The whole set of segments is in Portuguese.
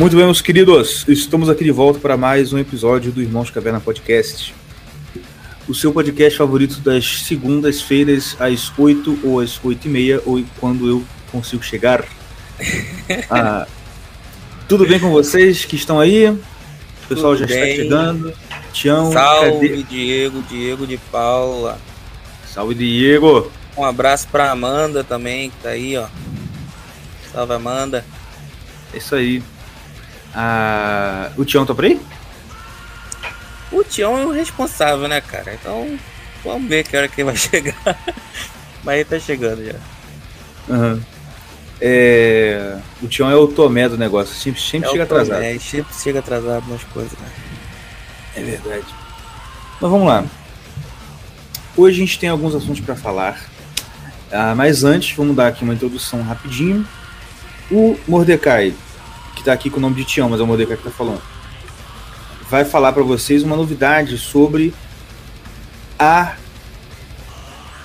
Muito bem, meus queridos, estamos aqui de volta para mais um episódio do Irmãos Caverna Podcast. O seu podcast favorito das segundas-feiras às 8 ou às 8 e meia, ou quando eu consigo chegar. Ah, tudo bem com vocês que estão aí? O pessoal Tudo já bem. está chegando. Tião, Salve, cadê? Diego, Diego de Paula. Salve, Diego! Um abraço pra Amanda também, que tá aí, ó. Salve, Amanda. É isso aí. Ah, o Tião tá por aí? O Tião é o responsável, né, cara? Então, vamos ver que hora que ele vai chegar. Mas ele tá chegando já. Aham. É, O Tião é o Tomé do negócio, sempre, sempre É chega atrasado. ele sempre chega atrasado nas coisas, né? É verdade. Mas vamos lá. Hoje a gente tem alguns assuntos para falar. Ah, mas antes, vamos dar aqui uma introdução rapidinho. O Mordecai, que tá aqui com o nome de Tião, mas é o Mordecai que tá falando, vai falar para vocês uma novidade sobre a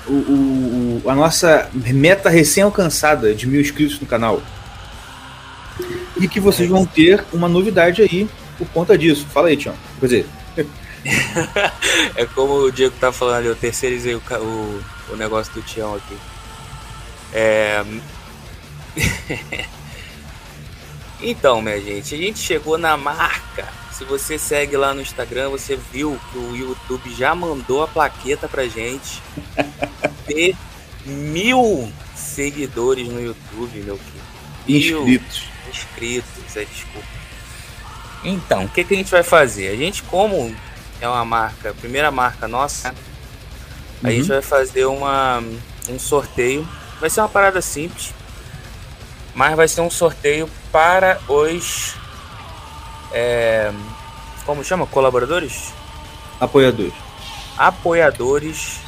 o, o- a nossa meta recém-alcançada de mil inscritos no canal. E que vocês vão ter uma novidade aí por conta disso. Fala aí, Tião. Quer dizer, É como o Diego tá falando ali, eu terceirizei o, o, o negócio do Tião aqui. É. então, minha gente, a gente chegou na marca. Se você segue lá no Instagram, você viu que o YouTube já mandou a plaqueta pra gente ter mil seguidores no YouTube, meu querido. Mil inscritos. inscritos, é desculpa. Então, o que, que a gente vai fazer? A gente, como é uma marca, primeira marca nossa, a Uhum. gente vai fazer uma, um sorteio. Vai ser uma parada simples, mas vai ser um sorteio para os. É, como chama? Colaboradores? Apoiadores. Apoiadores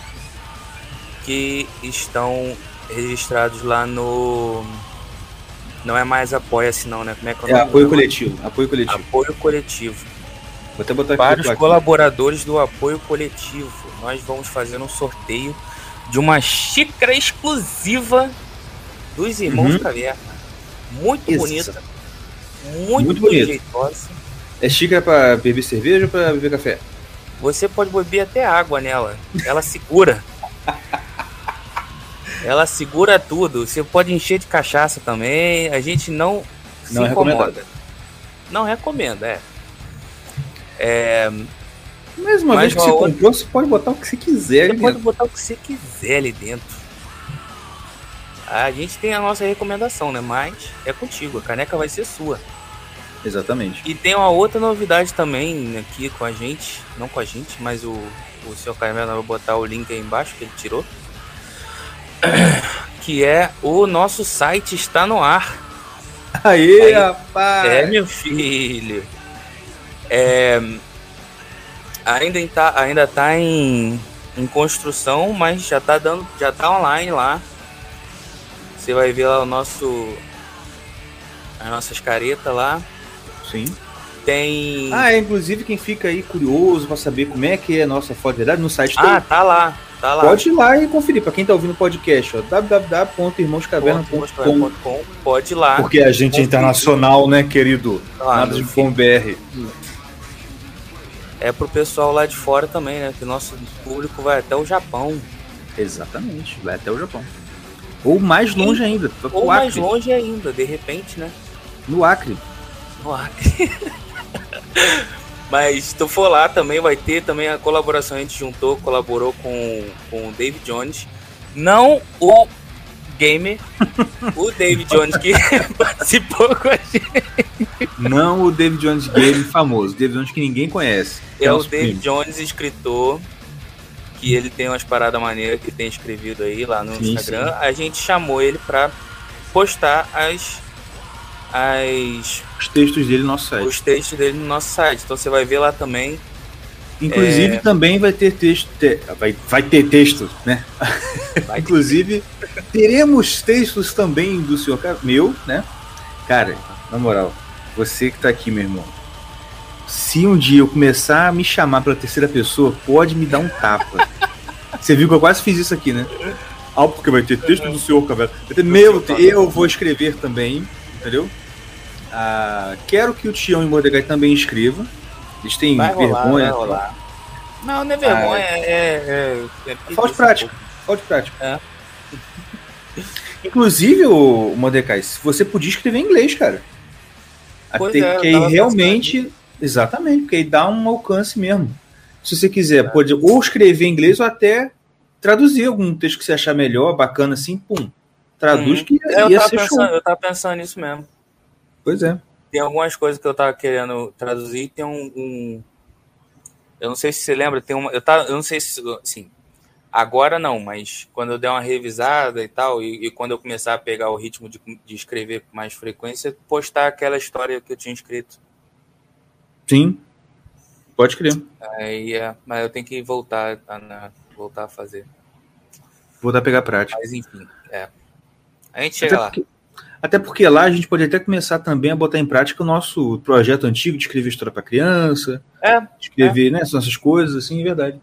que estão registrados lá no. Não é mais apoia-se, não, né? Como é que é É nome? apoio coletivo. Apoio coletivo. Apoio coletivo. Vou até botar aqui. Para a os colaboradores do apoio coletivo, nós vamos fazer um sorteio de uma xícara exclusiva dos Irmãos Uhum. Caverna. Muito Isso. bonita, muito, Muito bonita. É xícara pra beber cerveja ou pra beber café? Você pode beber até água nela. Ela segura. Ela segura tudo. Você pode encher de cachaça também. A gente não, se Não é incomoda. Não recomenda, é. É, Mas uma vez que você outra- comprou, você pode botar o que você quiser. Você ali pode dentro. botar o que você quiser ali dentro. A gente tem a nossa recomendação, né? Mas é contigo, a caneca vai ser sua. Exatamente. E tem uma outra novidade também aqui com a gente, não com a gente, mas o, o seu Carmelo vai botar o link aí embaixo que ele tirou. Que é o nosso site está no ar. Aê, Aí- rapaz! É, meu filho. É, ainda, em tá, ainda tá em, em construção, mas já tá dando, já tá online lá. Você vai ver lá o nosso as nossas caretas lá. Sim. Tem Ah, é, inclusive quem fica aí curioso pra saber como é que é a nossa foto de verdade, no site Ah, tem. tá lá, tá lá. Pode ir lá e conferir. Pra quem tá ouvindo o podcast, ó, www.irmãoscaverna.com .com, Pode ir lá. Porque a gente é internacional, né, querido? Ah, Nada de bom BR. É pro pessoal lá de fora também, né? Que o nosso público vai até o Japão. Exatamente, vai até o Japão. Ou mais longe ainda, Ou mais longe ainda, de repente, né? No Acre. No. Mas tu for lá também vai ter também a colaboração, a gente juntou, colaborou com, com o David Jones. Não o gamer, o David Jones que participou com a gente. Não o David Jones Game famoso, David Jones que ninguém conhece. É o nosso David primo. Jones, escritor, que ele tem umas paradas maneiras que tem escrevido aí lá no Sim, Instagram. A gente chamou ele pra postar as, as, Os textos dele no nosso site. os textos dele no nosso site. Então você vai ver lá também. Inclusive É. também vai ter texto. te- vai, vai ter texto, né? Vai Inclusive, teremos textos também do senhor meu, né? Cara, na moral, você que tá aqui, meu irmão. se um dia eu começar a me chamar pela terceira pessoa, pode me dar um tapa. Você viu que eu quase fiz isso aqui, né? Ah, porque vai ter texto do senhor, cabelo. Ter meu, eu vou escrever também, entendeu? Ah, quero que o Tião e o Mordecai também escrevam. Eles têm Vai rolar, vergonha. vai rolar. Não, não é vergonha, é. é, é, é Falta de prática. Falta de prática. É. Inclusive, o Mordecai, se você podia escrever em inglês, cara. Pois Até é, que aí realmente. Exatamente, porque aí dá um alcance mesmo. Se você quiser, pode ou escrever em inglês ou até traduzir algum texto que você achar melhor, bacana assim, pum. Traduz Uhum. que É, eu, ia ser pensando, show. eu tava pensando nisso mesmo. Pois é. Tem algumas coisas que eu tava querendo traduzir. Tem um. um- eu não sei se você lembra, tem uma. Eu, tava, eu não sei se. Assim, agora não, mas quando eu der uma revisada e tal, e, e quando eu começar a pegar o ritmo de, de escrever com mais frequência, postar aquela história que eu tinha escrito. Sim. Pode crer. Aí, é, mas eu tenho que voltar a, voltar a fazer. Vou dar pegar prática. Mas enfim, é. A gente chega Até lá. porque, até porque lá a gente pode até começar também a botar em prática o nosso projeto antigo de escrever história para criança, É, escrever, né, essas coisas, assim, é verdade.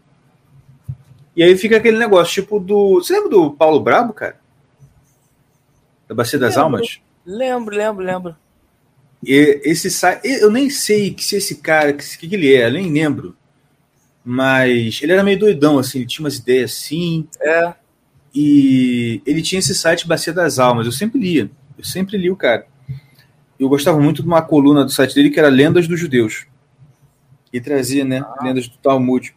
E aí fica aquele negócio, tipo do. Você lembra do Paulo Brabo, cara? Da Bacia das Lembro. Almas? lembro, lembro, lembro. E esse. Eu nem sei que se esse cara, que, que, ele é, nem lembro. Mas ele era meio doidão, assim, ele tinha umas ideias assim. É, E ele tinha esse site Bacia das Almas. Eu sempre lia. Eu sempre li o cara. Eu gostava muito de uma coluna do site dele que era Lendas dos Judeus. E trazia, né? Lendas do Talmud.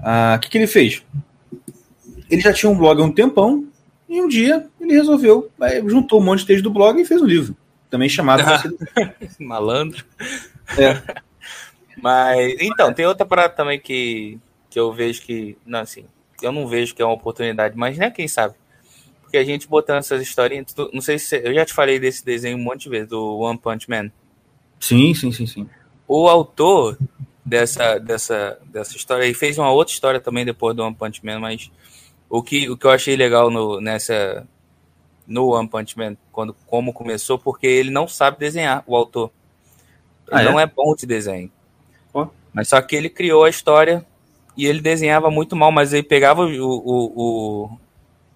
Ah, O que, que ele fez? Ele já tinha um blog há um tempão. E um dia ele resolveu. juntou um monte de texto do blog e fez um livro. Também chamado das malandro. É. Mas, então, tem outra parada também que, que eu vejo que, não, assim, eu não vejo que é uma oportunidade, mas, né, quem sabe? Porque a gente botando essas historinhas, tu- não sei se, eu já te falei desse desenho um monte de vezes, do One Punch Man. Sim, sim, sim, sim. O autor dessa, dessa, dessa história, ele fez uma outra história também depois do One Punch Man, mas o que, o que eu achei legal no, nessa, no One Punch Man, quando, como começou, porque ele não sabe desenhar, o autor. Ele Ah, é? não é bom de desenho. Ó. Mas só que ele criou a história e ele desenhava muito mal, mas ele pegava o, o, o-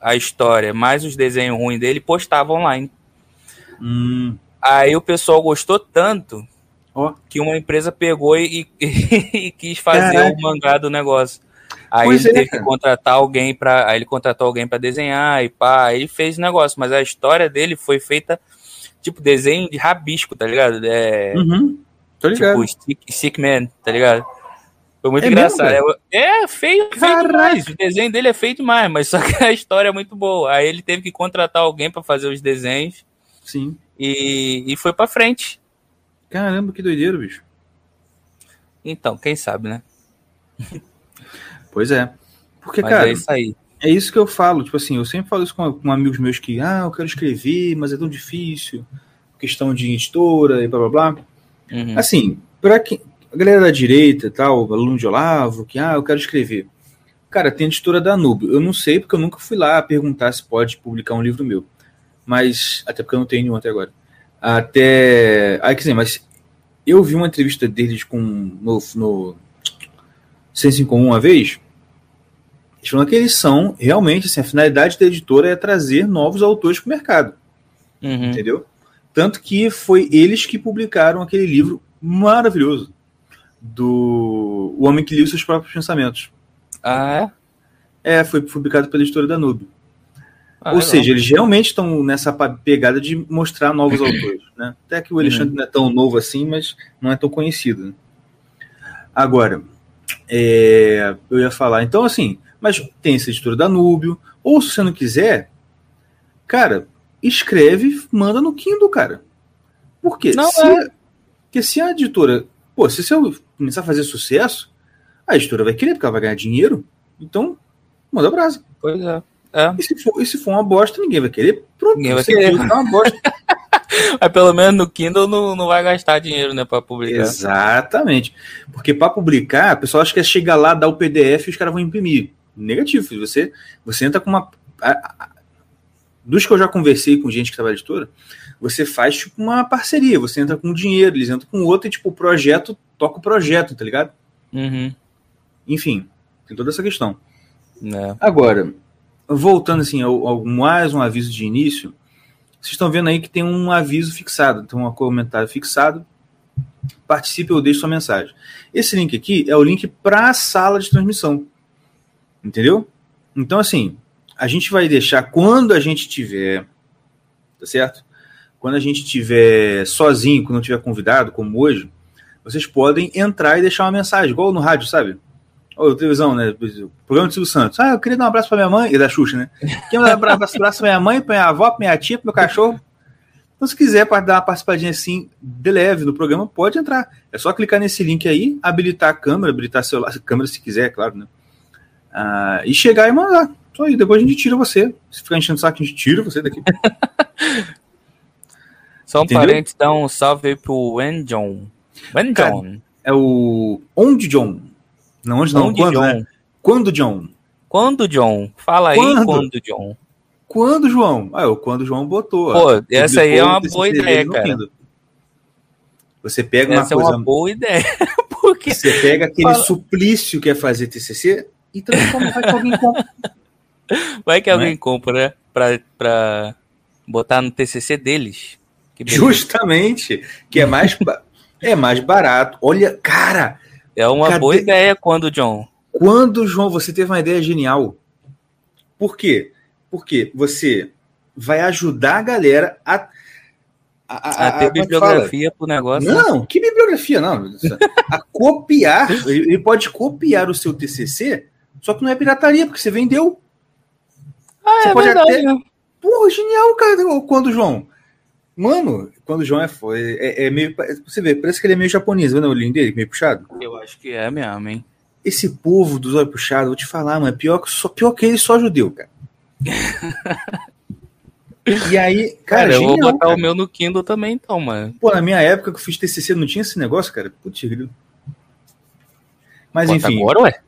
a história mais os desenhos ruins dele e postava online. Hum, Aí o pessoal gostou tanto Ó. que uma empresa pegou e, e quis fazer Caraca. o mangá do negócio. Aí Pois ele é, teve cara. que contratar alguém para, ele contratou alguém para desenhar e pá, aí ele fez o negócio, mas a história dele foi feita tipo desenho de rabisco, tá ligado? É, uhum. Tô ligado. tipo stick, stick Man, tá ligado? Foi muito É engraçado. mesmo, é, é feio, feio demais. O desenho dele é feio demais, mas só que a história é muito boa. Aí ele teve que contratar alguém para fazer os desenhos Sim. e, e foi para frente. Caramba, que doideira, bicho. Então, quem sabe, né? Pois é. Porque, Mas cara, é isso aí. é isso que eu falo. Tipo assim, eu sempre falo isso com, com amigos meus que, ah, eu quero escrever, mas é tão difícil. Questão de editora e blá blá blá. Uhum. Assim, pra quem. A galera da direita tal, aluno de Olavo, que, ah, eu quero escrever. Cara, tem a editora da Danúbio. Eu não sei porque eu nunca fui lá perguntar se pode publicar um livro meu. Mas, até porque eu não tenho nenhum até agora. Até. Ah, quer dizer, mas eu vi uma entrevista deles com no, no Senso em Comum uma vez. Eles falam que eles são, realmente, assim, a finalidade da editora é trazer novos autores para o mercado Uhum. entendeu? Tanto que foi eles que publicaram aquele livro maravilhoso do O Homem que Lia os Seus Próprios Pensamentos. Ah, é? É, foi publicado pela editora Danúbio. Ah, Ou legal. seja, eles realmente estão nessa pegada de mostrar novos autores, né? Até que o Alexandre não é tão novo assim, mas não é tão conhecido. né? Agora, é, eu ia falar, então assim, mas tem essa editora Danúbio, ou se você não quiser, cara, escreve, manda no Kindle, cara. Por quê? Não, se, é. Porque se a editora, pô, se eu começar a fazer sucesso, a editora vai querer, porque ela vai ganhar dinheiro, então manda brasa. Pois é. É. E se for, e se for uma bosta, ninguém vai querer. Pronto, Ninguém vai querer. uma bosta. Mas pelo menos no Kindle não, não vai gastar dinheiro, né, pra publicar. Exatamente. Porque para publicar, o pessoal acha que é chegar lá, dar o PDF e os caras vão imprimir. Negativo. Você, você entra com uma. a- a- dos que eu já conversei com gente que trabalha editora, você faz tipo uma parceria. Você entra com dinheiro, eles entram com outro e tipo, o projeto toca o projeto, tá ligado? Uhum. Enfim, tem toda essa questão. É. Agora, voltando assim ao, ao mais um aviso de início, vocês estão vendo aí que tem um aviso fixado, tem um comentário fixado. Participe ou deixe sua mensagem. Esse link aqui é o link para a sala de transmissão. Entendeu? Então, assim, a gente vai deixar quando a gente tiver, tá certo? Quando a gente tiver sozinho, quando não tiver convidado, como hoje, vocês podem entrar e deixar uma mensagem, igual no rádio, sabe? Ou televisão, né? Programa do Silvio Santos. Ah, eu queria dar um abraço pra minha mãe, e da Xuxa, né? Quer dar um abraço, pra minha mãe, pra minha avó, pra minha tia, pro meu cachorro? Então, se quiser para dar uma participadinha assim, de leve no programa, pode entrar. É só clicar nesse link aí, habilitar a câmera, habilitar celular, câmera se quiser, é claro, né? Ah, e chegar e mandar. Só aí, depois a gente tira você. Se ficar enchendo o saco, a gente tira você daqui. Só um parente, dá um salve aí pro Wenjon. Wenjon. É o Onde John. Não, onde não, Onde, quando, John? né? Quando John? Quando, John? Fala aí Quando? John. Quando, João? Ah, é o quando João botou. Pô, essa aí é uma boa ideia, cara. Você pega uma Essa é uma boa ideia. Porque Você pega aquele Fala. suplício que é fazer TCC e transforma faz que alguém compra. vai que Não alguém compra, né? Pra, pra botar no TCC deles. Justamente, que é mais, é mais barato. Olha, cara, É uma Cadê- boa ideia quando, John. quando, João, você teve uma ideia genial. Por quê? Porque você vai ajudar a galera a. A, A, a- ter é bibliografia pro negócio. né? Não, que bibliografia, não. A copiar, ele pode copiar o seu TCC, só que não é pirataria, porque você vendeu. Ah, Você é pode verdade, até- né? Porra, genial, cara. Quando, João? Mano, quando o João é, é, é meio. Você vê, parece que ele é meio japonês, vendo o olhinho dele, meio puxado? Eu acho que é mesmo, hein? Esse povo dos olhos puxados, vou te falar, mano, pior que, só, pior que ele, só judeu, cara. e aí, cara, Cara, eu vou genial, botar cara. o meu no Kindle também, então, mano. Pô, na minha época que eu fiz TCC, não tinha esse negócio, cara? Putz. Mas Bota enfim, agora, ué?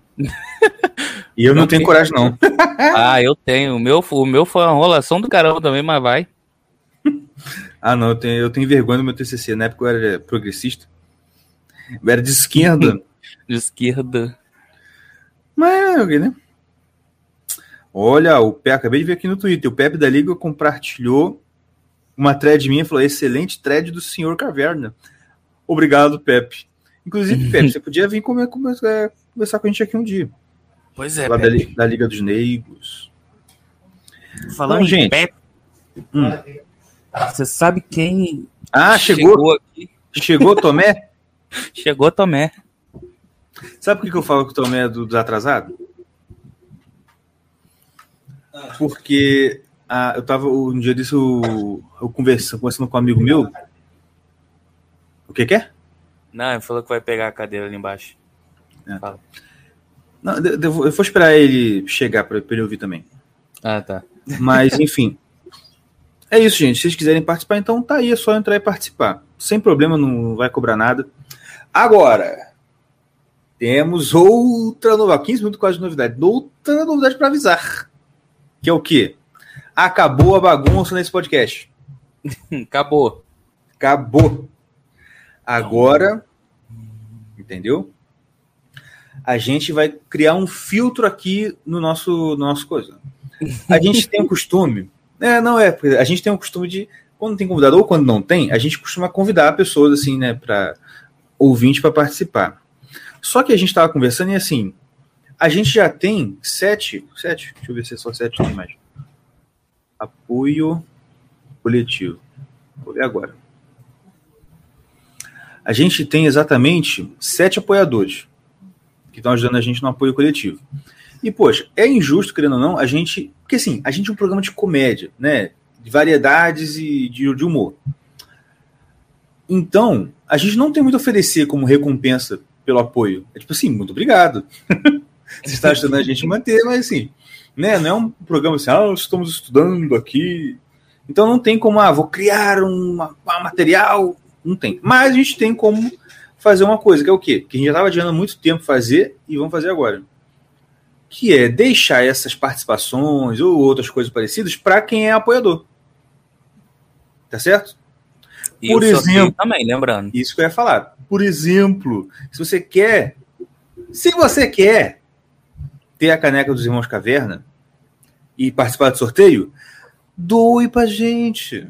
e eu não não tenho coragem, não. Ah, eu tenho. O meu, o meu foi uma enrolação do caramba também, mas vai. Ah, não, eu tenho, eu tenho vergonha do meu TCC. Na época eu era progressista. Eu era de esquerda. De esquerda. Mas, né? Olha, o Pepe, acabei de ver aqui no Twitter. O Pepe da Liga compartilhou uma thread minha e falou: excelente thread do senhor Caverna. Obrigado, Pepe. Inclusive, Pepe, você podia vir comer, comer- é, conversar com a gente aqui um dia. Pois é, lá da, da Liga dos Neigos. Falando Então, em gente. Pepe, Hum. Você sabe quem Ah, chegou? aqui? Chegou, Tomé? Chegou Tomé. Sabe por que eu falo que o Tomé é do, dos atrasados? Porque ah, eu tava, um dia desse, eu, eu conversando, conversando com um amigo meu. O que que é? Não, ele falou que vai pegar a cadeira ali embaixo. Não, de- eu vou eu vou esperar ele chegar para ele ouvir também. Ah, tá. Mas, enfim. É isso, gente. Se vocês quiserem participar, então tá aí, é só entrar e participar. Sem problema, não vai cobrar nada. Agora, temos outra novidade. 15 minutos quase de novidade. Outra novidade para avisar. Que é o quê? Acabou a bagunça nesse podcast. Acabou. Acabou. Agora, entendeu? A gente vai criar um filtro aqui no nosso, no nosso coisa. A gente tem o costume. É, não é. porque A gente tem o costume de, quando tem convidado ou quando não tem, a gente costuma convidar pessoas assim, né, para ouvinte para participar. Só que a gente estava conversando e assim, a gente já tem sete, sete, deixa eu ver se é só sete tem mais. Apoio coletivo. Vou ver agora. A gente tem exatamente sete apoiadores que estão ajudando a gente no apoio coletivo. E, poxa, é injusto, querendo ou não, a gente. Porque assim, a gente é um programa de comédia, né? De variedades e de, de humor. Então, a gente não tem muito a oferecer como recompensa pelo apoio. É tipo assim, muito obrigado. Você está ajudando a gente a manter, mas assim, né? Não é um programa assim, ah, estamos estudando aqui. Então não tem como, ah, vou criar um material. Não tem. Mas a gente tem como fazer uma coisa, que é o quê? Que a gente já estava adiando há muito tempo fazer e vamos fazer agora. Que é deixar essas participações ou outras coisas parecidas para quem é apoiador. Tá certo? E Por exemplo- também, lembrando. Isso que eu ia falar. por exemplo, se você quer, se você quer ter a caneca dos Irmãos Caverna e participar do sorteio, doe pra gente.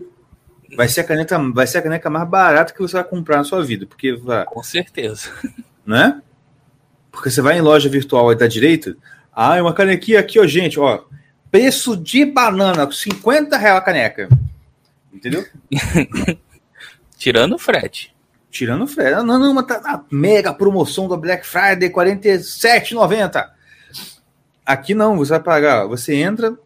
Vai ser a caneca, vai ser a caneca mais barata que você vai comprar na sua vida, porque vai, Com certeza. né? Porque você vai em loja virtual da direita, ah, é uma canequinha aqui, ó, gente, ó, preço de banana, 50 reais a caneca. Entendeu? Tirando o frete. Tirando o frete. Não, não, mas tá na mega promoção da Black Friday, R$ 47,90. Aqui não, você vai pagar. Você entra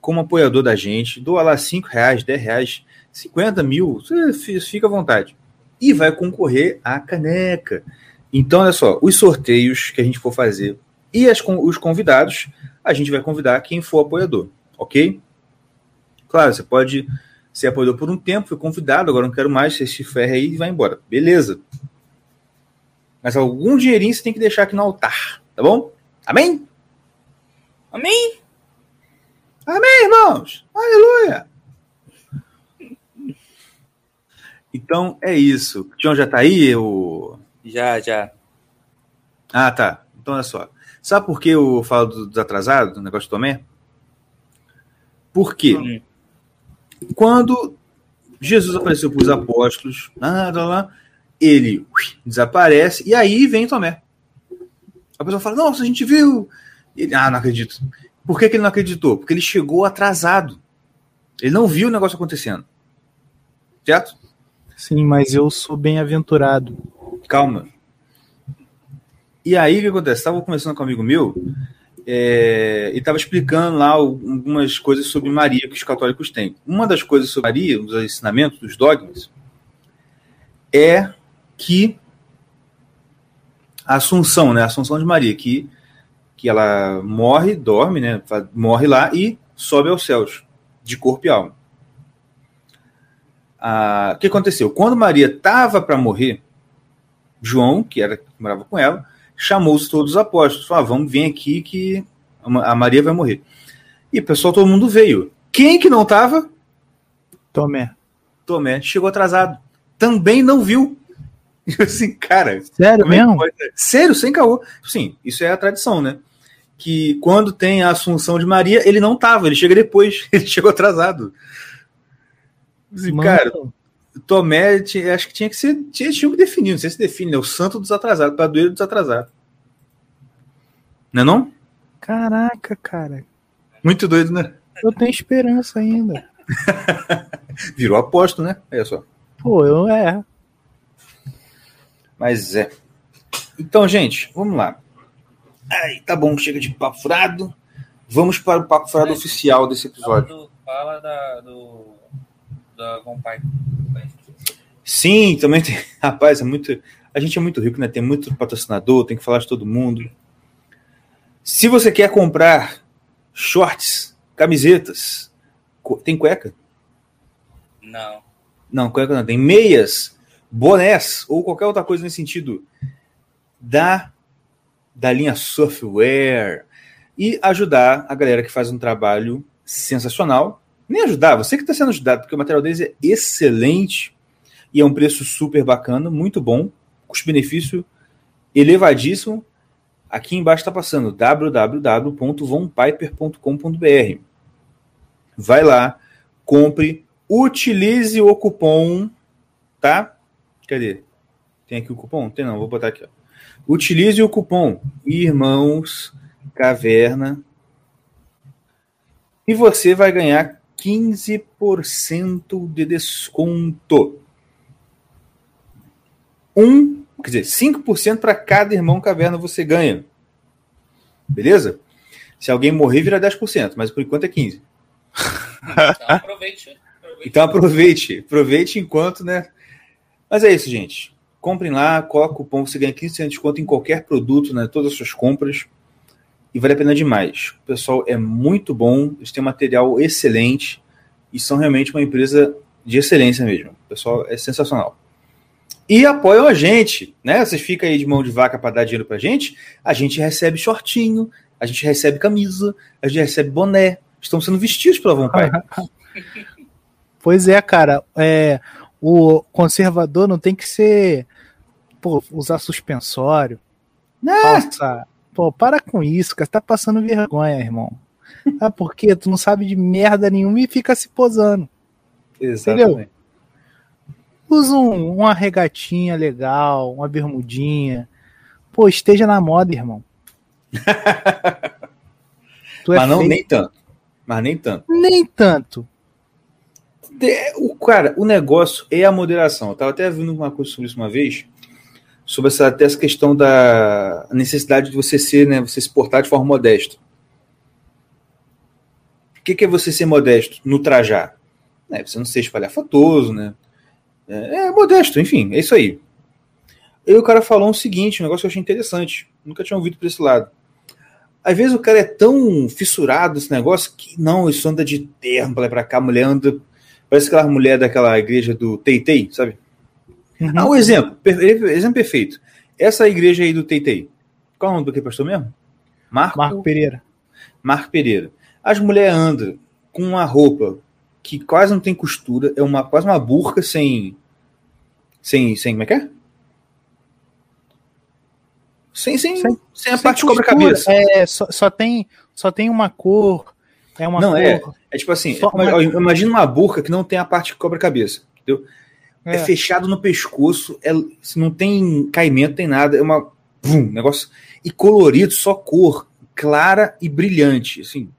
como apoiador da gente, doa lá 5 reais, 10 reais, 50 mil, você fi- fica à vontade. E vai concorrer à caneca. Então, olha só, os sorteios que a gente for fazer e as os convidados, a gente vai convidar quem for apoiador, ok? Claro, você pode ser apoiador por um tempo, foi convidado, agora não quero mais, você se ferra aí e vai embora. Beleza. Mas algum dinheirinho você tem que deixar aqui no altar, tá bom? Amém? Amém? Amém, irmãos! Aleluia! Então é isso. O Tião já tá aí? O... Já, já. Ah, tá. Então olha só. Sabe por que eu falo do- dos atrasados, do negócio do Tomé? Porque Hum. quando Jesus apareceu para os apóstolos, nada lá, ele ui, desaparece e aí vem Tomé. A pessoa fala: Nossa, a gente viu. Ele, ah, não acredito. Por que, que ele não acreditou? Porque ele chegou atrasado. Ele não viu o negócio acontecendo. Certo? Sim, mas eu sou bem-aventurado. Calma. E aí o que acontece? Estava conversando com um amigo meu é, e estava explicando lá algumas coisas sobre Maria que os católicos têm. Uma das coisas sobre Maria, um dos ensinamentos, dos dogmas, é que a Assunção, né? A Assunção de Maria, que, que ela morre, dorme, né? Morre lá e sobe aos céus, de corpo e alma. Ah, o que aconteceu? Quando Maria estava para morrer, João, que era que morava com ela, chamou todos os apóstolos. Falou: ah, vamos vir aqui que a Ma- a Maria vai morrer. E o pessoal, todo mundo veio. Quem que não estava? Tomé. Tomé chegou atrasado. Também não viu. E eu assim, cara, Sério é mesmo? pode? Sério, sem caô. Sim, isso é a tradição, né? Que quando tem a Assunção de Maria, ele não tava, ele chega depois, ele chegou atrasado. Assim, Mano, cara, Tomé, acho que tinha que ser, tinha, tinha que definir, não sei se define, né? O santo dos atrasados, padroeiro dos atrasados. Não é não? Caraca, cara. Muito doido, né? Eu tenho esperança ainda. Virou apóstolo, né? Olha só. Pô, eu é. Mas é. Então, gente, vamos lá. Ai, tá bom, chega de papo furado. Vamos para o papo furado oficial desse episódio. Fala da, do, da. Sim, também tem. Rapaz, é muito. A gente é muito rico, né? Tem muito patrocinador, tem que falar de todo mundo. Se você quer comprar shorts, camisetas, tem cueca? Não. Não, cueca não. Tem meias, bonés ou qualquer outra coisa nesse sentido da, da linha Surfwear e ajudar a galera que faz um trabalho sensacional. Nem ajudar, você que está sendo ajudado, porque o material deles é excelente e é um preço super bacana, muito bom, custo-benefício elevadíssimo. Aqui embaixo está passando www.vonpiper.com.br. Vai lá, compre, utilize o cupom, tá? Cadê? Tem aqui o cupom? Tem não, vou botar aqui. Ó. Utilize o cupom Irmãos Caverna e você vai ganhar 15% de desconto. Um, quer dizer, 5% para cada irmão caverna você ganha. Beleza? Se alguém morrer, vira 10%, mas por enquanto é 15%. Então aproveite. Então aproveite, aproveite enquanto, né? Mas é isso, gente. Comprem lá, coloca o cupom, você ganha 15% de desconto em qualquer produto, né? Todas as suas compras. E vale a pena demais. O pessoal é muito bom, eles têm um material excelente e são realmente uma empresa de excelência mesmo. O pessoal é sensacional. E apoiam a gente, né? Vocês ficam aí de mão de vaca para dar dinheiro pra gente, a gente recebe shortinho, a gente recebe camisa, a gente recebe boné. Estão sendo vestidos pela Vampire. Pois é, cara. É, o conservador não tem que ser pô, usar suspensório. Nossa, pô, para com isso, cara. Você tá passando vergonha, irmão. Ah, por quê? Tu não sabe de merda nenhuma e fica se posando. exatamente. Usa um- uma regatinha legal, uma bermudinha. Pô, esteja na moda, irmão. Tu é Mas não, nem tanto. Mas nem tanto. nem tanto. O, cara, o negócio é a moderação. Eu tava até vendo uma coisa sobre isso uma vez, sobre essa, até essa questão da necessidade de você ser, né, você se portar de forma modesta. O que, que é você ser modesto no trajar? É, você não ser espalhafatoso, né? É, é modesto, enfim, é isso aí. E o cara falou o seguinte, um negócio que eu achei interessante. Nunca tinha ouvido por esse lado. Às vezes o cara é tão fissurado nesse negócio que não, isso anda de terno pra cá, a mulher anda. Parece aquela mulher daquela igreja do Teitei, sabe? Uhum. Ah, um exemplo, exemplo perfeito. Essa igreja aí do Teitei. Qual é o nome do que pastor mesmo? Marco, Marco Pereira. Marco Pereira. As mulheres andam com uma roupa que quase não tem costura, é uma quase uma burca sem. Sem. sem como é que é? Sem, sem, sem, Sem- a Sem parte de costura. cobra-cabeça. É, só, só tem, só tem uma cor. É uma Não, cor. é. É tipo assim, Só ó, imagina uma burca que não tem a parte que cobra cabeça. Entendeu? É. É. fechado no pescoço, é, se não tem caimento, tem nada, é uma vum, negócio e colorido, só cor, clara e brilhante, assim.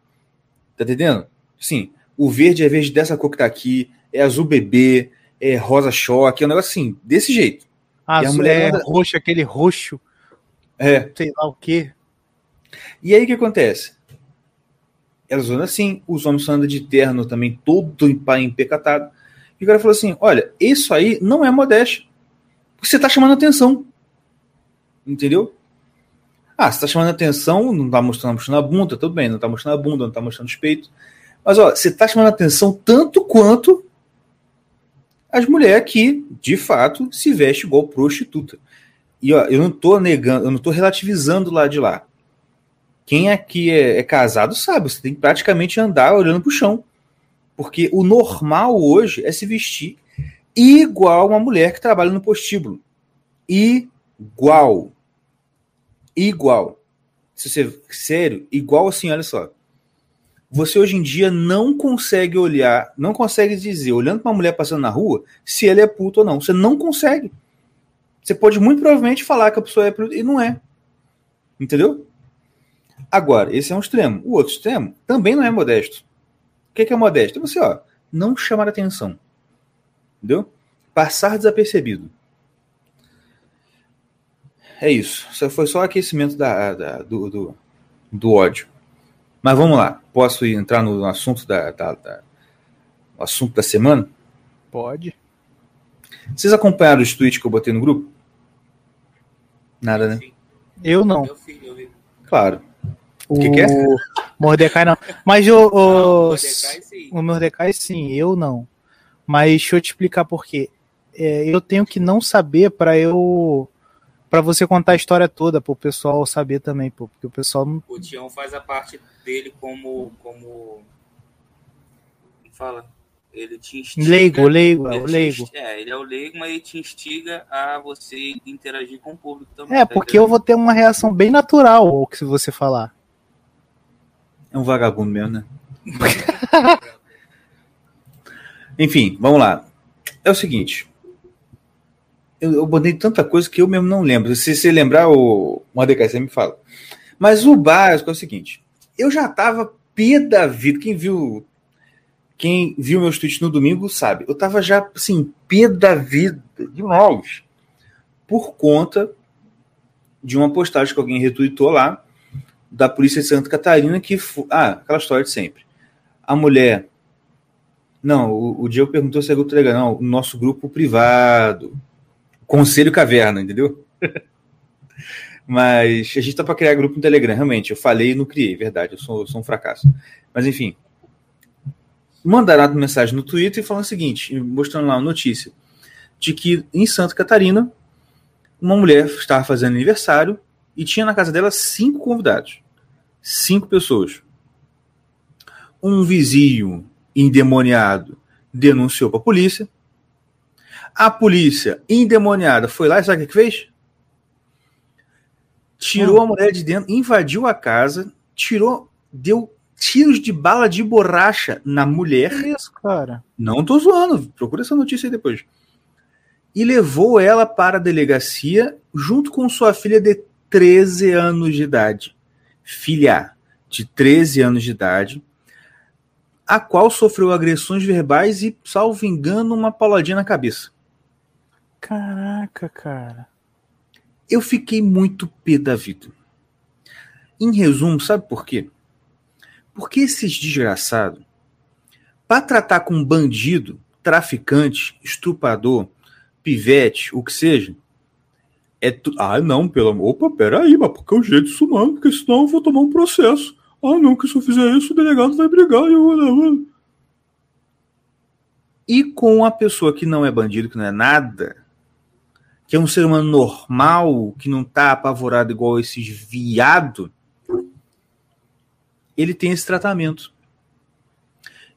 Tá entendendo? Sim, o verde é verde dessa cor que tá aqui, é azul bebê, é rosa choque, é um negócio assim, desse jeito. A E a azul mulher é anda- roxo, aquele roxo, É. sei lá o quê. E aí o que acontece? Elas andam assim, os homens andam de terno também, todo empecatado. E o cara falou assim: olha, isso aí não é modéstia. Você tá chamando atenção. Entendeu? Ah, você tá chamando atenção, não tá mostrando, mostrando a bunda, tudo bem, não tá mostrando a bunda, não tá mostrando os peitos. Mas ó, você tá chamando atenção tanto quanto as mulheres que, de fato, se vestem igual prostituta. E ó, eu não tô negando, eu não tô relativizando lá de lá. Quem aqui é, é casado sabe, você tem que praticamente andar olhando pro chão. Porque o normal hoje é se vestir igual uma mulher que trabalha no postíbulo. Igual. Igual. Se você, sério, igual assim, olha só. Você hoje em dia não consegue olhar, não consegue dizer, olhando para uma mulher passando na rua, se ela é puta ou não. Você não consegue. Você pode muito provavelmente falar que a pessoa é puta e não é. Entendeu? Agora, esse é um extremo. O outro extremo também não é modesto. O que é, que é modesto? É você, ó, não chamar atenção. Entendeu? Passar desapercebido. É isso. Isso foi só aquecimento da, da- do, do, do ódio. Mas vamos lá. Posso entrar no assunto da, da- da- no assunto da semana? Pode. Vocês acompanharam os tweets que eu botei no grupo? Nada, né? Eu não. Eu fiz, eu vi. Claro. O que que é? Mordecai não. Mas o, o, Mordecai, sim. o Mordecai sim, eu não. Mas deixa eu te explicar por quê. É, eu tenho que não saber pra eu. Pra você contar a história toda, pro pessoal saber também, pô. Porque o pessoal não. O Tião faz a parte dele como. como. Fala? Ele te instiga. Leigo, leigo, é o leigo. insti- É, ele é o leigo, mas ele te instiga a você interagir com o público também. É, tá porque eu vou ter uma reação bem natural ao que você falar. É um vagabundo mesmo, né? Enfim, vamos lá. É o seguinte. Eu, eu tanta coisa que eu mesmo não lembro. Se você lembrar, o Mordecai, você me fala. Mas o básico é o seguinte. Eu já tava pé da vida. Quem viu quem viu meus tweets no domingo sabe. Eu tava já, assim, pé da vida demais. Por conta de uma postagem que alguém retweetou lá da polícia de Santa Catarina que ah aquela história de sempre. A mulher não o, o Diego perguntou se é grupo Telegram não o nosso grupo privado Conselho Caverna entendeu? Mas a gente tá para criar grupo no Telegram realmente eu falei e não criei verdade eu sou, sou um fracasso. Mas enfim mandaram uma mensagem no Twitter falando o seguinte mostrando lá uma notícia de que em Santa Catarina uma mulher estava fazendo aniversário e tinha na casa dela cinco convidados. Cinco pessoas. Um vizinho endemoniado denunciou para a polícia. A polícia endemoniada foi lá e sabe o que fez? tirou Hum. a mulher de dentro, invadiu a casa, tirou, deu tiros de bala de borracha na mulher. Que isso, cara? Não tô zoando, procura essa notícia aí depois. E levou ela para a delegacia junto com sua filha de 13 anos de idade. Filha de 13 anos de idade, a qual sofreu agressões verbais e, salvo engano, uma pauladinha na cabeça. Caraca, cara. Eu fiquei muito pé da vida. Em resumo, sabe por quê? Porque esses desgraçados, para tratar com bandido, traficante, estrupador, pivete, o que seja, é tu... Ah, não, pelo amor. Opa, peraí, mas porque o jeito disso não, porque senão eu vou tomar um processo. Ah, não, que se eu fizer isso, o delegado vai brigar. e Eu... E com a pessoa que não é bandido, que não é nada, que é um ser humano normal, que não tá apavorado igual esses viado, ele tem esse tratamento.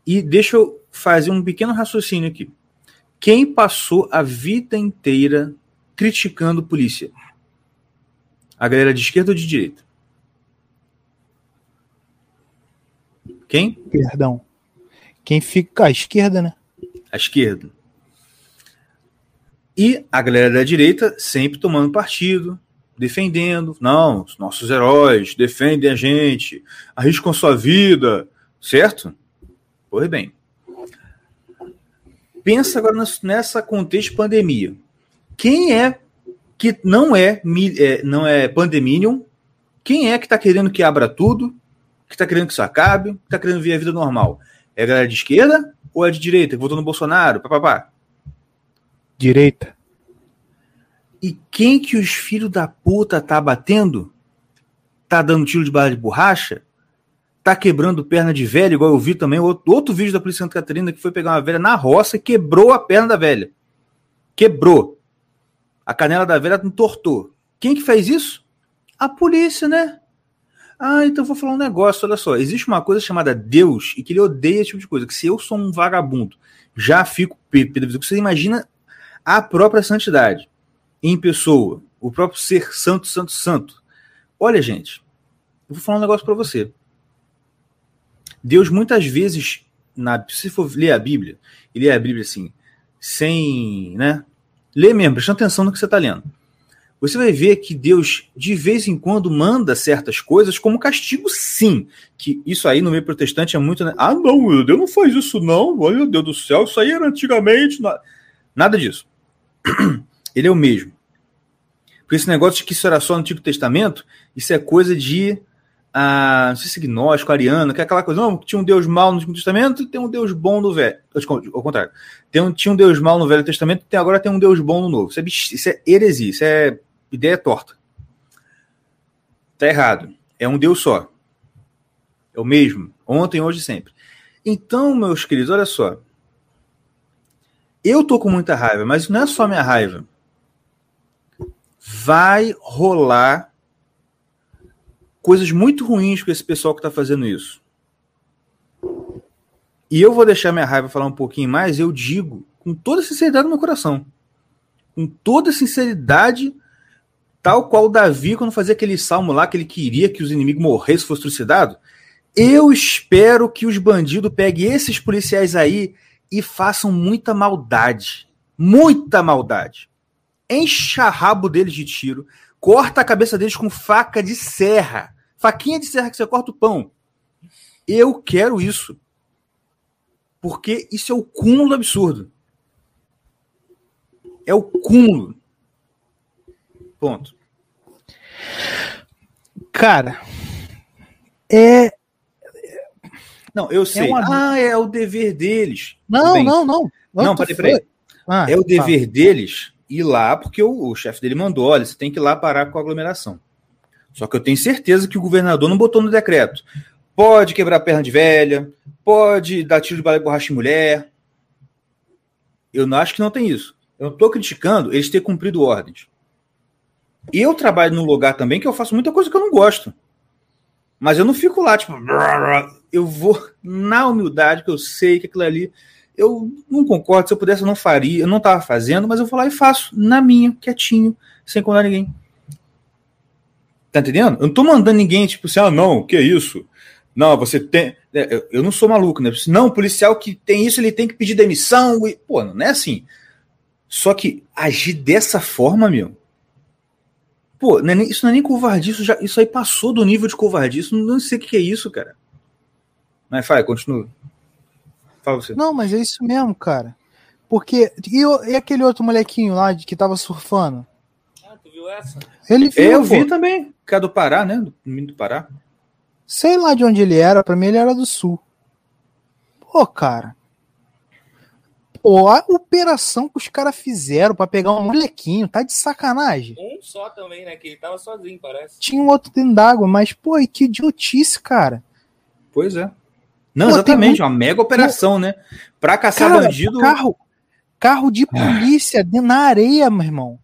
E deixa eu fazer um pequeno raciocínio aqui. Quem passou a vida inteira criticando polícia? A galera de esquerda ou de direita? Quem? Perdão. Quem fica à esquerda, né? A esquerda. E a galera da direita sempre tomando partido, defendendo. Não, os nossos heróis defendem a gente, arriscam sua vida, certo? Pois bem. Pensa agora nessa contexto de pandemia. Quem é que não é, é não é pandeminium? Quem é que está querendo que abra tudo? Que está querendo que isso acabe? Que está querendo ver a vida normal? É a galera de esquerda ou é de direita que votou no Bolsonaro? Papapá. Direita. E quem que os filhos da puta tá batendo? Tá dando tiro de bala de borracha? Tá quebrando perna de velha, igual eu vi também outro, outro vídeo da Polícia Santa Catarina que foi pegar uma velha na roça e quebrou a perna da velha. Quebrou. A canela da velha entortou. Quem que fez isso? A polícia, né? Ah, então vou falar um negócio, olha só. Existe uma coisa chamada Deus e que ele odeia esse tipo de coisa. Que se eu sou um vagabundo, já fico pedo. Você imagina a própria santidade em pessoa, o próprio ser santo, santo, santo. Olha, gente, eu vou falar um negócio para você. Deus muitas vezes, na, se for ler a Bíblia, e ler a Bíblia assim, sem, né? Lê mesmo, prestando atenção no que você está lendo. Você vai ver que Deus, de vez em quando, manda certas coisas como castigo, sim. Que isso aí no meio protestante é muito. Né? Ah, não, Deus não faz isso, não. Olha, meu Deus do céu, isso aí era antigamente. Nada disso. Ele é o mesmo. Porque esse negócio de que isso era só no Antigo Testamento, isso é coisa de. Ah, não sei se gnóstico, ariano, que é aquela coisa, não, tinha um Deus mau no Antigo Testamento e tem um Deus bom no Velho. Ao contrário. Tem um, tinha um Deus mau no Velho Testamento e agora tem um Deus bom no Novo. Isso é, isso é heresia, isso é ideia torta. Tá errado. É um Deus só. É o mesmo. Ontem, hoje sempre. Então, meus queridos, olha só. Eu tô com muita raiva, mas não é só minha raiva. Vai rolar coisas muito ruins com esse pessoal que tá fazendo isso. E eu vou deixar minha raiva falar um pouquinho mais, eu digo com toda sinceridade no meu coração. Com toda sinceridade, tal qual Davi, quando fazia aquele salmo lá que ele queria que os inimigos morressem, fossem trucidados. Eu espero que os bandidos peguem esses policiais aí e façam muita maldade. Muita maldade. Encha rabo deles de tiro, corta a cabeça deles com faca de serra. Faquinha de serra que você corta o pão. Eu quero isso. Porque isso é o cúmulo do absurdo. É o cúmulo. Ponto. Cara, é. Não, eu sei. uma- Ah, é o dever deles. Não, Bem, não, não. Não, peraí, peraí. Ah, É o dever deles ir lá, porque o, o chefe dele mandou: olha, você tem que ir lá parar com a aglomeração. Só que eu tenho certeza que o governador não botou no decreto. Pode quebrar perna de velha, pode dar tiro de bala de borracha em mulher. Eu não acho que não tem isso. Eu não estou criticando eles ter cumprido ordens. Eu trabalho num lugar também que eu faço muita coisa que eu não gosto. Mas eu não fico lá, tipo, eu vou na humildade, que eu sei que aquilo ali. Eu não concordo, se eu pudesse, eu não faria, eu não estava fazendo, mas eu vou lá e faço, na minha, quietinho, sem incomodar ninguém. Tá entendendo? Eu não tô mandando ninguém, tipo assim, ah, não, que é isso? Não, você tem. É, eu não sou maluco, né? Não, o policial que tem isso, ele tem que pedir demissão. E... Pô, não é assim. Só que agir dessa forma, meu. Pô, não é nem, isso não é nem covardia, isso, já, isso aí passou do nível de covardia. Isso não, não sei o que é isso, cara. Mas vai, continua. Fala você. Não, mas é isso mesmo, cara. Porque. E, e aquele outro molequinho lá de, que tava surfando? Ah, tu viu essa? Ele viu. Eu vi também. Que é do Pará, né? Do menino do Pará. Sei lá de onde ele era, pra mim ele era do sul. Pô, cara. Pô, a operação que os caras fizeram para pegar um molequinho, tá de sacanagem. Um só também, né? Que ele tava sozinho, parece. Tinha um outro dentro d'água, mas, pô, que idiotice, cara. Pois é. Não, pô, exatamente, uma mega operação, pô, né? Pra caçar cara, bandido. Carro, carro de polícia ah. na areia, meu irmão.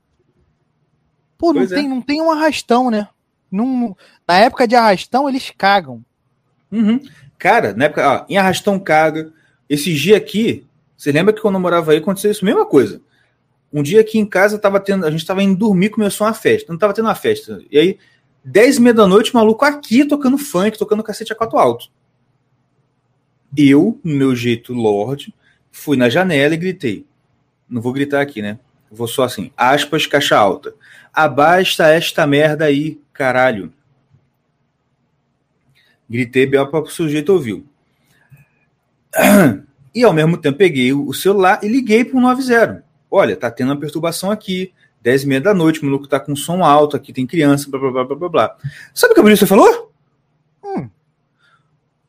Pô, não tem, não tem um arrastão, né? Num, na época de arrastão, eles cagam. Uhum. Cara, na época, ó, em arrastão caga. Esse dia aqui, você lembra que quando eu morava aí aconteceu isso, mesma coisa. Um dia aqui em casa tava tendo, a gente tava indo dormir, começou uma festa. Não tava tendo uma festa. E aí, 10 e meia da noite, maluco aqui tocando funk, tocando cacete a quatro alto. Eu, no meu jeito lord, fui na janela e gritei. Não vou gritar aqui, né? Vou só assim, aspas, caixa alta. Abasta esta merda aí, caralho. Gritei bem para o sujeito ouviu. E ao mesmo tempo peguei o celular e liguei para o 90. Olha, tá tendo uma perturbação aqui, 10 e meia da noite, o maluco tá com som alto, aqui tem criança, blá blá blá blá blá. Sabe o que a polícia falou? Hum.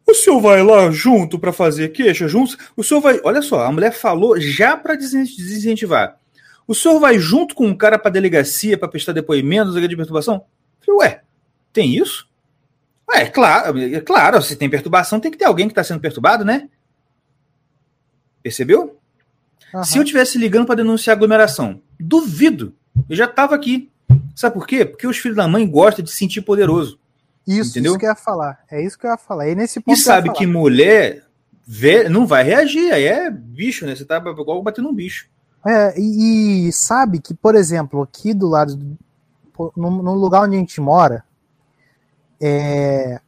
O senhor vai lá junto para fazer queixa junto? O senhor vai. Olha só, a mulher falou já para desincentivar. O senhor vai junto com um cara para delegacia para prestar depoimento de perturbação? Ué, tem isso? Ué, é claro, é claro, se tem perturbação, tem que ter alguém que está sendo perturbado, né? Percebeu? Uhum. Se eu tivesse ligando para denunciar aglomeração, duvido. Eu já estava aqui. Sabe por quê? Porque os filhos da mãe gostam de se sentir poderoso. Isso, entendeu? isso que eu ia falar. É isso que eu ia falar. E nesse ponto e sabe que, que mulher vê, não vai reagir. Aí é bicho, né? Você tá igual batendo um bicho. É, e, e, sabe que, por exemplo, aqui do lado, no, lugar onde a gente mora, é,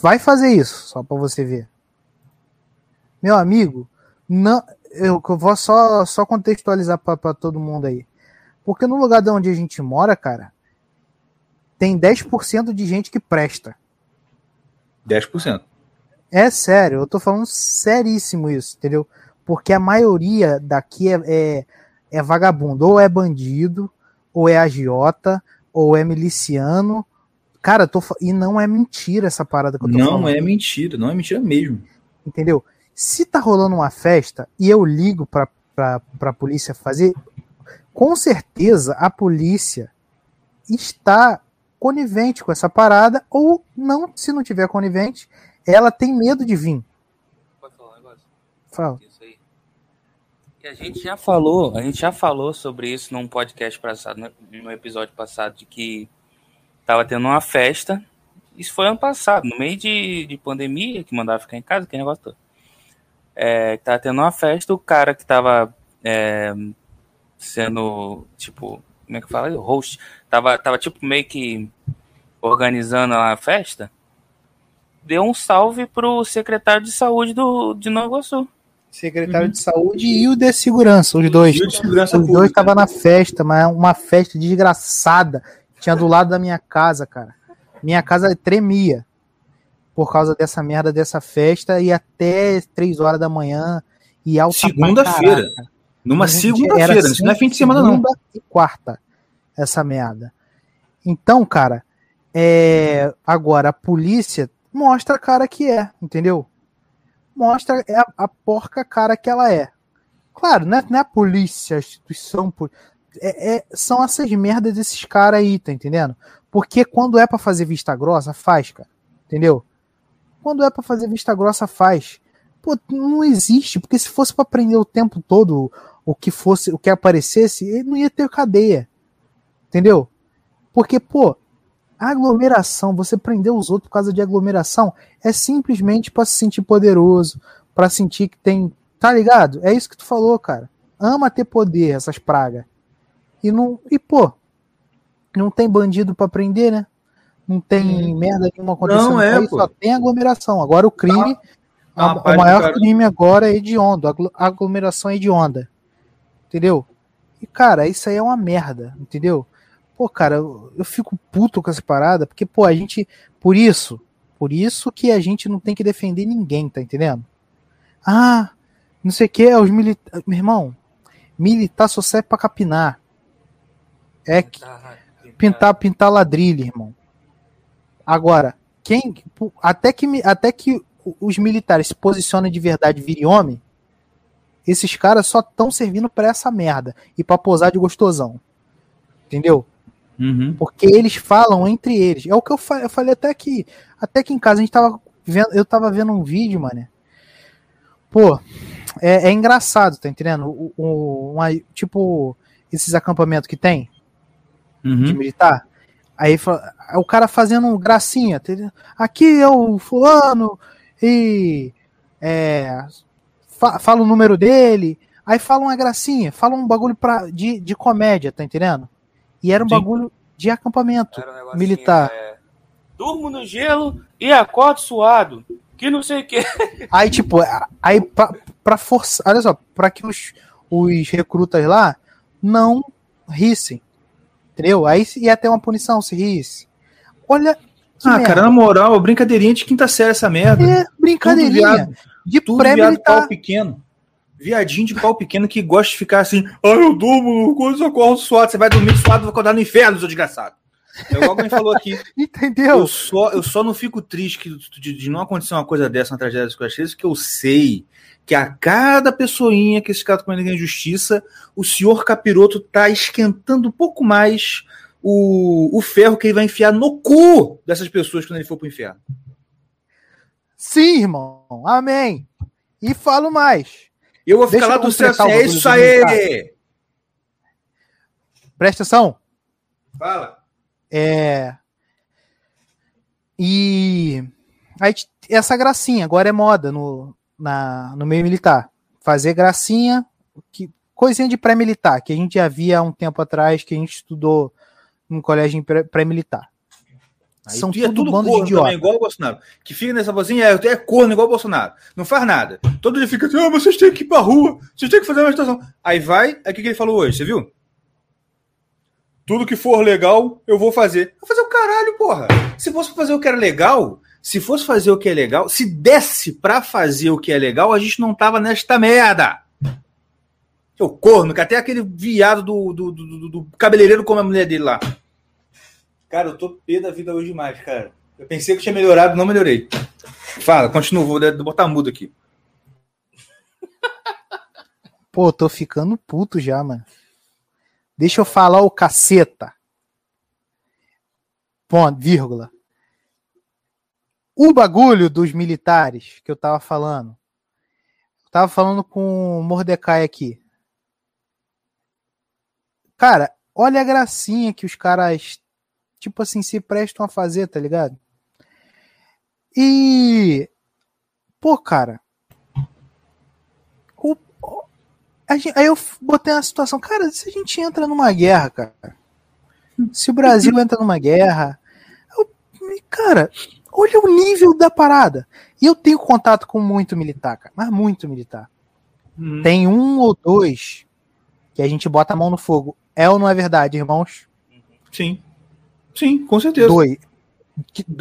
vai fazer isso, só para você ver. Meu amigo, não, eu, eu vou só, só contextualizar para todo mundo aí. Porque no lugar de onde a gente mora, cara, tem 10% de gente que presta. 10%. É sério, eu tô falando seríssimo isso, entendeu? Porque a maioria daqui é, é, é vagabundo, ou é bandido, ou é agiota, ou é miliciano. Cara, tô, e não é mentira essa parada que eu tô não falando. Não é mentira, não é mentira mesmo. Entendeu? Se tá rolando uma festa e eu ligo pra, pra, pra polícia fazer, com certeza a polícia está conivente com essa parada, ou não, se não tiver conivente, ela tem medo de vir. Pode falar um negócio? Fala. E a gente já falou, a gente já falou sobre isso num podcast passado, no episódio passado, de que tava tendo uma festa. Isso foi ano passado, no meio de, de pandemia, que mandava ficar em casa, que negócio todo é, tava tendo uma festa, o cara que tava é, sendo, tipo, como é que fala? Host, tava, tava tipo meio que organizando a festa, deu um salve pro secretário de saúde do, de Nova Iguaçu. Secretário uhum. de saúde e o de segurança, os dois. Segurança os dois estavam na festa, mas é uma festa desgraçada. Tinha do lado da minha casa, cara. Minha casa tremia por causa dessa merda dessa festa e até três horas da manhã e alta Segunda-feira. Numa segunda-feira, não é fim de semana não. E quarta, essa merda. Então, cara, é... agora a polícia mostra a cara que é, entendeu? Mostra a, a porca cara que ela é. Claro, não é, não é a polícia, a instituição. É, é, são essas merdas desses caras aí, tá entendendo? Porque quando é para fazer vista grossa, faz, cara. Entendeu? Quando é para fazer vista grossa, faz. Pô, não existe, porque se fosse para prender o tempo todo o que fosse, o que aparecesse, ele não ia ter cadeia. Entendeu? Porque, pô, aglomeração, você prender os outros por causa de aglomeração, é simplesmente para se sentir poderoso, para sentir que tem, tá ligado? É isso que tu falou, cara. Ama ter poder essas pragas. E não, e pô, não tem bandido para prender, né? não tem merda nenhuma acontecendo. Não, é, só tem aglomeração. Agora o crime, Ah, a- o maior cara- crime agora é hediondo. A aglo- aglomeração é hedionda. Entendeu? E, cara, isso aí é uma merda, entendeu? Pô, cara, eu, eu fico puto com essa parada, porque, pô, a gente. Por isso, por isso que a gente não tem que defender ninguém, tá entendendo? Ah, não sei o que, os militares. Meu irmão, militar só serve pra capinar. É que pintar, pintar ladrilho, irmão. Agora, quem até que até que os militares se posicionem de verdade, e virem homem, esses caras só estão servindo pra essa merda e pra posar de gostosão. Entendeu? Uhum. Porque eles falam entre eles. É o que eu falei, eu falei até que até que em casa a gente tava vendo, eu tava vendo um vídeo, mano. Pô, é, é engraçado, tá entendendo? O, o- uma- tipo esses acampamentos que tem de Uhum. militar. Aí fa- o cara fazendo gracinha. entendeu? Aqui é o fulano e é, fa- fala o número dele. Aí fala uma gracinha, fala um bagulho pra, de, de comédia, tá entendendo? E era um Sim. bagulho de acampamento. Era um militar. é, Durmo no gelo e acordo suado. Que não sei o que. Aí, tipo, aí pra, pra forçar. Olha só, pra que os, os recrutas lá não rissem. Entendeu? Aí ia ter uma punição se risse. Olha. Que Ah, merda. cara, na moral, brincadeirinha de quinta série essa merda. É, brincadeirinha. de tudo viado de pré-militar. pequeno. Viadinho de pau pequeno que gosta de ficar assim, ah, eu durmo, coisa, eu acordo suado. Você vai dormir suado, vai acordar no inferno, seu desgraçado. É igual alguém falou aqui. Entendeu? Eu só, eu só não fico triste que- de, de não acontecer uma coisa dessa, uma tragédia dessa coisa dessa, que eu sei que a cada pessoinha que esse cara tá comendo em justiça, o senhor capiroto tá esquentando um pouco mais o, o ferro que ele vai enfiar no cu dessas pessoas quando ele for pro inferno. Sim, irmão. Amém. E falo mais. Eu vou ficar Deixa lá do céu assim, é isso aí! Presta atenção. Fala. É. E. Aí, essa gracinha agora é moda no, na, no meio militar. Fazer gracinha, que, coisinha de pré-militar, que a gente já via há um tempo atrás, que a gente estudou no colégio pré- pré-militar. Aí São tu é tudo bando de corno idiota. também, igual o Bolsonaro. Que fica nessa vozinha, é, é corno igual o Bolsonaro. Não faz nada. Todo dia fica assim, ah, vocês têm que ir pra rua, vocês têm que fazer uma estação. Aí vai, aí o que, que ele falou hoje, você viu? Tudo que for legal, eu vou fazer. Vou fazer o caralho, porra. Se fosse fazer o que era legal, se fosse fazer o que é legal, se desse pra fazer o que é legal, a gente não tava nesta merda. Seu corno, que até aquele viado do, do, do, do- do cabeleireiro come a mulher dele lá. Cara, eu tô pé da vida hoje demais, cara. Eu pensei que tinha melhorado, não melhorei. Fala, continua, vou botar mudo aqui. Pô, tô ficando puto já, mano. Deixa eu falar o caceta. Ponto, vírgula. O bagulho dos militares que eu tava falando. Tava falando com o Mordecai aqui. Cara, olha a gracinha que os caras, tipo assim, se prestam a fazer, tá ligado? E. Pô, cara. O, gente- aí eu botei uma situação, cara, se a gente entra numa guerra, cara. Se o Brasil entra numa guerra. eu- cara, olha o nível da parada. E eu tenho contato com muito militar, cara, mas muito militar. Tem um ou dois que a gente bota a mão no fogo. É ou não é verdade, irmãos? Sim. Sim, com certeza. Dois.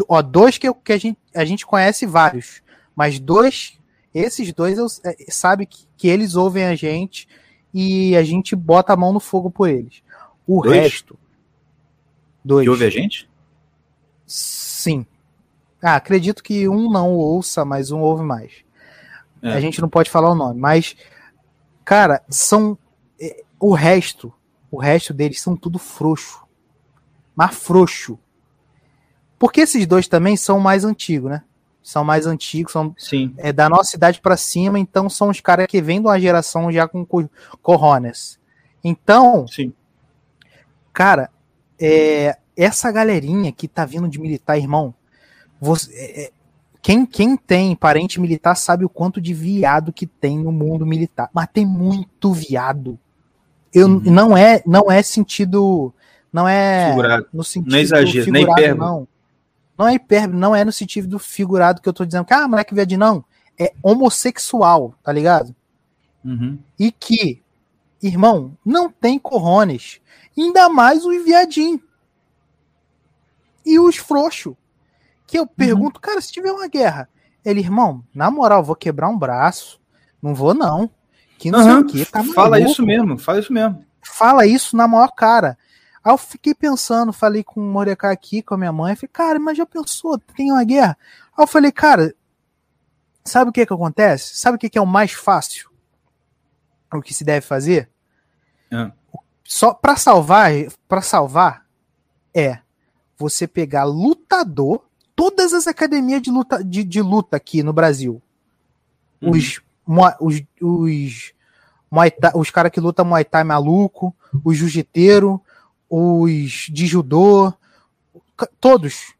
Ó, dois que, eu- que a, gente, a gente conhece vários. Mas dois, esses dois eu, é, sabe que, que eles ouvem a gente e a gente bota a mão no fogo por eles. O Dois? resto. Dois. Que ouve a gente? Sim. Ah, acredito que um não ouça, mas um ouve mais. É. A gente não pode falar o nome, mas cara, são é, o resto, o resto deles são tudo frouxo. Mas frouxo. Porque esses dois também são mais antigos, né? São mais antigos, são Sim. é, da nossa idade pra cima, então são os caras que vêm de uma geração já com co- coronas. Então, Sim. Cara, é, essa galerinha que tá vindo de militar, irmão, você- é, é, quem, quem tem parente militar sabe o quanto de viado que tem no mundo militar. Mas tem muito viado. Eu, Uhum. Não é não é sentido. Não é Figurado. no sentido Não é exagero, nem figurado, hipérbole. não. Não é hipérbole, não é no sentido figurado que eu tô dizendo que, ah, moleque viadinho, não. É homossexual, tá ligado? Uhum. E que, irmão, não tem corrones. Ainda mais os viadinhos. E os frouxos. Que eu pergunto, cara, se tiver uma guerra, ele, irmão, na moral, vou quebrar um braço. Não vou, não. Que não Aham, sei o quê. Tá fala maluco? isso mesmo, fala isso mesmo. fala isso na maior cara. Aí eu fiquei pensando, falei com o Mordecai aqui, com a minha mãe, falei, cara, mas já pensou, tem uma guerra? Aí eu falei, cara, sabe o que que acontece? Sabe o que que é o mais fácil? O que se deve fazer? Ah. Só para salvar, para salvar é você pegar lutador, todas as academias de luta, de, de luta aqui no Brasil, Uhum. os, os, os, Thai- os caras que lutam Muay Thai maluco, os jiu-jiteiro, os de judô, todos.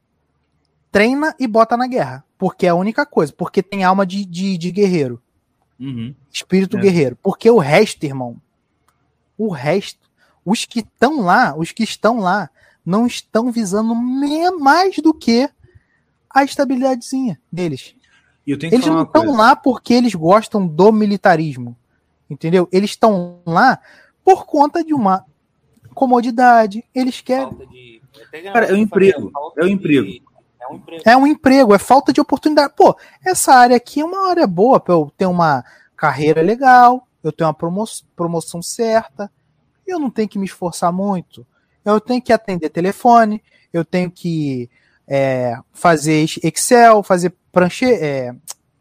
Treina e bota na guerra. Porque é a única coisa. Porque tem alma de, de, de guerreiro. Uhum. Espírito É. guerreiro. Porque o resto, irmão, o resto, os que estão lá, os que estão lá, não estão visando me- mais do que a estabilidadezinha deles. Eles não estão lá porque eles gostam do militarismo. Entendeu? Eles estão lá por conta de uma comodidade. Eles querem. Falta de. até Cara, é emprego, falta é o de- emprego. É um emprego. É um emprego, é falta de oportunidade. Pô, essa área aqui é uma área boa para eu ter uma carreira legal, eu tenho uma promo promoção certa, eu não tenho que me esforçar muito. Eu tenho que atender telefone, eu tenho que é, fazer Excel, fazer pranche, é,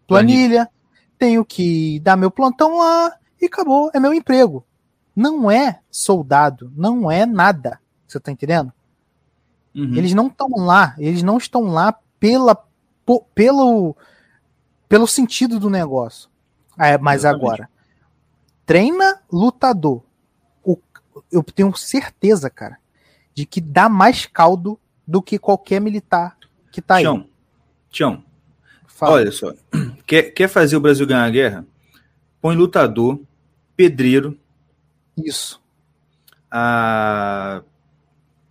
planilha, tenho que dar meu plantão lá e acabou, é meu emprego. Não é soldado, não é nada. Você tá entendendo? Uhum. Eles não estão lá, eles não estão lá pela, po- pelo, pelo sentido do negócio. É, mas Exatamente. agora, treina lutador. O- eu tenho certeza, cara, de que dá mais caldo do que qualquer militar que tá aí. Tião, Tião, Fala. olha só. Quer, quer fazer o Brasil ganhar a guerra? Põe lutador, pedreiro, Isso. a...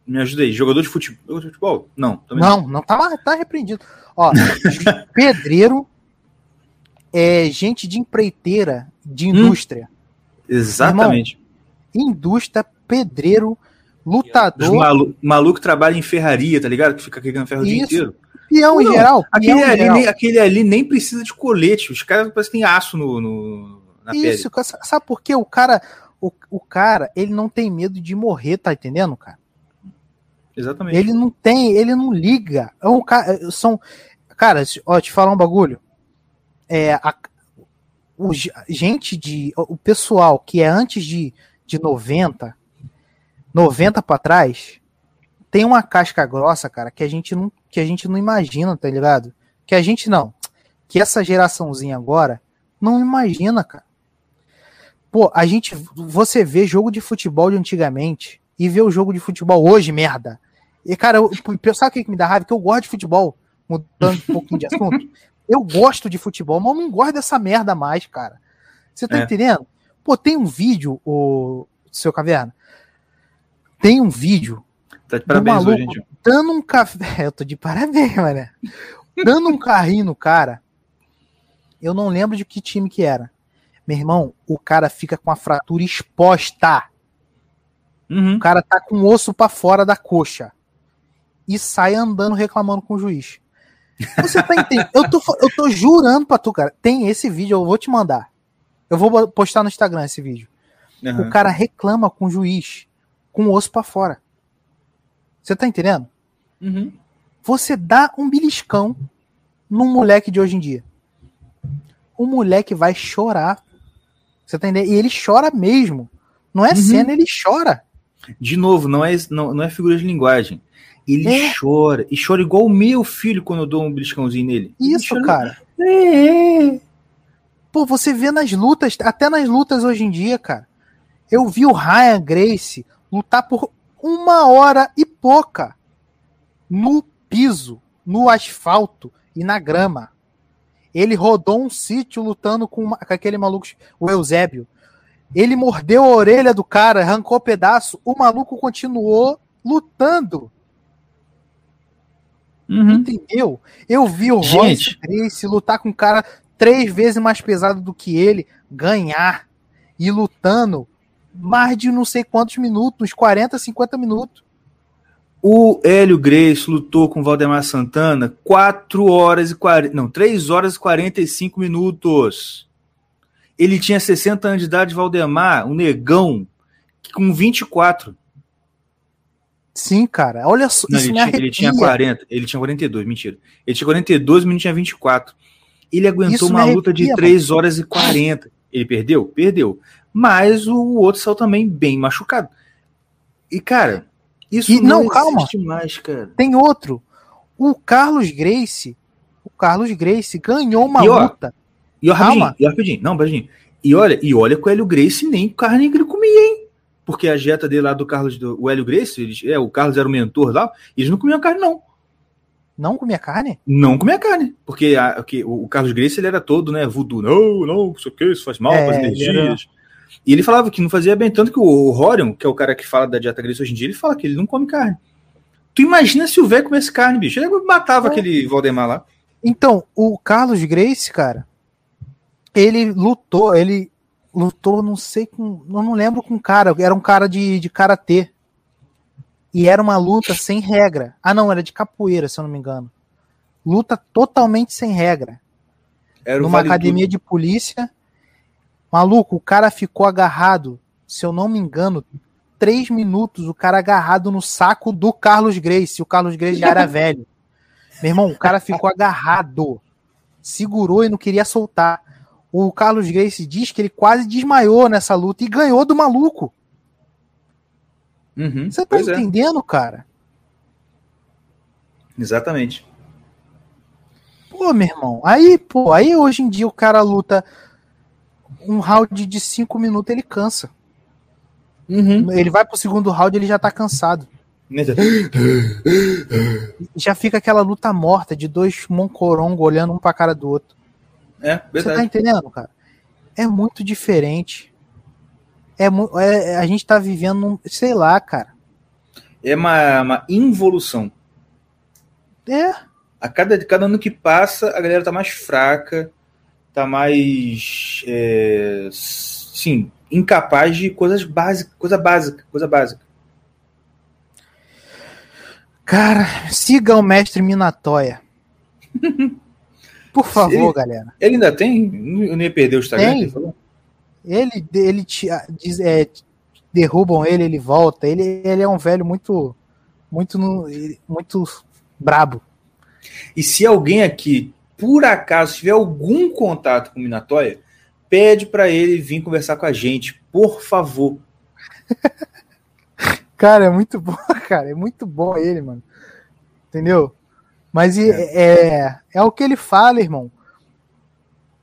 Me ajuda aí, jogador de futebol? jogador de futebol? Não, também Não, não tá, tá repreendido. Ó, pedreiro é gente de empreiteira, de indústria. Exatamente. Indústria, pedreiro, lutador, malu maluco trabalha em ferraria, tá ligado? Que fica carregando ferro o dia Isso. inteiro. peão em Não, geral. Aquele ali, geral. nem, aquele ali nem precisa de colete. Os caras parecem que tem aço no, no- na Isso, pele. sabe por quê? O cara, o, o cara, ele não tem medo de morrer, tá entendendo, cara? Exatamente. Ele não tem, ele não liga. É um cara, são, cara, ó, te falar um bagulho. É, a, o, ge- gente de, o pessoal que é antes de, de 90, 90 pra trás, tem uma casca grossa, cara, que a gente não, que a gente não imagina, tá ligado? Que a gente não, que essa geraçãozinha agora não imagina, cara. Pô, a gente, você vê jogo de futebol de antigamente e vê o jogo de futebol hoje, merda. E, cara, eu, sabe o que que me dá raiva? Que eu gosto de futebol, mudando um pouquinho de assunto. Eu gosto de futebol, mas eu não gosto dessa merda mais, cara. Você tá É. entendendo? Pô, tem um vídeo, o seu caverna. Tem um vídeo Tá de parabéns maluco. hoje, gente. dando um café. Eu tô de parabéns, mané. Dando um carrinho no cara. Eu não lembro de que time que era. Meu irmão, o cara fica com a fratura exposta. Uhum. O cara tá com o osso pra fora da coxa. E sai andando reclamando com o juiz. Você tá entendendo? Eu tô, eu tô jurando pra tu, cara. Tem esse vídeo, eu vou te mandar. Eu vou postar no Instagram esse vídeo. Aham. O cara reclama com o juiz com o osso pra fora. Você tá entendendo? Uhum. Você dá um beliscão num moleque de hoje em dia. O moleque vai chorar. Você tá entendendo? E ele chora mesmo. Não é Uhum. cena, ele chora. De novo, não é, não, não é figura de linguagem. Ele É. chora. E chora igual o meu filho quando eu dou um beliscãozinho nele. Ele Isso, chora- cara. É. Pô, você vê nas lutas, até nas lutas hoje em dia, cara. Eu vi o Ryan Grace lutar por uma hora e pouca no piso, no asfalto e na grama. Ele rodou um sítio lutando com, uma- com aquele maluco, o Eusébio. Ele mordeu a orelha do cara, arrancou pedaço. O maluco continuou lutando. Uhum. Entendeu? Eu vi o. Royce lutar com um cara três vezes mais pesado do que ele, ganhar e lutando mais de não sei quantos minutos, uns 40, 50 minutos. O Hélio Grace lutou com o Valdemar Santana 4 horas e 40. Não, 3 horas e 45 minutos. Ele tinha 60 anos de idade, Valdemar, um negão, com 24. Sim, cara. Olha só, Não, isso ele, tinha, arrepia. ele tinha 40, ele tinha 42, mentira. Ele tinha 42, o menino tinha 24. Ele aguentou uma me luta de arrepia, 3 horas e 40. Ele perdeu? Perdeu. Mas o outro saiu também bem machucado. E, cara, isso E- não, não, calma. existe mais, cara. Tem outro. O Carlos Grace, o Carlos Grace ganhou uma E, ó, luta. E ó, rapidinho, Calma. e ó, rapidinho, não, rapidinho. E olha, e olha que o Hélio Grace nem carne que ele comia, hein? Porque a dieta dele lá do Carlos, do, o Hélio Grace, eles, é, o Carlos era o mentor lá, eles não comiam carne, não. Não comia carne? Não comia carne. Porque, a, que, o, o Carlos Grace, ele era todo, né, voodoo. Não, não, isso aqui, isso faz mal É, ele energias. E ele falava que não fazia bem, tanto que o, Horion, que é o cara que fala da dieta Grace hoje em dia, ele fala que ele não come carne. Tu imagina se o velho comesse carne, bicho. Ele matava É. aquele Valdemar lá. Então, o Carlos Grace, cara, ele lutou, ele lutou, não sei com, eu não lembro com cara, era um cara de, de karatê. E era uma luta sem regra. Ah, não, era de capoeira, se eu não me engano. Luta totalmente sem regra. Era numa Vale academia Tudo. de polícia. Maluco, o cara ficou agarrado, se eu não me engano, três minutos, o cara agarrado no saco do Carlos Grace. O Carlos Grace já era velho. Meu irmão, o cara ficou agarrado. Segurou e não queria soltar. O Carlos Grace diz que ele quase desmaiou nessa luta e ganhou do maluco. Uhum, Você tá é. entendendo, cara? Exatamente. Pô, meu irmão. Aí, pô, aí hoje em dia o cara luta um round de cinco minutos, ele cansa. Uhum. Ele vai pro segundo round, ele já tá cansado. Já fica aquela luta morta de dois moncorongo olhando um pra cara do outro. É, Você tá entendendo, cara? É muito diferente. É, é- é- a gente tá vivendo, um, sei lá, cara. É uma, uma involução. É, A cada, cada ano que passa, a galera tá mais fraca, tá mais. É, sim, incapaz de coisas básicas, coisa básica, coisa básica. cara, siga o mestre Minatoya. Por favor, Sim. galera. Ele ainda tem? Eu nem ia perder o Instagram. Tem. que ele falou? Ele, ele te, diz- é, derrubam ele, ele volta. Ele, ele é um velho muito, muito, muito brabo. E se alguém aqui, por acaso, tiver algum contato com o Minatoya, pede pra ele vir conversar com a gente, por favor. Cara, é muito bom, cara. É muito bom ele, mano. Entendeu? Mas e- é, é, o que ele fala, irmão.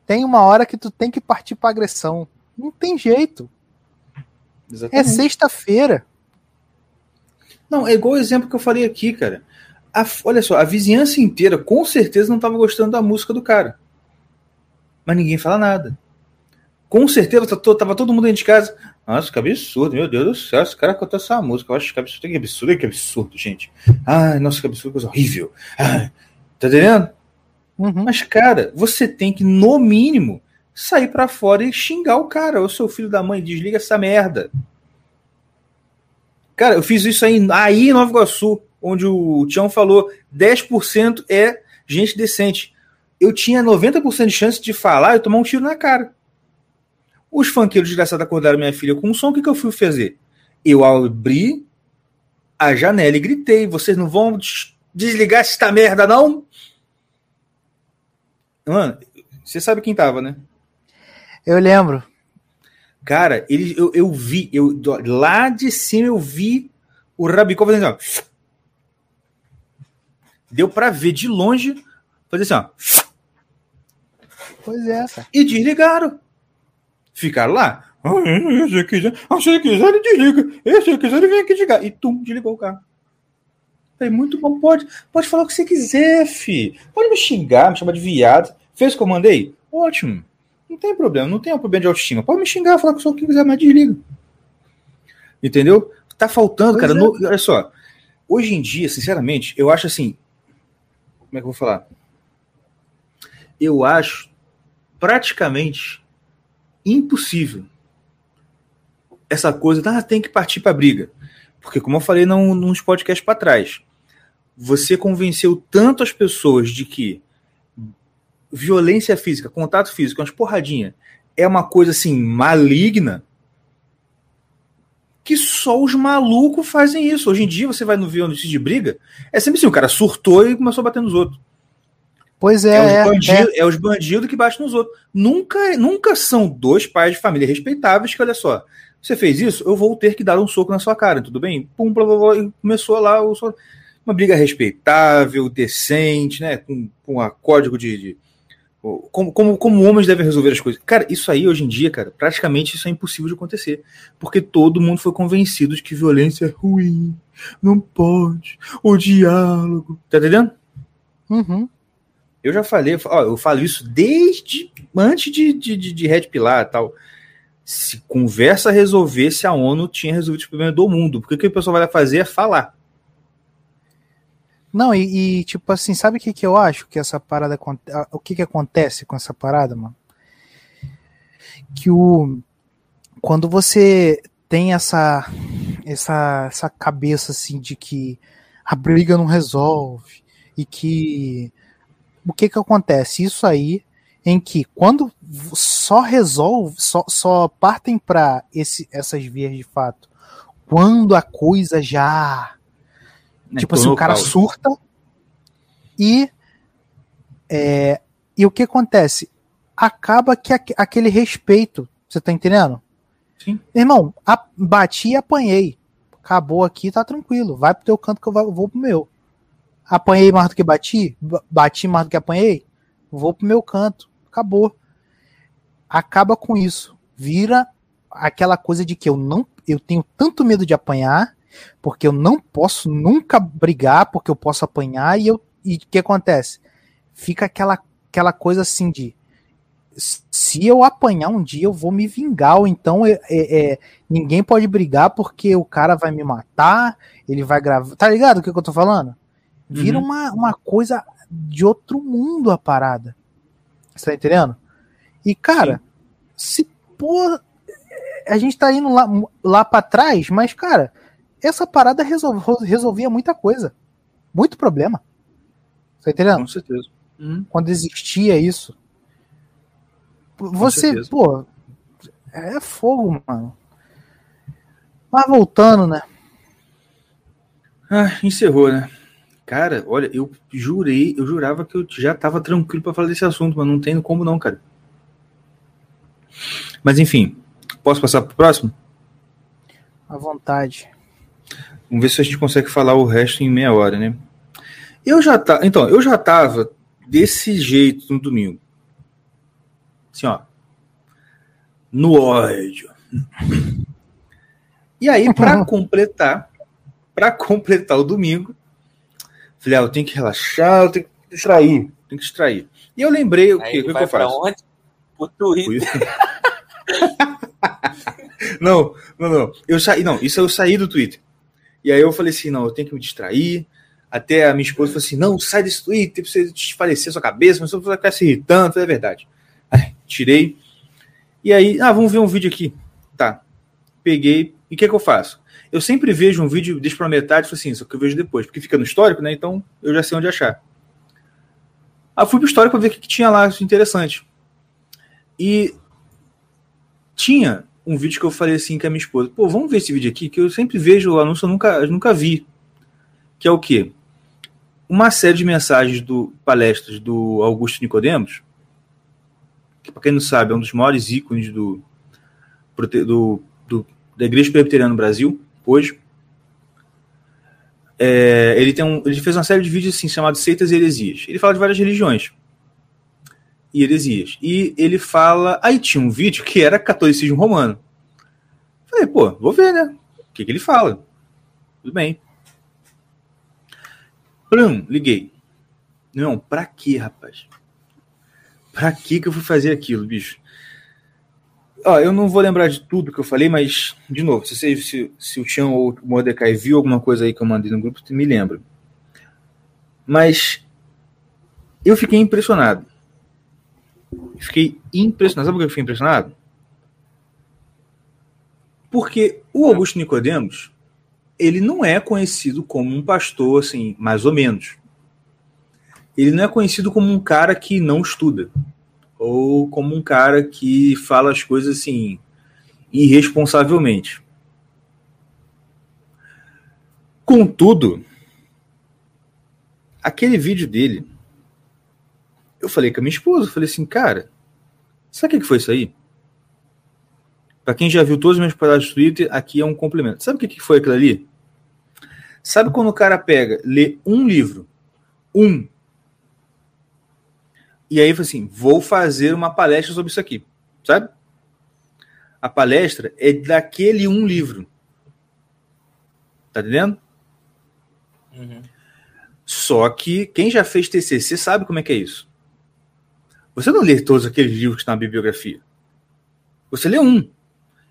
Tem uma hora que tu tem que partir pra agressão. Não tem jeito. É Exatamente. sexta-feira. Não, é igual o exemplo que eu falei aqui, cara. A- olha só, a vizinhança inteira com certeza não estava gostando da música do cara. Mas ninguém fala nada. Com certeza tá tava todo mundo dentro de casa. Nossa, que absurdo, meu Deus do céu, esse cara cantou essa música. Eu acho que absurdo, que absurdo, que absurdo, gente. Ai, nossa, que absurdo, coisa horrível. Ai, tá entendendo? Uhum. Mas, cara, você tem que, no mínimo, sair pra fora e xingar o cara. Ô, seu filho da mãe, desliga essa merda. Cara, eu fiz isso aí, aí em Nova Iguaçu, onde o Tião falou 10% é gente decente. Eu tinha 90% de chance de falar e tomar um tiro na cara. Os funkeiros desgraçados acordaram minha filha com um som, o que, que eu fui fazer? Eu abri a janela e gritei: vocês não vão des- desligar esta merda, não? Mano, você sabe quem tava, né? Eu lembro. Cara, ele, eu, eu vi, eu, lá de cima eu vi o Rabicó fazendo assim, ó. Deu pra ver de longe, fazer assim, ó. Pois é, cara. E desligaram. Ficaram lá. Ah, Se quiser, ah, se quiser, ele desliga. E Se quiser, ele vem aqui desligar. E tum, desligou o carro. Falei, muito bom, pode, pode falar o que você quiser, fi. Pode me xingar, me chamar de viado. Fez o que eu mandei? Ótimo. Não tem problema, não tem um problema de autoestima. Pode me xingar, falar com o que quiser, mas desliga. Entendeu? Tá faltando, Pois cara. é. no- olha só. Hoje em dia, sinceramente, eu acho assim. Como é que eu vou falar? Eu acho praticamente impossível essa coisa, ah, tem que partir para briga. Porque, como eu falei num, nos podcasts para trás, você convenceu tanto as pessoas de que violência física, contato físico, umas porradinha, é uma coisa assim maligna, que só os malucos fazem isso. Hoje em dia, você vai no ver notícia de briga, é sempre assim: o cara surtou e começou a bater nos outros. Pois é. É É, os bandidos é. é os bandidos que batem nos outros. Nunca, nunca são dois pais de família respeitáveis que, olha só, você fez isso, eu vou ter que dar um soco na sua cara, tudo bem? Pum, blá, blá, blá, e começou lá o uma briga respeitável, decente, né? Com, com a código de. de- como, como, como homens devem resolver as coisas. Cara, isso aí hoje em dia, cara, praticamente isso é impossível de acontecer. Porque todo mundo foi convencido de que violência é ruim, não pode, o diálogo. Tá entendendo? Uhum. Eu já falei, ó, eu falo isso desde antes de, de, de, de Red Pilar e tal. Se conversa resolvesse, a ONU tinha resolvido o problema do mundo. Porque o que o pessoal vai fazer é falar. Não, e, e, tipo assim, sabe o que, que eu acho que essa parada. O que, que acontece com essa parada, mano? Que o. Quando você tem essa, essa, essa cabeça assim de que a briga não resolve e que. O que que acontece? Isso aí em que quando só resolve, só, só partem para essas vias de fato quando a coisa já né? Tipo assim, o cara caos. surta e. é, e o que acontece? Acaba que aque- aquele respeito, você tá entendendo? Sim. Irmão, a- bati e apanhei. Acabou aqui, tá tranquilo. Vai pro teu canto que eu vou pro meu. Apanhei mais do que bati? Ba- Bati mais do que apanhei? Vou pro meu canto. Acabou. Acaba com isso. Vira aquela coisa de que eu não. Eu tenho tanto medo de apanhar porque eu não posso nunca brigar, porque eu posso apanhar, e eu e o que acontece? Fica aquela, aquela coisa assim de se eu apanhar um dia eu vou me vingar, ou então é, é, é, ninguém pode brigar porque o cara vai me matar, ele vai gravar. Tá ligado o que, eu tô falando? Vira Uhum. uma, uma coisa de outro mundo a parada. Você tá entendendo? E, cara, se pô. A gente tá indo lá, lá pra trás, mas, cara, essa parada resol- resolvia muita coisa. Muito problema. Tá entendendo? Com certeza. Uhum. Quando existia isso. Você, pô. É fogo, mano. Mas voltando, né? Ah, encerrou, né? Cara, olha, eu jurei, eu jurava que eu já tava tranquilo pra falar desse assunto, mas não tem como não, cara. Mas enfim, posso passar pro próximo? À vontade. Vamos ver se a gente consegue falar o resto em meia hora, né? Eu já tá, então, eu já tava desse jeito no domingo. Assim, ó. No ódio. E aí, para completar, para completar o domingo, falei, ah, eu tenho que relaxar, eu tenho que distrair, tenho que distrair. E eu lembrei o que, o que vai eu pra faço? onde? Pro Twitter. Não, não, não. Eu saí, não, isso eu saí do Twitter. E aí eu falei assim, não, eu tenho que me distrair. Até a minha esposa falou assim, não, sai desse Twitter você desfalecer sua cabeça, mas você vai ficar se irritando, é verdade. Aí, tirei. E aí, ah, vamos ver um vídeo aqui. Tá. Peguei. E o que é que eu faço? Eu sempre vejo um vídeo, deixo pra metade falo assim, só que eu vejo depois, porque fica no histórico, né? Então eu já sei onde achar. Aí fui pro histórico pra ver o que, que tinha lá interessante. E tinha um vídeo que eu falei assim com a minha esposa, pô, vamos ver esse vídeo aqui, que eu sempre vejo o anúncio, eu nunca, eu nunca vi. Que é o quê? Uma série de mensagens do palestras do Augusto Nicodemos, que para quem não sabe, é um dos maiores ícones do, do, do- da Igreja Presbiteriana no Brasil, hoje. É, ele, tem um, ele fez uma série de vídeos assim, chamados Seitas e Heresias. Ele fala de várias religiões e heresias. E ele fala. Aí tinha um vídeo que era catolicismo romano. Falei, pô, vou ver, né? O que, que ele fala? Tudo bem. Plum, liguei. Não, pra quê, rapaz? Pra que que eu fui fazer aquilo, bicho? Ó, eu não vou lembrar de tudo que eu falei, mas, de novo, se, você, se, se o Tião ou o Mordecai viu alguma coisa aí que eu mandei no grupo, me lembra. Mas Eu fiquei impressionado. Fiquei impressionado. Sabe por que eu fiquei impressionado? Porque o Augusto Nicodemos, ele não é conhecido como um pastor, assim, mais ou menos. Ele não é conhecido como um cara que não estuda. Ou como um cara que fala as coisas, assim, irresponsavelmente. Contudo, aquele vídeo dele, eu falei com a minha esposa, falei assim, cara, sabe o que foi isso aí? Para quem já viu todos os meus pedaços do Twitter, aqui é um complemento. Sabe o que foi aquilo ali? Sabe quando o cara pega, lê um livro, um, e aí fala assim, vou fazer uma palestra sobre isso aqui, sabe? A palestra é daquele um livro. Tá entendendo? Uhum. Só que quem já fez TCC sabe como é que é isso. Você não lê todos aqueles livros que estão na bibliografia. Você lê um.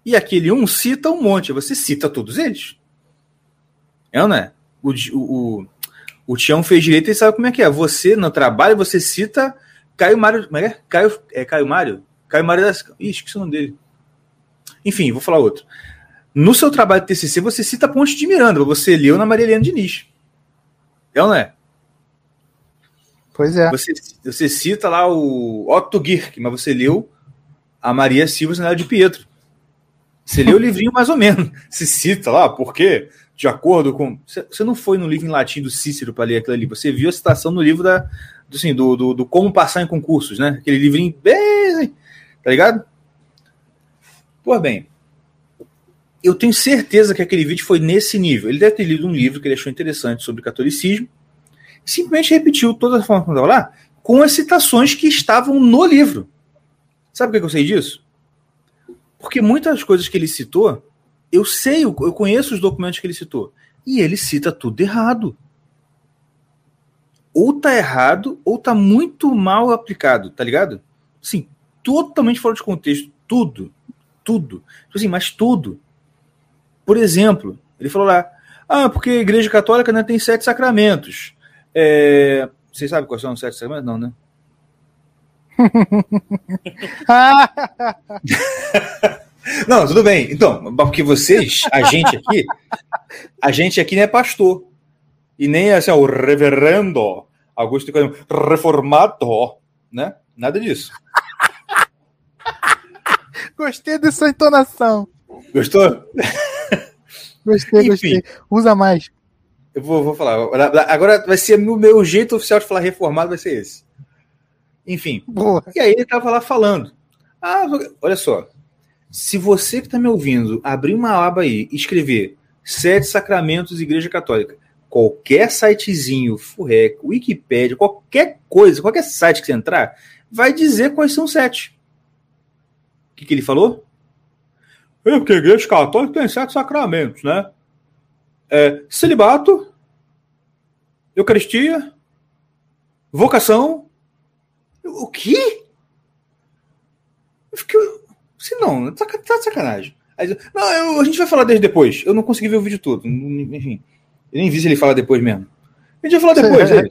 E aquele um cita um monte. Você cita todos eles. É ou não é? O, o, o Tião fez direito e sabe como é que é. Você, no trabalho, você cita Caio Mário. Como é? é? Caio, é Caio Mário? Caio Mário das. Ih, esqueci o nome dele. Enfim, vou falar outro. No seu trabalho de TCC, você cita Ponte de Miranda. Você leu na Maria Helena Diniz. É ou não é? Pois é. Você, você cita lá o Otto Girk, mas você leu a Maria Silva Senhora de Pietro. Você leu o livrinho mais ou menos. Se cita lá, por quê? De acordo com. Você não foi no livro em latim do Cícero para ler aquilo ali. Você viu a citação no livro da, do, assim, do, do, do Como Passar em Concursos, né? Aquele livrinho bem. Tá ligado? Pois bem, eu tenho certeza que aquele vídeo foi nesse nível. Ele deve ter lido um livro que ele achou interessante sobre catolicismo, simplesmente repetiu toda a forma estava lá, com as citações que estavam no livro. Sabe por que eu sei disso? Porque muitas coisas que ele citou, eu sei, eu conheço os documentos que ele citou, e ele cita tudo errado. Ou tá errado, ou tá muito mal aplicado, tá ligado? Sim, totalmente fora de contexto, tudo, tudo. Tipo assim, mas tudo. Por exemplo, ele falou lá, ah, porque a Igreja Católica né, tem sete sacramentos. É... Vocês sabem quais são os sete sacramentos? Não, né? não, tudo bem. Então, porque vocês, a gente aqui, a gente aqui não é pastor. E nem assim, o reverendo Augusto reformado, né? Nada disso. Gostei dessa entonação. Gostou? Gostei, Enfim, gostei. Usa mais. Eu vou, vou falar. Agora vai ser o meu jeito oficial de falar reformado, vai ser esse. Enfim. Boa. E aí ele tava lá falando. Ah, olha só. Se você que está me ouvindo abrir uma aba aí e escrever Sete Sacramentos Igreja Católica, qualquer sitezinho, Furrec, Wikipedia, qualquer coisa, qualquer site que você entrar, vai dizer quais são sete. O que, que ele falou? É porque a igreja católica tem sete sacramentos, né? É, celibato, Eucaristia, vocação. O quê? Eu fiquei. Se não, tá, tá de sacanagem. Aí, não, eu, a gente vai falar desde depois. Eu não consegui ver o vídeo todo. Enfim. Eu nem vi se ele fala depois mesmo. A gente vai falar depois. É.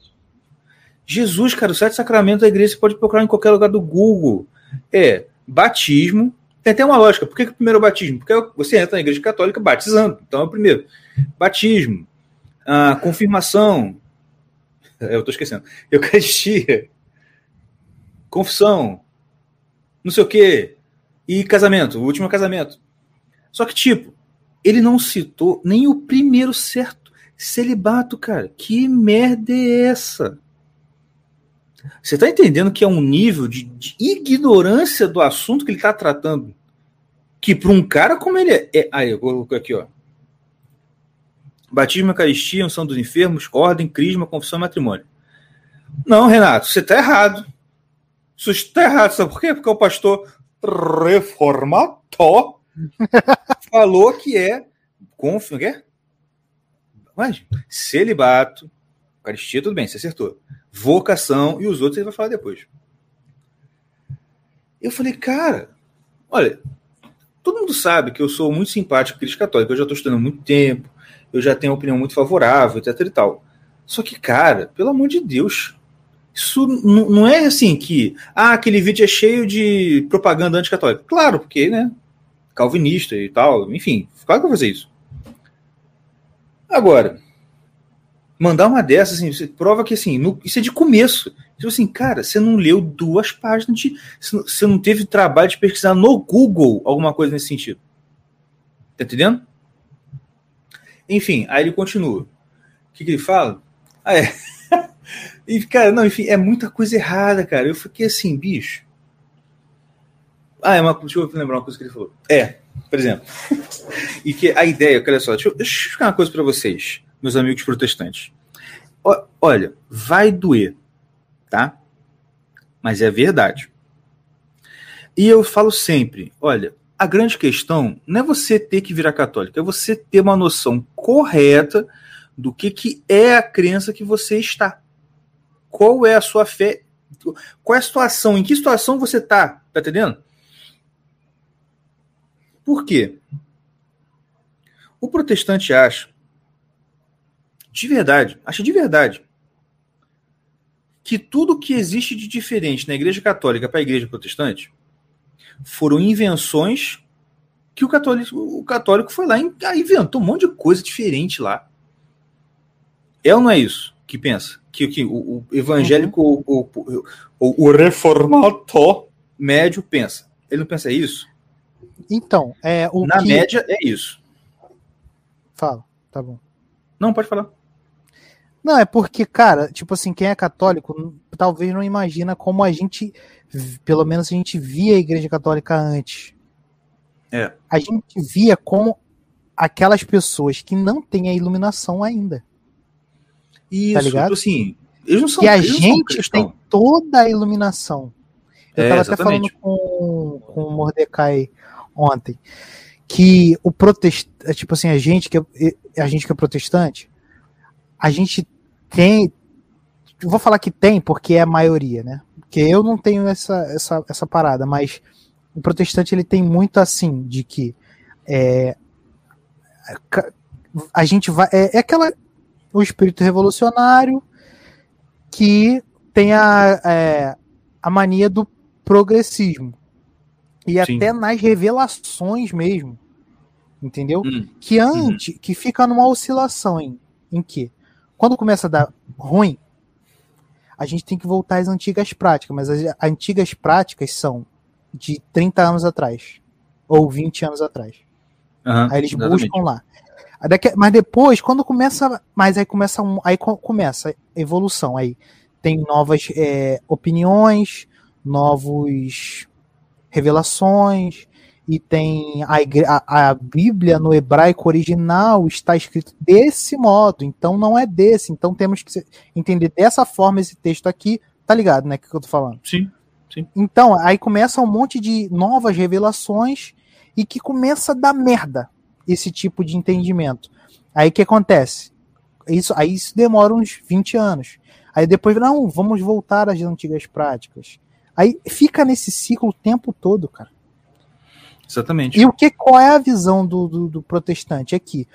Jesus, cara, o sete sacramentos da igreja você pode procurar em qualquer lugar do Google. É batismo, tem até uma lógica. Por que, que o primeiro é batismo? Porque você entra na igreja católica batizando. Então é o primeiro. Batismo. Ah, confirmação. Eu estou esquecendo. Eucaristia. Confissão. Não sei o quê. E casamento. O último é casamento. Só que, tipo, ele não citou nem o primeiro certo. Celibato, cara. Que merda é essa? Você está entendendo que é um nível de, de, ignorância do assunto que ele está tratando? Que para um cara como ele é. é aí, eu coloco aqui, ó. Batismo, Eucaristia, unção dos enfermos, ordem, crisma, confissão e matrimônio. Não, Renato, você está errado. Isso está errado, sabe por quê? Porque o pastor reformado falou que é. Conf, é? Mas, celibato, Eucaristia, tudo bem, você acertou vocação e os outros ele vai falar depois. Eu falei, cara, olha, todo mundo sabe que eu sou muito simpático com católico, eu já estou estudando há muito tempo, eu já tenho uma opinião muito favorável, etc e tal. Só que, cara, pelo amor de Deus, Isso não é assim que, ah, aquele vídeo é cheio de propaganda anticatólica. Claro, porque, né, calvinista e tal, enfim, claro que eu vou fazer isso. Agora, mandar uma dessas, assim, você prova que, assim, no- isso é de começo. Tipo assim, cara, você não leu duas páginas de. Você não teve trabalho de pesquisar no Google alguma coisa nesse sentido. Tá entendendo? Enfim, aí ele continua. O que, que ele fala? Ah, é. e, cara, não, enfim, é muita coisa errada, cara. Eu fiquei assim, bicho. Ah, é uma, deixa eu lembrar uma coisa que ele falou. É, por exemplo. e que a ideia, olha só, deixa eu, deixa eu explicar uma coisa para vocês, meus amigos protestantes. O- olha, vai doer, tá? Mas é verdade. E eu falo sempre, olha, a grande questão não é você ter que virar católico, é você ter uma noção correta do que, que é a crença que você está. Qual é a sua fé? Qual é a situação? Em que situação você está? Tá entendendo? Por quê? O protestante acha, de verdade, acha de verdade, que tudo que existe de diferente na Igreja Católica para a Igreja Protestante foram invenções que o católico, o católico foi lá e inventou um monte de coisa diferente lá. É ou não é isso que pensa? Que, que o, o evangélico, o, o, o, o reformador médio pensa. Ele não pensa isso? Então, é o Na que... média é isso. Fala, tá bom. Não, pode falar. Não, é porque, cara, tipo assim, quem é católico talvez não imagina como a gente, pelo menos a gente via a igreja católica antes. É. A gente via como aquelas pessoas que não têm a iluminação ainda. Isso, ligado? tipo assim, eles não são que a gente tem toda a iluminação. Eu É, tava até falando exatamente. com, com o Mordecai ontem que o protestante, tipo assim, a gente que é, a gente que é protestante, a gente tem vou falar que tem porque é a maioria, né? Porque eu não tenho essa, essa, essa parada, mas o protestante ele tem muito assim de que é, a gente vai é, é aquela o espírito revolucionário que tem a, é, a mania do progressismo e Sim. até nas revelações mesmo, entendeu? Hum, que antes que fica numa oscilação em, em que quando começa a dar ruim a gente tem que voltar às antigas práticas mas as antigas práticas são de 30 anos atrás ou 20 anos atrás aham, aí eles exatamente. buscam lá mas depois quando começa mas aí começa aí co- começa a evolução aí tem novas é, opiniões novos revelações e tem a, igre- a, a Bíblia no hebraico original está escrito desse modo, então não é desse, então temos que entender dessa forma esse texto aqui, tá ligado, né, que eu tô falando? Sim. Então, aí começa um monte de novas revelações e que começa a dar merda esse tipo de entendimento. Aí o que acontece? Isso, aí isso demora uns 20 anos. Aí depois, não, vamos voltar às antigas práticas. Aí fica nesse ciclo o tempo todo, cara. Exatamente. E o que qual é a visão do, do, do protestante? É que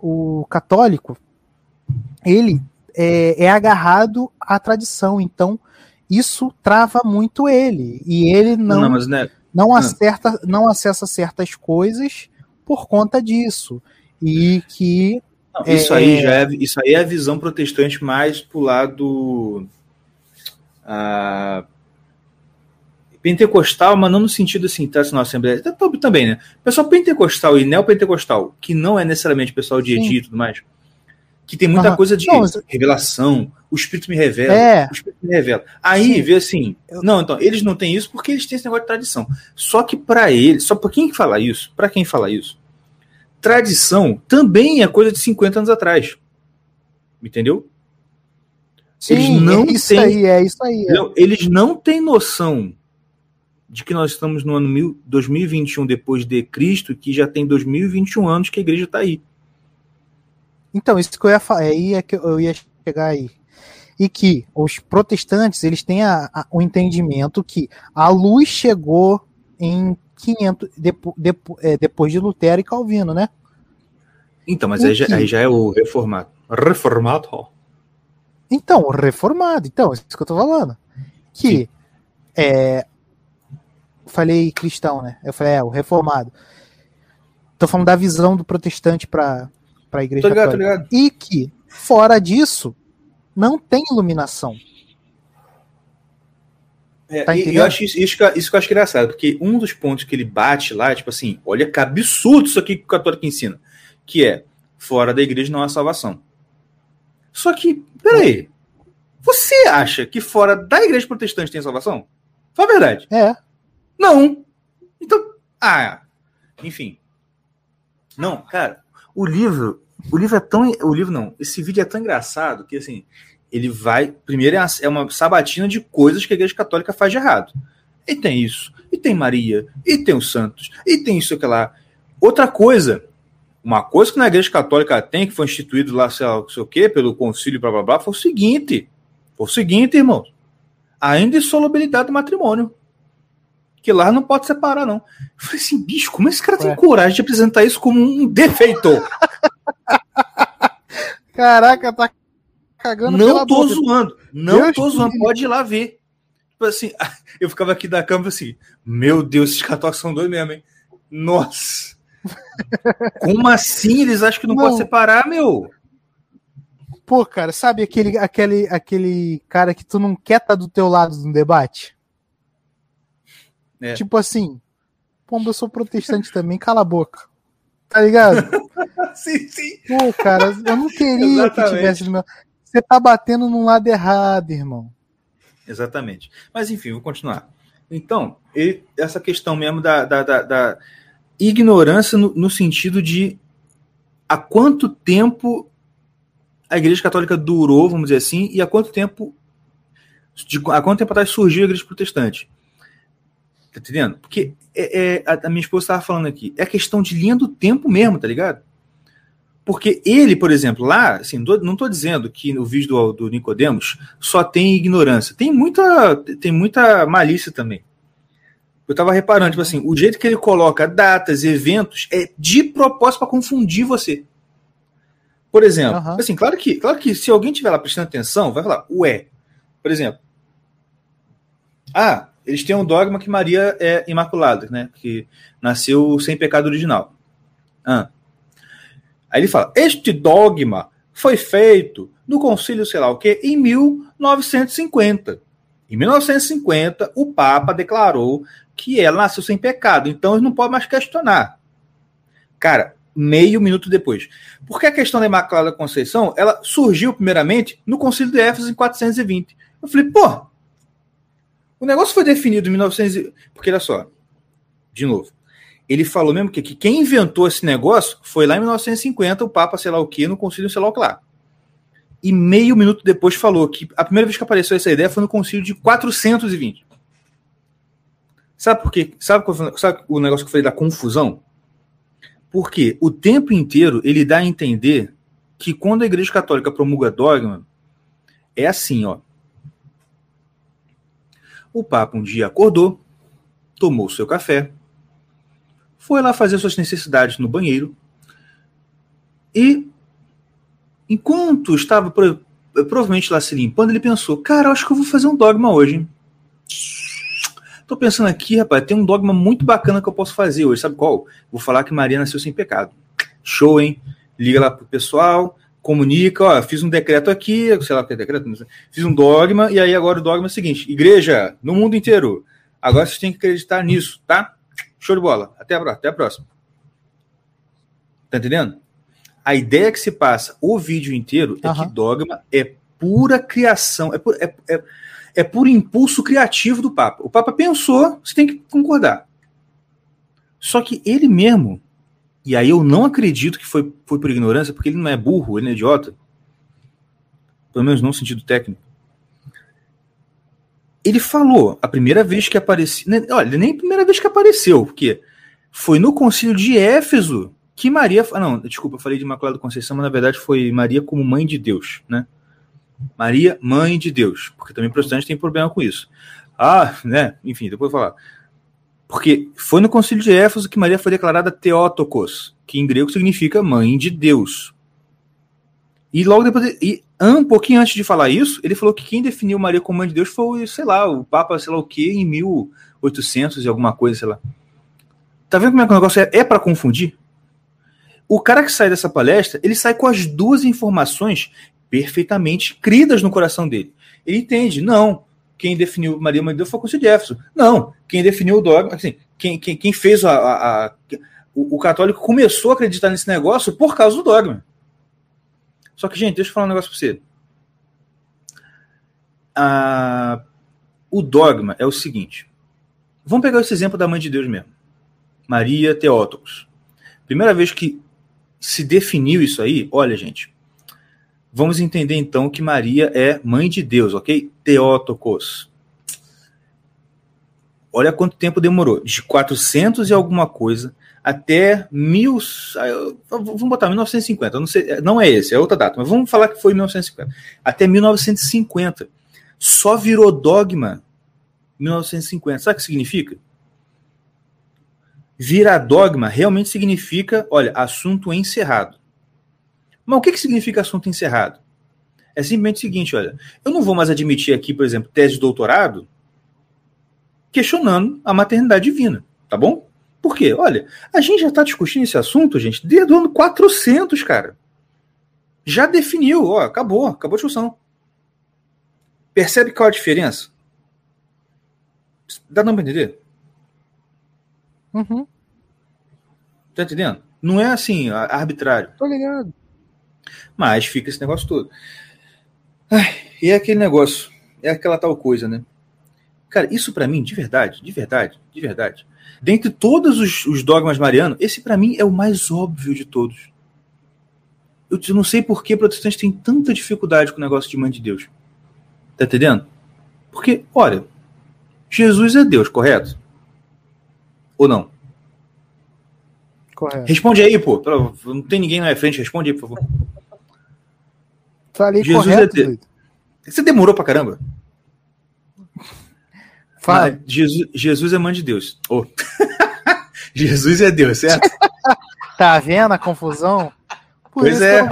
o católico ele é, é agarrado à tradição, então isso trava muito ele e ele não não, né, não Ah. acerta, não acessa certas coisas por conta disso e que não, É, isso aí é- já é, isso aí é a visão protestante mais pro lado ah, pentecostal, mas não no sentido assim, tá? Na Assembleia tá, tá- também, né? Pessoal pentecostal e neopentecostal, que não é necessariamente pessoal de Sim. Edi e tudo mais, que tem muita Aham. coisa de Não, revelação, o Espírito me revela, É. o Espírito me revela. Aí Sim. vê assim, não, então, eles não têm isso porque eles têm esse negócio de tradição. Só que para eles, só para quem fala isso, para quem fala isso, tradição também é coisa de 50 anos atrás. Entendeu? Eles sim, não é isso têm- aí, é isso aí. é. Eles não têm noção de que nós estamos no ano mil- 2021 depois de Cristo, que já tem 2021 anos que a igreja está aí. Então, isso que eu ia falar, aí é que eu ia chegar aí. E que os protestantes, eles têm a- a- o entendimento que a luz chegou em 500, depo, depo- é, depois de Lutero e Calvino, né? Então, mas aí já, aí já é o reformado. Reformado, ó. Então, o reformado. Então, é isso que eu tô falando. Que é. Falei cristão, né? Eu falei, é, o reformado. Tô falando da visão do protestante para a igreja Tô ligado, tô ligado. E que, fora disso, não tem iluminação. É, Tá eu acho isso, isso, que, eu- isso que eu acho engraçado, porque um dos pontos que ele bate lá é tipo assim: olha que absurdo isso aqui que o católico ensina. Que é, fora da igreja não há salvação. Só que, peraí. Você acha que fora da igreja protestante tem salvação? Fala a verdade. É. Não. Então, ah, enfim. Não, cara, o livro, o livro é tão, o livro não, esse vídeo é tão engraçado que assim, ele vai, primeiro é uma, é sabatina de coisas que a igreja católica faz de errado. E tem isso, e tem Maria, e tem os santos, e tem isso que lá. Outra coisa, uma coisa que na igreja católica tem, que foi instituído lá, sei lá, não sei o quê, pelo concílio, blá blá blá, foi o seguinte, foi o seguinte, irmãos, a indissolubilidade do matrimônio que lá não pode separar, não. Eu falei assim, bicho, como esse cara tem coragem de apresentar isso como um defeito? Caraca, tá cagando não tô boca. zoando. Não Deus tô zoando. Pode ir lá ver. Tipo assim, eu ficava aqui da câmera assim, meu Deus, esses católicos são dois mesmo, hein? Nossa. Como assim eles acham que não, Não. pode separar, meu? Pô, cara, sabe aquele, aquele, aquele cara que tu não quer estar do teu lado no debate? É. Tipo assim, pô, eu sou protestante também, cala a boca. Tá ligado? sim, sim. Pô, cara, eu não queria que tivesse no meu. Você tá batendo no lado errado, irmão. Exatamente. Mas enfim, vou continuar. Então, ele- essa questão mesmo da, da, da- da ignorância no, no sentido de há quanto tempo a Igreja Católica durou, vamos dizer assim, e há quanto tempo de, há quanto tempo atrás surgiu a Igreja Protestante. Tá entendendo? Porque é, é, a, minha esposa estava falando aqui, é questão de linha do tempo mesmo, tá ligado? Porque ele, por exemplo, lá, assim, não estou dizendo que no vídeo do, do Nicodemos só tem ignorância. Tem muita, tem muita malícia também. Eu tava reparando, tipo assim, o jeito que ele coloca datas, eventos, é de propósito para confundir você. Por exemplo, Aham. assim, claro que, claro que se alguém tiver lá prestando atenção, vai falar, ué, por exemplo, ah, eles têm um dogma que Maria é imaculada, né? Que nasceu sem pecado original. Ah. Aí ele fala: este dogma foi feito no concílio, sei lá o quê, em 1950. Em 1950, o Papa declarou que ela nasceu sem pecado, então ele não pode mais questionar. Cara, meio minuto depois. Porque a questão da Imaculada Conceição, ela surgiu primeiramente no concílio de Éfeso em 420. Eu falei, pô, o negócio foi definido em 1900. e- Porque olha só, de novo, ele falou mesmo que, que quem inventou esse negócio foi lá em 1950, o Papa, sei lá o que, no concílio, sei lá o que lá. E meio minuto depois falou que a primeira vez que apareceu essa ideia foi no concílio de 420. Sabe por quê? Sabe, sabe o negócio que eu falei da confusão? Porque o tempo inteiro ele dá a entender que quando a Igreja Católica promulga dogma, é assim, ó. O Papa um dia acordou, tomou seu café, foi lá fazer suas necessidades no banheiro e, enquanto estava pro- provavelmente lá se limpando, ele pensou: Cara, acho que eu vou fazer um dogma hoje. Hein? Tô pensando aqui, rapaz, tem um dogma muito bacana que eu posso fazer hoje. Sabe qual? Vou falar que Maria nasceu sem pecado. Show, hein? Liga lá pro pessoal, comunica, ó, fiz um decreto aqui, sei lá o que é decreto, não sei. fiz um dogma, e aí agora o dogma é o seguinte: igreja, no mundo inteiro, agora vocês têm que acreditar nisso, tá? Show de bola. Até a, até a próxima. Tá entendendo? A ideia que se passa o vídeo inteiro é Aham. que dogma é pura criação, é, pu- é, é, é puro impulso criativo do Papa. O Papa pensou, você tem que concordar. Só que ele mesmo, e aí eu não acredito que foi, foi por ignorância, porque ele não é burro, ele não é idiota. Pelo menos não no sentido técnico. Ele falou a primeira vez que apareceu. né, Olha, nem a primeira vez que apareceu, porque foi no concílio de Éfeso que Maria. ah, Não, desculpa, eu falei de Imaculada Conceição, mas na verdade foi Maria como mãe de Deus, né? Maria, mãe de Deus, porque também protestante tem problema com isso. Ah, né? Enfim, depois eu vou falar. Porque foi no concílio de Éfeso que Maria foi declarada Theotokos, que em grego significa mãe de Deus. E logo depois, e um pouquinho antes de falar isso, ele falou que quem definiu Maria como mãe de Deus foi, sei lá, o Papa, sei lá o que, em 1800 e alguma coisa, sei lá. Tá vendo como é que o negócio é, é para confundir? O cara que sai dessa palestra, ele sai com as duas informações perfeitamente cridas no coração dele. Ele entende, não, quem definiu Maria Mãe de Deus foi o Conselho de Éfeso. Não, quem definiu o dogma, assim, quem, quem, quem fez a, a, a o, o, católico começou a acreditar nesse negócio por causa do dogma. Só que, gente, deixa eu falar um negócio para você. Ah, o dogma é o seguinte. Vamos pegar esse exemplo da Mãe de Deus mesmo. Maria Teótocos. Primeira vez que se definiu isso aí, olha, gente, vamos entender então que Maria é mãe de Deus, ok? Teótocos. Olha quanto tempo demorou. De 400 e alguma coisa até mil. Vamos botar 1950. Não, sei, não é esse, é outra data, mas vamos falar que foi 1950. Até 1950. Só virou dogma 1950. Sabe o que significa? Virar dogma realmente significa, olha, assunto encerrado. Mas o que, que significa assunto encerrado? É simplesmente o seguinte, olha, eu não vou mais admitir aqui, por exemplo, tese de doutorado questionando a maternidade divina, tá bom? Por quê? Olha, a gente já está discutindo esse assunto, gente, desde o ano 400, cara. Já definiu, ó, acabou, acabou a discussão. Percebe qual a diferença? Dá não pra entender? Uhum. Tá entendendo? Não é assim, arbitrário. Tô ligado. Mas fica esse negócio todo. Ai, e é aquele negócio, é aquela tal coisa, né? Cara, isso para mim, de verdade, de verdade, de verdade. Dentre todos os, os dogmas marianos, esse para mim é o mais óbvio de todos. Eu não sei por que protestantes têm tanta dificuldade com o negócio de mãe de Deus. Tá entendendo? Porque, olha, Jesus é Deus, correto? Ou não? Correto. Responde aí, pô. Não tem ninguém na minha frente, responde aí, por favor. Falei Jesus é correto, é Deus. Você demorou pra caramba? Fala. Jesus, Jesus é mãe de Deus. Oh. Jesus é Deus, certo? tá vendo a confusão? Por pois é.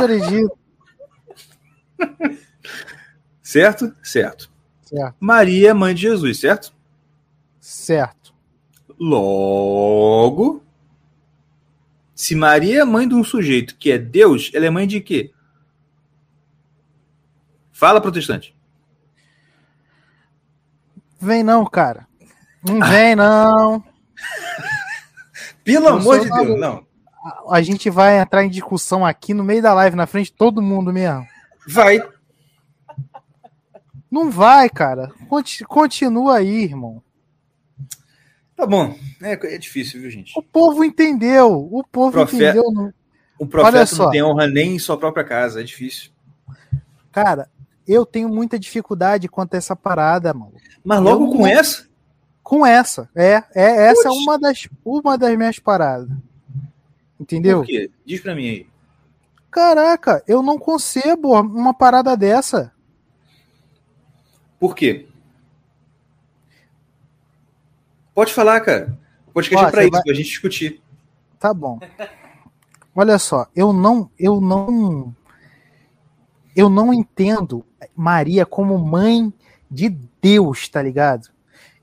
certo? Certo. Certo. Maria é mãe de Jesus, certo? Certo. Logo, se Maria é mãe de um sujeito que é Deus, ela é mãe de quê? Fala, protestante. Vem não, cara. Não vem não. Pelo amor de Deus, não. A gente vai entrar em discussão aqui no meio da live, na frente de todo mundo mesmo. Vai. Não vai, cara. Continua aí, irmão. Tá bom. É, é difícil, viu, gente? O povo entendeu. O povo profeta, entendeu. Não... O profeta não tem honra nem em sua própria casa. É difícil. Cara, eu tenho muita dificuldade quanto a essa parada, mano. Mas logo eu, com essa? Com essa. É, é essa é uma das, uma das minhas paradas. Entendeu? Por quê? Diz pra mim aí. Caraca, eu não concebo uma parada dessa. Por quê? Pode falar, cara. Pode podcast é pra isso, vai... pra gente discutir. Tá bom. Olha só, eu não, eu não, eu não entendo Maria como mãe de Deus, tá ligado?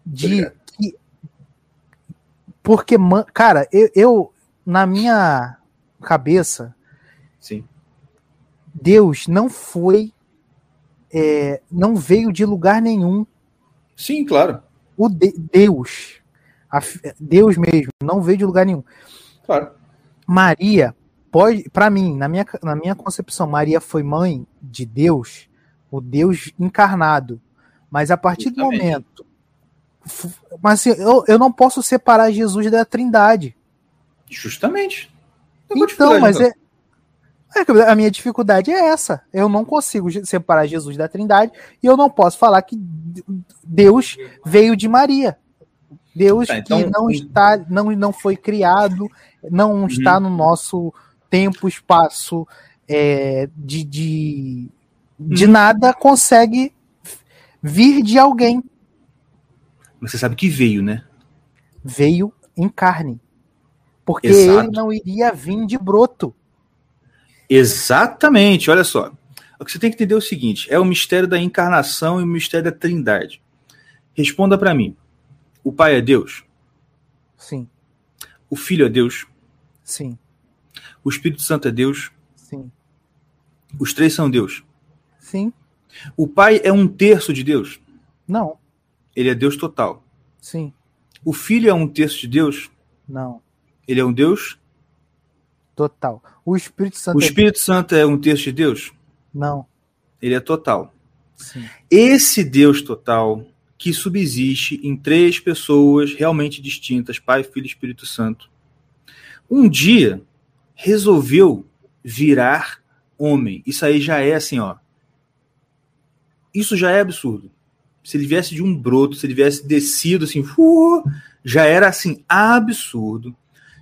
De que, porque, cara, eu, eu, na minha cabeça, sim, Deus não foi, é, não veio de lugar nenhum. Sim, claro. O de, Deus, a, Deus mesmo, não veio de lugar nenhum. Claro. Maria pode, para mim, na minha, na minha concepção, Maria foi mãe de Deus, o Deus encarnado. Mas a partir do momento. Mas assim, eu, eu não posso separar Jesus da Trindade. Justamente. Então, mas então. é, é. A minha dificuldade é essa. Eu não consigo separar Jesus da Trindade e eu não posso falar que Deus veio de Maria. Deus tá, então, que não está, não, não foi criado, não uhum. está no nosso tempo, espaço é, de, de, de uhum. nada, consegue vir de alguém. Você sabe que veio, né? Veio em carne. Porque Exato. ele não iria vir de broto. Exatamente, olha só. O que você tem que entender é o seguinte: é o mistério da encarnação e o mistério da trindade. Responda para mim. O Pai é Deus? Sim. O Filho é Deus? Sim. O Espírito Santo é Deus? Sim. Os três são Deus? Sim. O Pai é um terço de Deus? Não. Ele é Deus total. Sim. O Filho é um terço de Deus? Não. Ele é um Deus? Total. O Espírito Santo O Espírito Santo é um terço de Deus? é... Não. Ele é total. Sim. Esse Deus total que subsiste em três pessoas realmente distintas, Pai, Filho e Espírito Santo, um dia resolveu virar homem. Isso aí já é assim, ó. Isso já é absurdo. Se ele viesse de um broto, se ele viesse descido assim, uh, já era assim absurdo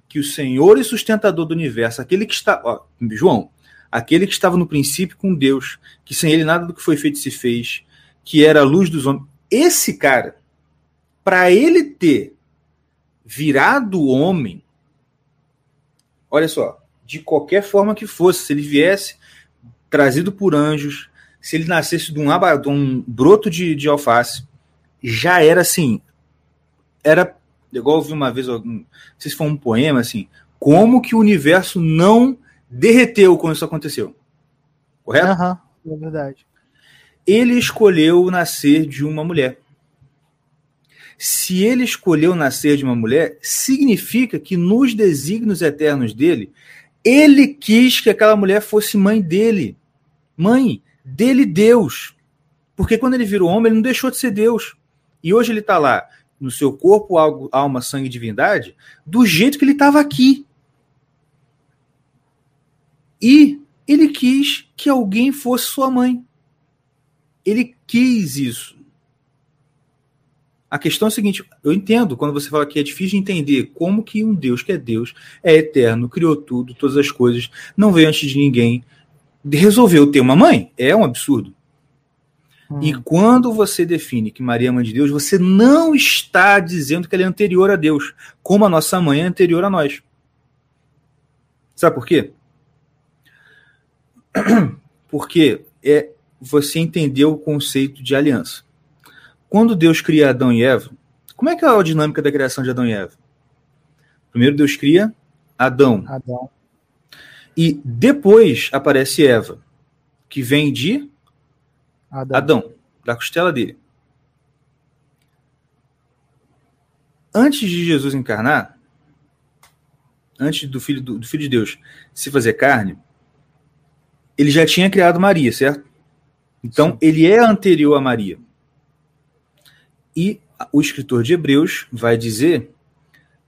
que o Senhor e sustentador do universo, aquele que está, ó, João, aquele que estava no princípio com Deus, que sem ele nada do que foi feito se fez, que era a luz dos homens. Esse cara, para ele ter virado homem, olha só, de qualquer forma que fosse, se ele viesse trazido por anjos, se ele nascesse de um, de um broto de, de alface, já era assim, era igual eu vi uma vez, não sei se foi um poema assim, como que o universo não derreteu quando isso aconteceu. Correto? Aham, é verdade. Ele escolheu nascer de uma mulher. Se ele escolheu nascer de uma mulher, significa que nos desígnios eternos dele, ele quis que aquela mulher fosse mãe dele. Mãe dele, Deus. Porque quando ele virou homem, ele não deixou de ser Deus. E hoje ele está lá, no seu corpo, alma, sangue e divindade, do jeito que ele estava aqui. E ele quis que alguém fosse sua mãe. Ele quis isso. A questão é a seguinte: eu entendo quando você fala que é difícil de entender como que um Deus que é Deus, é eterno, criou tudo, todas as coisas, não veio antes de ninguém, resolveu ter uma mãe. É um absurdo. Hum. E quando você define que Maria é mãe de Deus, você não está dizendo que ela é anterior a Deus, como a nossa mãe é anterior a nós. Sabe por quê? Porque é você entendeu o conceito de aliança. Quando Deus cria Adão e Eva, como é que é a dinâmica da criação de Adão e Eva? Primeiro Deus cria Adão Adão. e depois aparece Eva, que vem de Adão. Adão, da costela dele. Antes de Jesus encarnar, antes do filho, do, do filho de Deus se fazer carne, ele já tinha criado Maria, certo? Então, Sim. ele é anterior a Maria. E o escritor de Hebreus vai dizer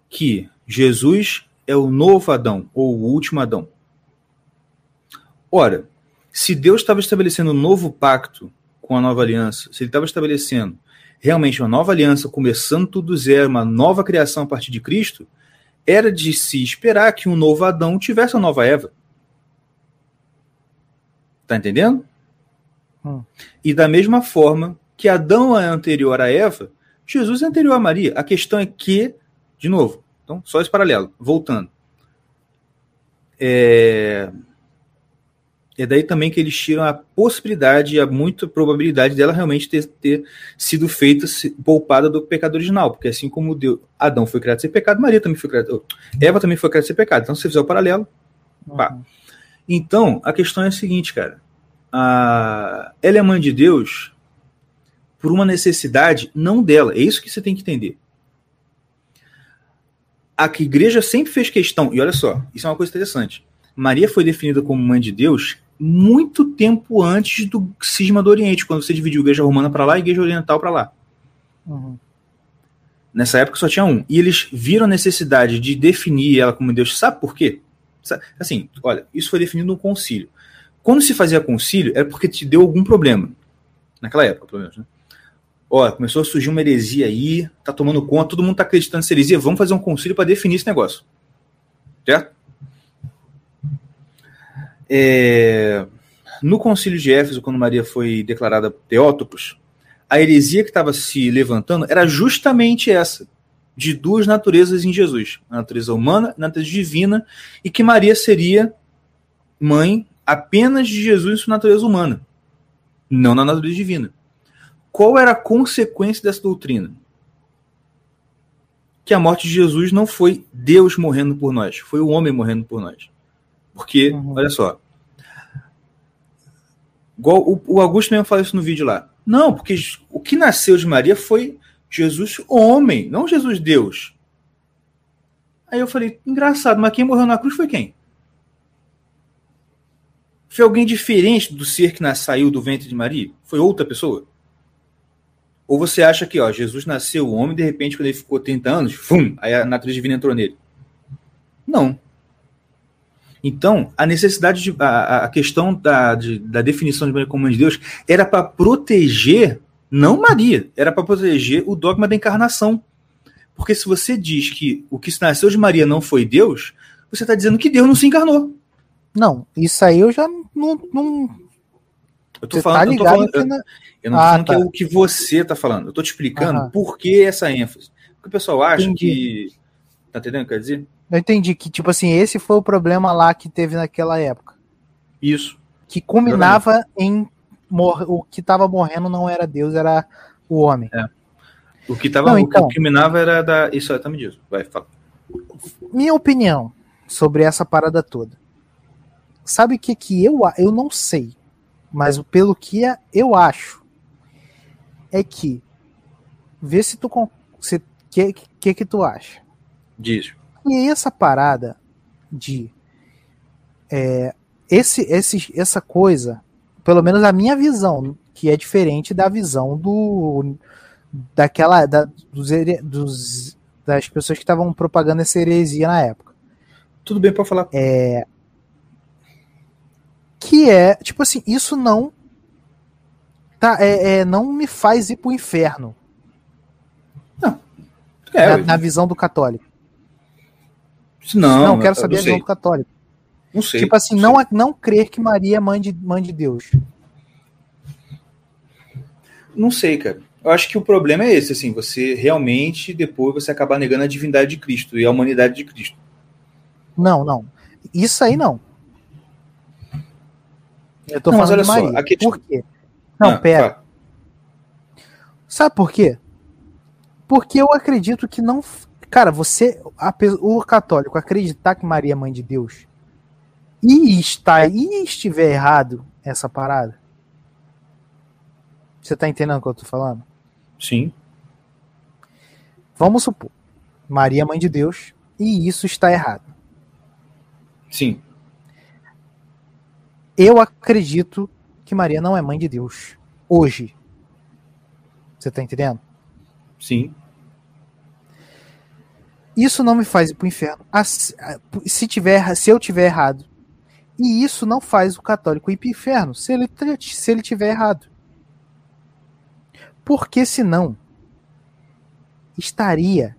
que Jesus é o novo Adão, ou o último Adão. Ora, se Deus estava estabelecendo um novo pacto com a nova aliança, se ele estava estabelecendo realmente uma nova aliança, começando tudo do zero, uma nova criação a partir de Cristo, era de se esperar que um novo Adão tivesse uma nova Eva. Tá entendendo? Hum. E da mesma forma que Adão é anterior a Eva, Jesus é anterior a Maria. A questão é que, de novo, então, só esse paralelo, voltando. É, é daí também que eles tiram a possibilidade e a muita probabilidade dela realmente ter, ter sido feita, poupada do pecado original. Porque assim como Deus, Adão foi criado sem pecado, Maria também foi criada. oh, Eva também foi criada sem pecado. Então, se você fizer o paralelo. Pá. Uhum. Então, a questão é a seguinte, cara. A... Ela é mãe de Deus por uma necessidade não dela. É isso que você tem que entender. A que igreja sempre fez questão, e olha só, isso é uma coisa interessante. Maria foi definida como mãe de Deus muito tempo antes do cisma do Oriente, quando você dividiu a igreja romana para lá e a igreja oriental para lá. Uhum. Nessa época só tinha um. E eles viram a necessidade de definir ela como Deus. Sabe por quê? Assim, olha, isso foi definido no concílio. Quando se fazia concílio, era porque te deu algum problema. Naquela época, pelo menos. Né? Ó, começou a surgir uma heresia aí, tá tomando conta, todo mundo tá acreditando nessa heresia, vamos fazer um concílio para definir esse negócio. Certo? É, No concílio de Éfeso, quando Maria foi declarada Teótopos, a heresia que estava se levantando era justamente essa, de duas naturezas em Jesus, a natureza humana e a natureza divina, e que Maria seria mãe, apenas de Jesus e sua natureza humana, não na natureza divina. Qual era a consequência dessa doutrina? Que a morte de Jesus não foi Deus morrendo por nós, foi o homem morrendo por nós. Porque, uhum. olha só, igual o, o Augusto mesmo fala isso no vídeo lá. Não, porque o que nasceu de Maria foi Jesus homem, não Jesus Deus. Aí eu falei, engraçado, mas quem morreu na cruz foi quem? Foi alguém diferente do ser que saiu do ventre de Maria? Foi outra pessoa? Ou você acha que ó, Jesus nasceu homem de repente, quando ele ficou 30 anos, fum, aí a natureza divina entrou nele? Não. Então, a necessidade de. a, a questão da, de, da definição de Maria como mãe de Deus era para proteger, não Maria, era para proteger o dogma da encarnação. Porque se você diz que o que nasceu de Maria não foi Deus, você está dizendo que Deus não se encarnou. Não, isso aí eu já não. não... Eu tô você falando, tá eu, tô falando eu, na... eu, não tô ah, falando tá. que é tá. o que você está falando. Eu tô te explicando Aham. por que essa ênfase. Porque o pessoal acha Entendi. que. Tá entendendo o que quer dizer? Eu entendi que, tipo assim, esse foi o problema lá que teve naquela época. Isso. Que culminava em. Mor o que estava morrendo não era Deus, era o homem. É. O que tava, não, então, o que culminava era da. Isso aí, tá me diz. Vai, fala. Minha opinião sobre essa parada toda. Sabe o que, que eu, eu não sei, mas pelo que eu acho, é que. Vê se tu. O que, que que tu acha? Diz. E essa parada de. É, esse, esse, essa coisa, pelo menos a minha visão, que é diferente da visão do daquela da, dos, dos, das pessoas que estavam propagando essa heresia na época. Tudo bem para falar. É que é tipo assim, isso não tá, é, é, não me faz ir pro inferno. Não. É, na, na, visão do católico. Não, não quero saber a visão do católico. Não sei. Tipo assim, não, não, não crer que Maria é mãe de, mãe de Deus. Não sei, cara. Eu acho que o problema é esse, assim, você realmente depois você acabar negando a divindade de Cristo e a humanidade de Cristo. Não, não. Isso aí não. Eu tô não, falando mas olha de Maria. Só, aqui... Por quê? Não, ah, pera. Tá. Sabe por quê? Porque eu acredito que não. Cara, você, a, o católico, acreditar que Maria é mãe de Deus e está e estiver errado essa parada, você tá entendendo o que eu tô falando? Sim. Vamos supor, Maria é mãe de Deus e isso está errado. Sim. Eu acredito que Maria não é mãe de Deus hoje. Você tá entendendo? Sim. Isso não me faz ir pro inferno. Se, tiver, se eu tiver errado. E isso não faz o católico ir pro inferno se ele, se ele tiver errado. Porque senão estaria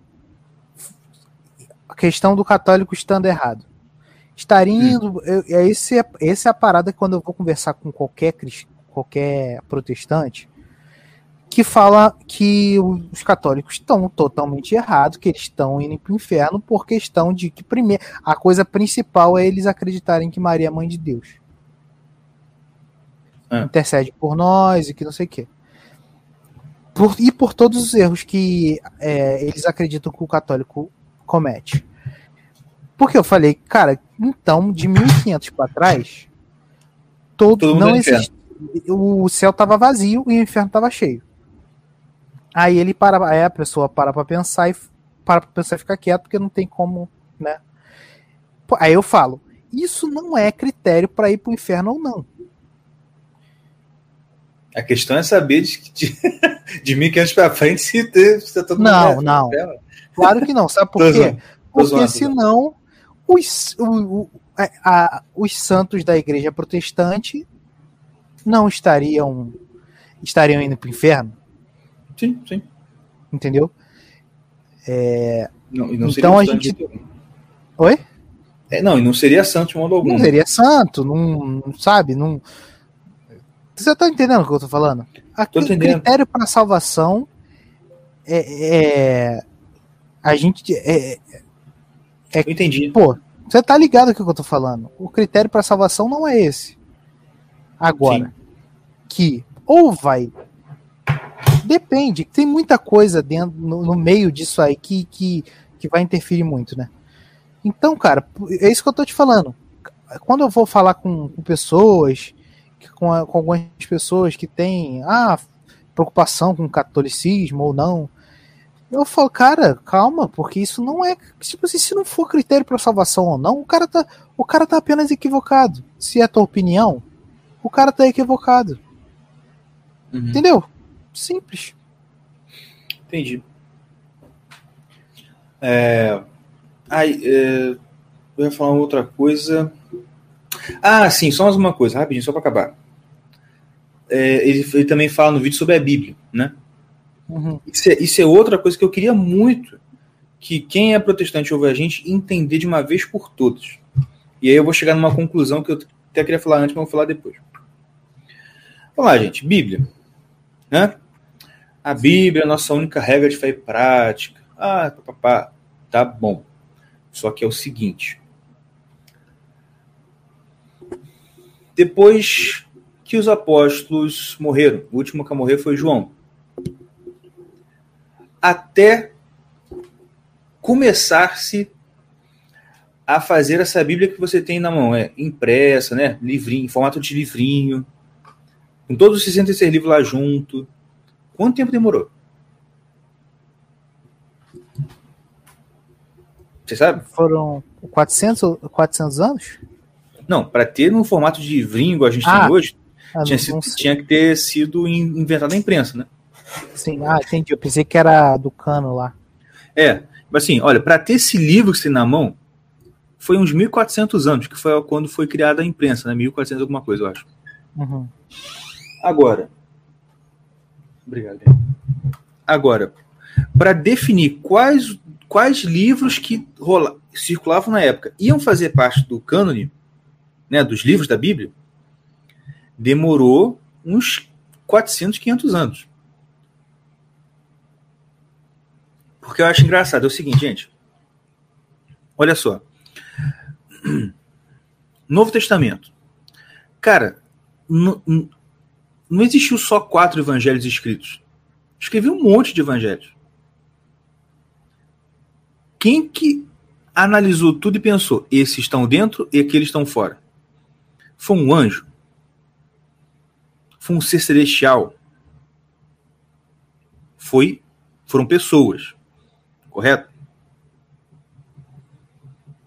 a questão do católico estando errado. Estaria hum. indo. Eu, é esse, é, essa é a parada quando eu vou conversar com qualquer, qualquer protestante que fala que os católicos estão totalmente errados, que eles estão indo para o inferno por questão de que primeiro a coisa principal é eles acreditarem que Maria é mãe de Deus. É. Intercede por nós e que não sei o quê por, e por todos os erros que é, eles acreditam que o católico comete. Porque eu falei, cara, então de 1500 para trás, todo, todo não existe. O céu tava vazio e o inferno tava cheio. Aí ele para, aí a pessoa para para pensar e para para pensar e ficar quieto porque não tem como, né? Aí eu falo, isso não é critério para ir para o inferno ou não. A questão é saber de, de, de 1500 para frente se, ter, se tá todo Não, não. Claro que não. Sabe por quê? Porque senão os, o, o, a, os santos da igreja protestante não estariam estariam indo para o inferno. Sim, sim. Entendeu? É, não, não então a gente. Oi? É, não, e não seria santo de modo algum. Não seria santo, não, sabe? Não, você tá entendendo o que eu tô falando? Aqui, o critério para salvação é, é, a gente é, é, eu entendi. Pô, você tá ligado o que eu tô falando? O critério para salvação não é esse. Agora, Sim. que ou vai. Depende, tem muita coisa dentro no, no meio disso aí que, que, que vai interferir muito, né? Então, cara, é isso que eu tô te falando. Quando eu vou falar com, com pessoas, com, a- com algumas pessoas que têm ah, preocupação com o catolicismo ou não, eu falo, cara, calma, porque isso não é. Tipo assim, se não for critério para salvação ou não, o cara, tá, o cara tá apenas equivocado. Se é a tua opinião, o cara tá equivocado. Uhum. Entendeu? Simples. Entendi. É... Ai, é... Eu ia falar uma outra coisa. Ah, sim, só mais uma coisa, rapidinho, só para acabar. É, ele, ele também fala no vídeo sobre a Bíblia, né? Uhum. Isso é, isso é outra coisa que eu queria muito que quem é protestante ouve a gente entender de uma vez por todas. E aí eu vou chegar numa conclusão que eu até queria falar antes, mas vou falar depois. Vamos lá, gente. Bíblia. Né? A Bíblia é a nossa única regra de fé e prática. Ah, papá, tá bom. Só que é o seguinte. Depois que os apóstolos morreram, o último que a morrer foi João. Até começar-se a fazer essa Bíblia que você tem na mão, é impressa, né, livrinho, em formato de livrinho, com todos os 66 livros lá junto. Quanto tempo demorou? Você sabe? Foram 400, ou 400 anos? Não, para ter no formato de livrinho igual a gente Ah, tem hoje, Ah, tinha, sido- tinha que ter sido in- inventado na imprensa, né? Sim, ah, entendi. Eu pensei que era do cano lá. É, mas assim, olha, para ter esse livro que você tem na mão, foi uns 1400 anos, que foi quando foi criada a imprensa, né? 1400 alguma coisa, eu acho. Uhum. Agora. Obrigado. Agora, para definir quais, quais livros que rola, circulavam na época iam fazer parte do cânone, né, dos livros da Bíblia, demorou uns 400, 500 anos. Porque eu acho engraçado. É o seguinte, gente. Olha só. Novo Testamento. Cara, não existiu só quatro evangelhos escritos. Escrevi um monte de evangelhos. Quem que analisou tudo e pensou, esses estão dentro e aqueles estão fora? Foi um anjo? Foi um ser celestial? Foi, foram pessoas. Correto?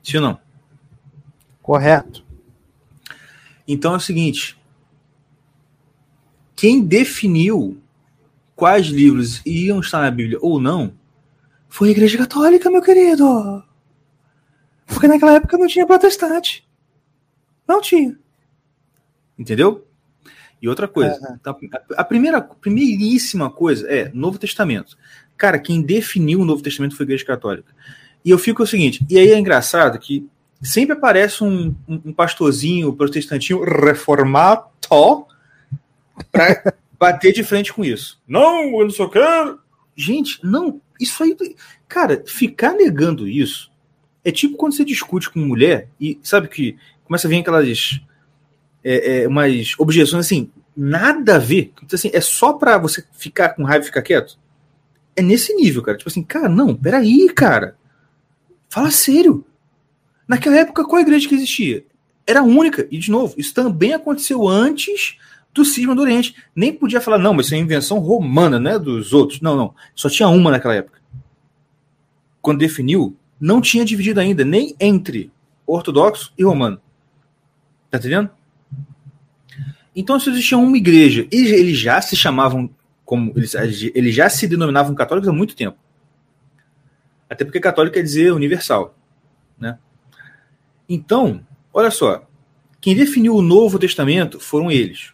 Sim ou não? Correto. Então é o seguinte: quem definiu quais livros iam estar na Bíblia ou não foi a Igreja Católica, meu querido. Porque naquela época não tinha protestante. Não tinha. Entendeu? E outra coisa, então, a primeira, primeiríssima coisa é Novo Testamento. Cara, quem definiu o Novo Testamento foi a Igreja Católica. E eu fico o seguinte, e aí é engraçado que sempre aparece um, um, um pastorzinho protestantinho reformado para bater de frente com isso. Não, eu não sou quero. Gente, não, isso aí. Cara, ficar negando isso é tipo quando você discute com mulher e sabe que começa a vir aquelas. É, é, umas objeções assim, nada a ver. Então, assim, é só pra você ficar com raiva e ficar quieto. É nesse nível, cara. Tipo assim, cara, não, peraí, cara. Fala sério. Naquela época, qual a igreja que existia? Era única. E, de novo, isso também aconteceu antes do cisma do Oriente. Nem podia falar, não, mas isso é invenção romana, não é dos outros. Não, não. Só tinha uma naquela época. Quando definiu, não tinha dividido ainda, nem entre ortodoxo e romano. Tá entendendo? Então, se existia uma igreja, e eles já se chamavam como. Eles, eles já se denominavam católicos há muito tempo. Até porque católico quer dizer universal. Né? Então, olha só. Quem definiu o Novo Testamento foram eles.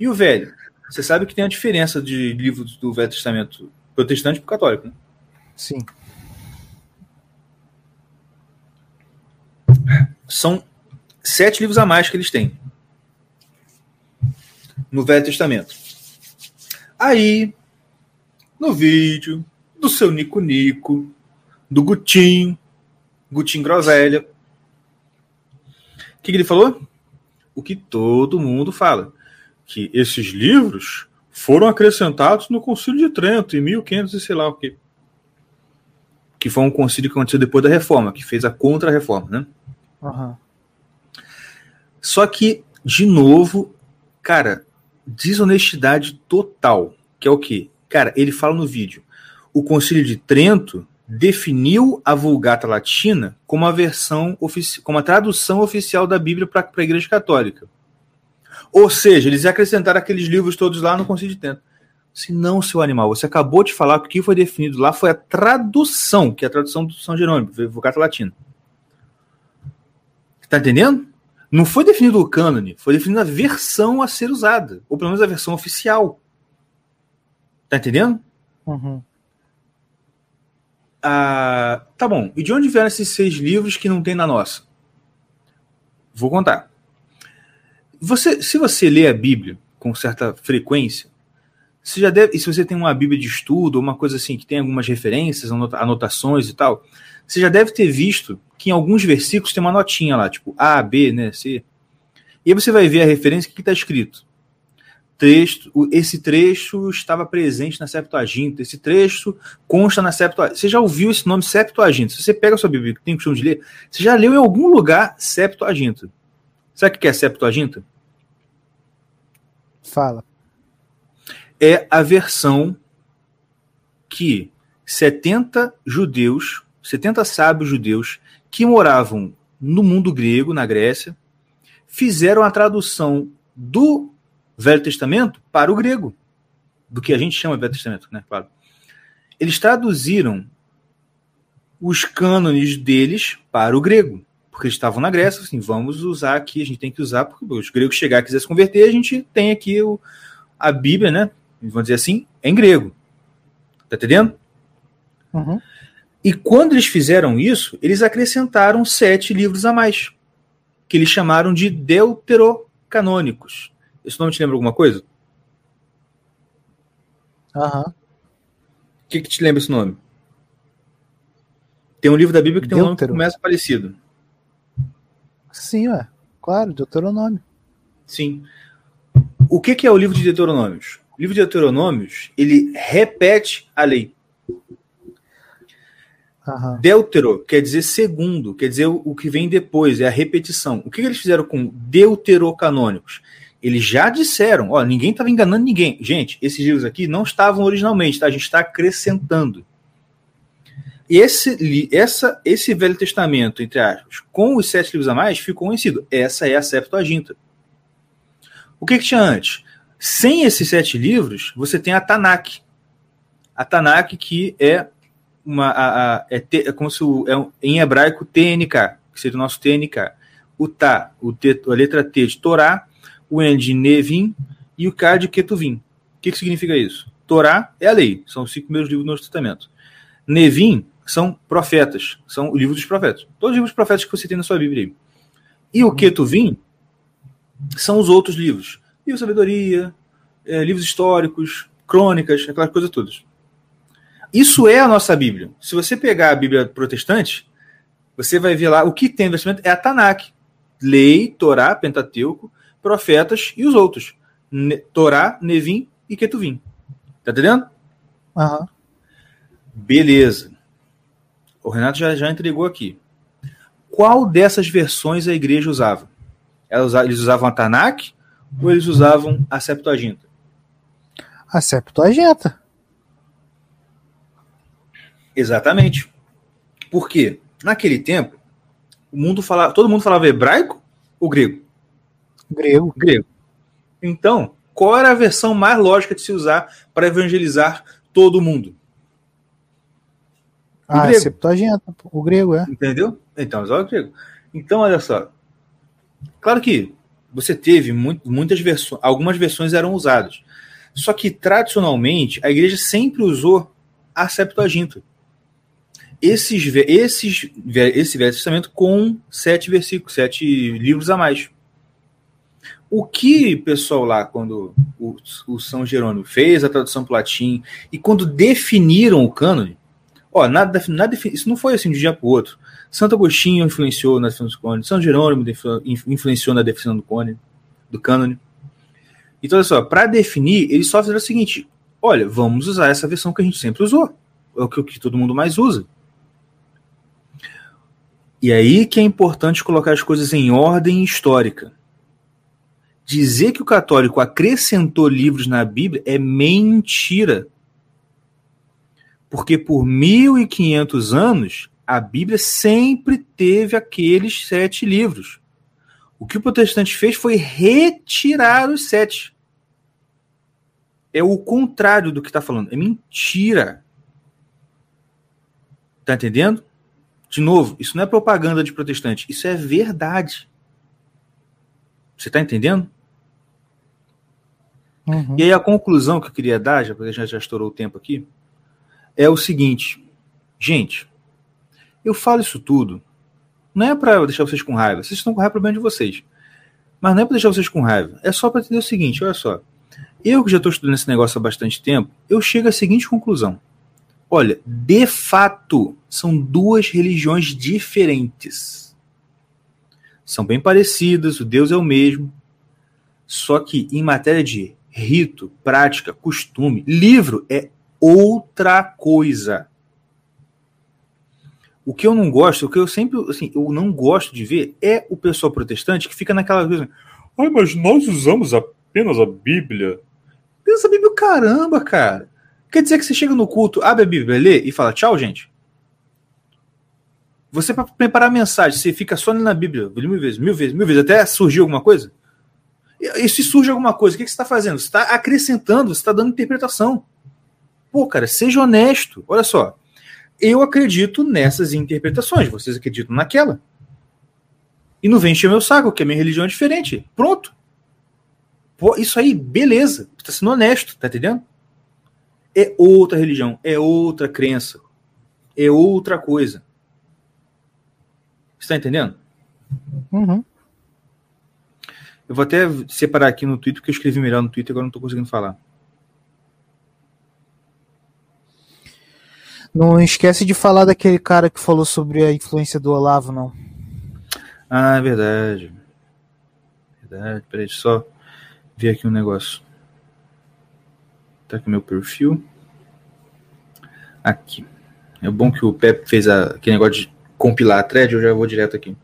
E o Velho? Você sabe que tem a diferença de livros do Velho Testamento protestante para católico, né? Sim. São sete livros a mais que eles têm no Velho Testamento. Aí, no vídeo do seu Nico Nico, do Gutinho, Gutinho Groselha, o que, que ele falou? o que todo mundo fala, que esses livros foram acrescentados no Concílio de Trento, em 1500 e sei lá o que. Que foi um concílio que aconteceu depois da reforma, que fez a contra-reforma, né? Aham. Só que, de novo, cara, desonestidade total. Que é o quê? Cara, ele fala no vídeo. O Concílio de Trento definiu a Vulgata Latina como a versão como a tradução oficial da Bíblia para a Igreja Católica. Ou seja, eles acrescentaram aqueles livros todos lá no Concílio de Trento. Se não, seu animal, você acabou de falar que o que foi definido lá foi a tradução, que é a tradução do São Jerônimo, Vulgata Latina. Tá entendendo? Não foi definido o cânone, foi definida a versão a ser usada, ou pelo menos a versão oficial. Tá entendendo? Uhum. Ah, tá bom. E de onde vieram esses seis livros que não tem na nossa? Vou contar. Você, se você lê a Bíblia com certa frequência, você já deve, e se você tem uma Bíblia de estudo, ou uma coisa assim que tem algumas referências, anota- anotações e tal, você já deve ter visto que em alguns versículos tem uma notinha lá, tipo A, B, né, C. E aí você vai ver a referência, o que está escrito? Trecho, o- esse trecho estava presente na Septuaginta, esse trecho consta na Septuaginta. Você já ouviu esse nome Septuaginta? Se você pega a sua Bíblia, que tem costume de ler, você já leu em algum lugar Septuaginta. Sabe o que é Septuaginta? Fala. É a versão que 70 judeus, 70 sábios judeus que moravam no mundo grego, na Grécia, fizeram a tradução do Velho Testamento para o grego, do que a gente chama de Velho Testamento, né? Claro. Eles traduziram os cânones deles para o grego, porque eles estavam na Grécia, assim, vamos usar aqui, a gente tem que usar, porque os gregos chegar e quiser se converter, a gente tem aqui o, a Bíblia, né? Vamos dizer assim, em grego. Tá entendendo? Uhum. E quando eles fizeram isso, eles acrescentaram sete livros a mais, que eles chamaram de deuterocanônicos. Esse nome te lembra alguma coisa? Aham. O que, que te lembra esse nome? Tem um livro da Bíblia que tem um nome que Deutero. começa parecido. Sim, ué. Claro, Deuteronômio. Sim. O que, que é o livro de Deuteronômios? O livro de Deuteronômios, ele repete a lei. Aham. Deutero quer dizer segundo, quer dizer o que vem depois, é a repetição. O que, eles fizeram com deuterocanônicos? Eles já disseram, ó, ninguém estava enganando ninguém. Gente, esses livros aqui não estavam originalmente, tá? A gente está acrescentando. Esse, essa, esse Velho Testamento, entre aspas, com os sete livros a mais, ficou conhecido. Essa é a Septuaginta. O que, que tinha antes? Sem esses sete livros, você tem a Tanakh. A Tanakh, que é uma a, a- é, te- é como se o, é um- em hebraico TNK, que seria o nosso TNK. O Tá, o T, a letra T de Torá, o N de Nevim e o K de Ketuvim. O que, que significa isso? Torá é a lei, são os cinco primeiros livros do Novo Testamento. Nevim são profetas, são o livro dos profetas. Todos os livros dos profetas que você tem na sua Bíblia aí. E o Ketuvim são os outros livros. Livro de sabedoria, eh, livros históricos, crônicas, aquelas coisas todas. Isso é a nossa Bíblia. Se você pegar a Bíblia protestante, você vai ver lá o que tem no Testamento é a Tanakh. Lei, Torá, Pentateuco, profetas e os outros. Ne Torá, Nevim e Ketuvim. Tá entendendo? Aham. Beleza. O Renato já, já entregou aqui. Qual dessas versões a igreja usava? Eles usavam a Tanakh ou eles usavam a Septuaginta? A Septuaginta. Exatamente. Por quê? Naquele tempo, o mundo falava, todo mundo falava hebraico ou grego? Grego. Grego. Então, qual era a versão mais lógica de se usar para evangelizar todo mundo? O Ah, grego. Septuaginta. O grego, é. Entendeu? Então, usava o grego. Então, olha só. Claro que você teve muito- muitas versões, algumas versões eram usadas. Só que tradicionalmente a igreja sempre usou a Septuaginta. Esses, esses, esse Velho Testamento com sete versículos, sete livros a mais. O que pessoal lá, quando o, o São Jerônimo fez a tradução para latim e quando definiram o cânone, Ó, nada, nada, isso não foi assim de um dia para o outro. Santo Agostinho influenciou na definição do cânone, São Jerônimo influenciou na definição do cânone, do cânone. Então, olha só, para definir, eles só fizeram o seguinte: olha, vamos usar essa versão que a gente sempre usou. É o que, o que todo mundo mais usa. E aí que é importante colocar as coisas em ordem histórica. Dizer que o católico acrescentou livros na Bíblia é mentira. Porque por 1500 anos, a Bíblia sempre teve aqueles sete livros. O que o protestante fez foi retirar os sete. É o contrário do que está falando. É mentira. Tá entendendo? De novo, isso não é propaganda de protestante, isso é verdade. Você está entendendo? Uhum. E aí a conclusão que eu queria dar, já porque a gente já estourou o tempo aqui, é o seguinte. Gente, eu falo isso tudo, não é para deixar vocês com raiva, vocês estão com raiva problema de vocês. Mas não é para deixar vocês com raiva, é só para entender o seguinte, olha só. Eu que já estou estudando esse negócio há bastante tempo, eu chego à seguinte conclusão. Olha, de fato, são duas religiões diferentes. São bem parecidas, o Deus é o mesmo. Só que em matéria de rito, prática, costume, livro é outra coisa. O que eu não gosto, o que eu sempre, assim, eu não gosto de ver é o pessoal protestante que fica naquela coisa, ai, mas nós usamos apenas a Bíblia. Pensa a Bíblia, caramba, cara. Quer dizer que você chega no culto, abre a Bíblia, lê e fala tchau, gente? Você, para preparar a mensagem, você fica só na Bíblia, mil vezes, mil vezes, mil vezes, até surgir alguma coisa? E se surge alguma coisa, o que você está fazendo? Você está acrescentando, você está dando interpretação. Pô, cara, seja honesto. Olha só. Eu acredito nessas interpretações, vocês acreditam naquela. E não vem encher meu saco, que a minha religião é diferente. Pronto. Pô, isso aí, beleza. Está sendo honesto, tá entendendo? É outra religião, é outra crença, é outra coisa. Está entendendo? Uhum. Eu vou até separar aqui no Twitter, porque eu escrevi melhor no Twitter, agora não estou conseguindo falar. Não esquece de falar daquele cara que falou sobre a influência do Olavo, não. Ah, é verdade. Verdade. Peraí, só ver aqui um negócio. Tá aqui meu perfil. Aqui. É bom que o Pepe fez a, aquele negócio de compilar a thread, eu já vou direto aqui.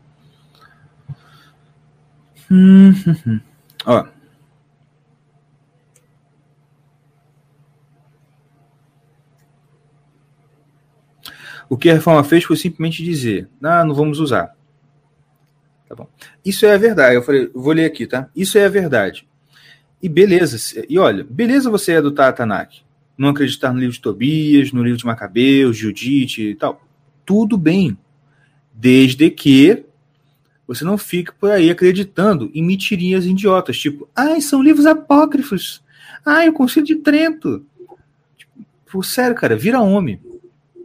Ó. O que a reforma fez foi simplesmente dizer: ah, não vamos usar. Tá bom. Isso é a verdade. Eu falei, vou ler aqui, tá? Isso é a verdade. E beleza. E olha, beleza você adotar a Tanakh. Não acreditar no livro de Tobias, no livro de Macabeus, Judite e tal. Tudo bem. Desde que você não fique por aí acreditando em mentirinhas idiotas, tipo, ai, são livros apócrifos. Ai, o Conselho de Trento. Tipo, sério, cara, vira homem.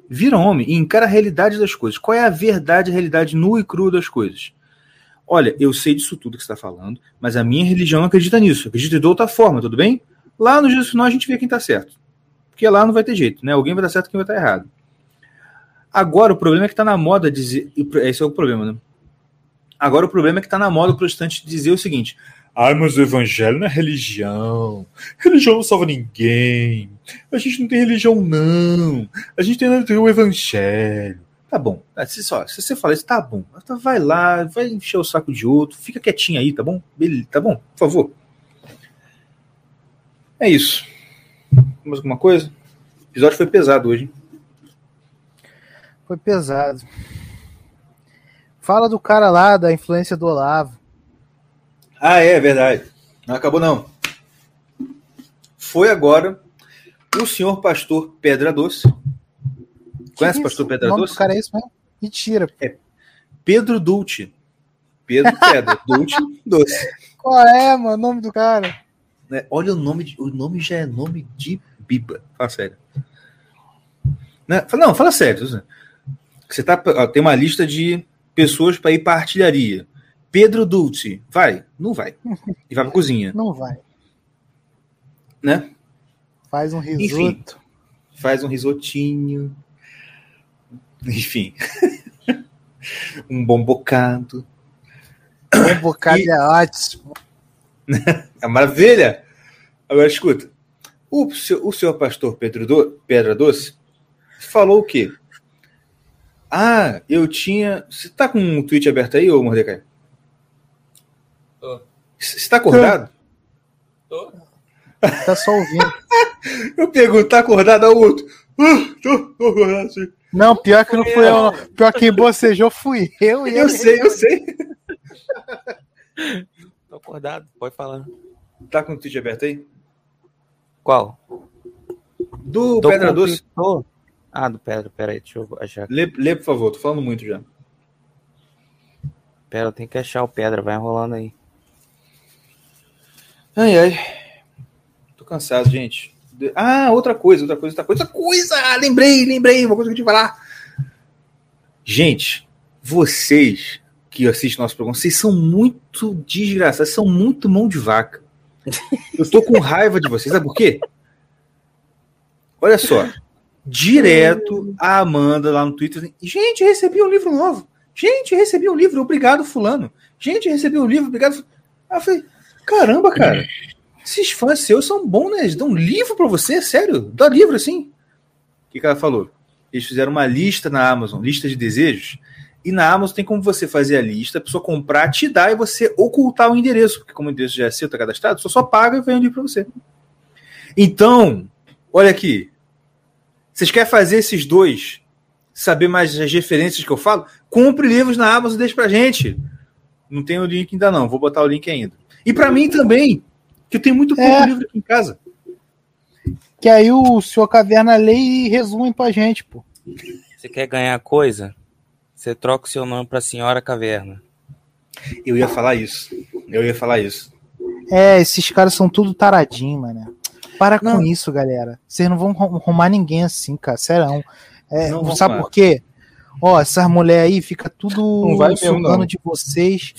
Vira homem e encara a realidade das coisas. Qual é a verdade, a realidade nua e crua das coisas? Olha, eu sei disso tudo que você está falando, mas a minha religião não acredita nisso. Acredita de outra forma, tudo bem? Lá no Jesus final a gente vê quem está certo. Porque lá não vai ter jeito, né? Alguém vai dar certo, quem vai estar errado. Agora, o problema é que está na moda dizer. Esse é o problema, né? Agora o problema é que está na moda o protestante dizer o seguinte: ah, mas o evangelho não é religião. Religião não salva ninguém. A gente não tem religião, não. A gente tem, o evangelho. Tá bom. É, se, só, se você fala isso, tá bom. Então vai lá, vai encher o saco de outro. Fica quietinho aí, tá bom? Beleza, tá bom? Por favor. É isso. Mais alguma coisa? O episódio foi pesado hoje. Hein? Foi pesado. Fala do cara lá, da influência do Olavo. Ah, é, verdade. Não acabou, não. Foi agora o senhor pastor Pedra Doce. Conhece o pastor Pedra o Doce? O cara é isso mesmo? Mentira. É Pedro Dulce. Pedro Pedra, Dulce Doce. Qual é, mano, o nome do cara? É, olha o nome, de, o nome já é nome de Biba. Fala sério. Né? Não, fala sério. Você tá, tem uma lista de pessoas para ir para artilharia. Pedro Dulce, vai? Não vai. E vai para cozinha. Não vai. Né? Faz um risoto. Enfim, faz um risotinho. Enfim. um bom bocado. Um bocado e... é ótimo. é maravilha! Agora escuta. O, o senhor pastor Pedro Do, Pedra Doce falou o quê? Ah, eu tinha. Você tá com um tweet aberto aí, ô Mordecai? Tô. Você tá acordado? Tô. Tá só ouvindo. eu pergunto, tá acordado ao outro? Ah, tô, tô acordado, sim. Não, pior que não fui eu. Pior que bocejou fui eu e Eu sei, eu sei. Tô acordado, pode falar. Tá com o tweet aberto aí? Qual? Do Tô Pedra Doce. tô. Ah, do Pedra, peraí, deixa eu achar. Lê, lê, por favor, tô falando muito já. Pera, eu tenho que achar o Pedra, vai enrolando aí. Ai, ai. Tô cansado, gente. Ah, outra coisa, outra coisa, outra coisa, outra coisa! Ah, Lembrei, lembrei, uma coisa que eu te falar. Gente, vocês que assistem nosso programa, vocês são muito desgraçados, são muito mão de vaca. Eu tô com raiva de vocês, sabe por quê? Olha só. Direto a Amanda lá no Twitter. assim, Gente, recebi um livro novo. Gente, recebi um livro, obrigado, fulano. Gente, recebi um livro, obrigado. fu-" Aí eu falei, caramba, cara. Esses fãs seus são bons, né? Eles dão um livro pra você, sério? Dá livro assim? O que, que ela falou? Eles fizeram uma lista na Amazon, lista de desejos. E na Amazon tem como você fazer a lista, a pessoa comprar, te dar e você ocultar o endereço. Porque como o endereço já é seu, tá cadastrado, só paga e vem o livro pra você. Então, olha aqui. Vocês querem fazer esses dois, saber mais as referências que eu falo? Compre livros na Amazon e deixe pra gente. Não tem o link ainda não, vou botar o link ainda. E pra mim também, que eu tenho muito pouco É. livro aqui em casa. Que aí o senhor Caverna lê e resume pra gente, pô. Você quer ganhar coisa? Você troca o seu nome pra Senhora Caverna. Eu ia falar isso. Eu ia falar isso. É, esses caras são tudo taradinho, mano. Para Não. com isso, galera. Vocês não vão arrum- arrumar ninguém assim, cara. Serão. É, Não sabe arrumar. por quê? Ó, essas mulheres aí fica tudo Não vai sugando de vocês.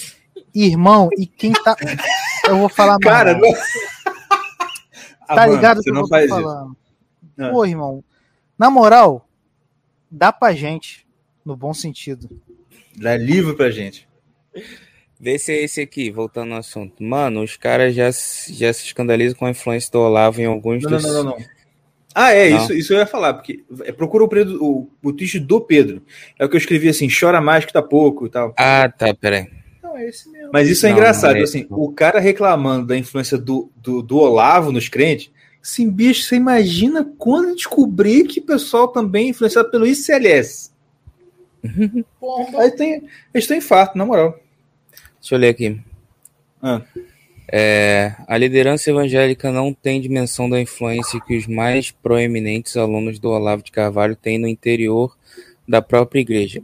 Irmão, e quem tá. Eu vou falar mais. Cara, não. não... Tá Amanda, ligado Você que eu não tô faz isso. falando? Ah. Pô, irmão. Na moral, dá pra gente. No bom sentido. Dá livro pra gente. Vê se é esse aqui, voltando ao assunto. Mano, os caras já, se- já se escandalizam com a influência do Olavo em alguns Não, não, dos. não, não, não. Ah, é, Não. Isso, isso eu ia falar, porque é, procura o, Pedro, o, o tweet do Pedro. É o que eu escrevi assim, chora mais que tá pouco e tal. Ah, tá, peraí. Não, é esse mesmo. Mas isso é Não, engraçado, não é assim, o cara reclamando da influência do, do, do Olavo nos crentes, assim, bicho, você imagina quando descobrir que o pessoal também é influenciado pelo ICLS. Aí tem, eles têm infarto, na moral. Deixa eu ler aqui. Ah. É, a liderança evangélica não tem dimensão da influência que os mais proeminentes alunos do Olavo de Carvalho têm no interior da própria igreja.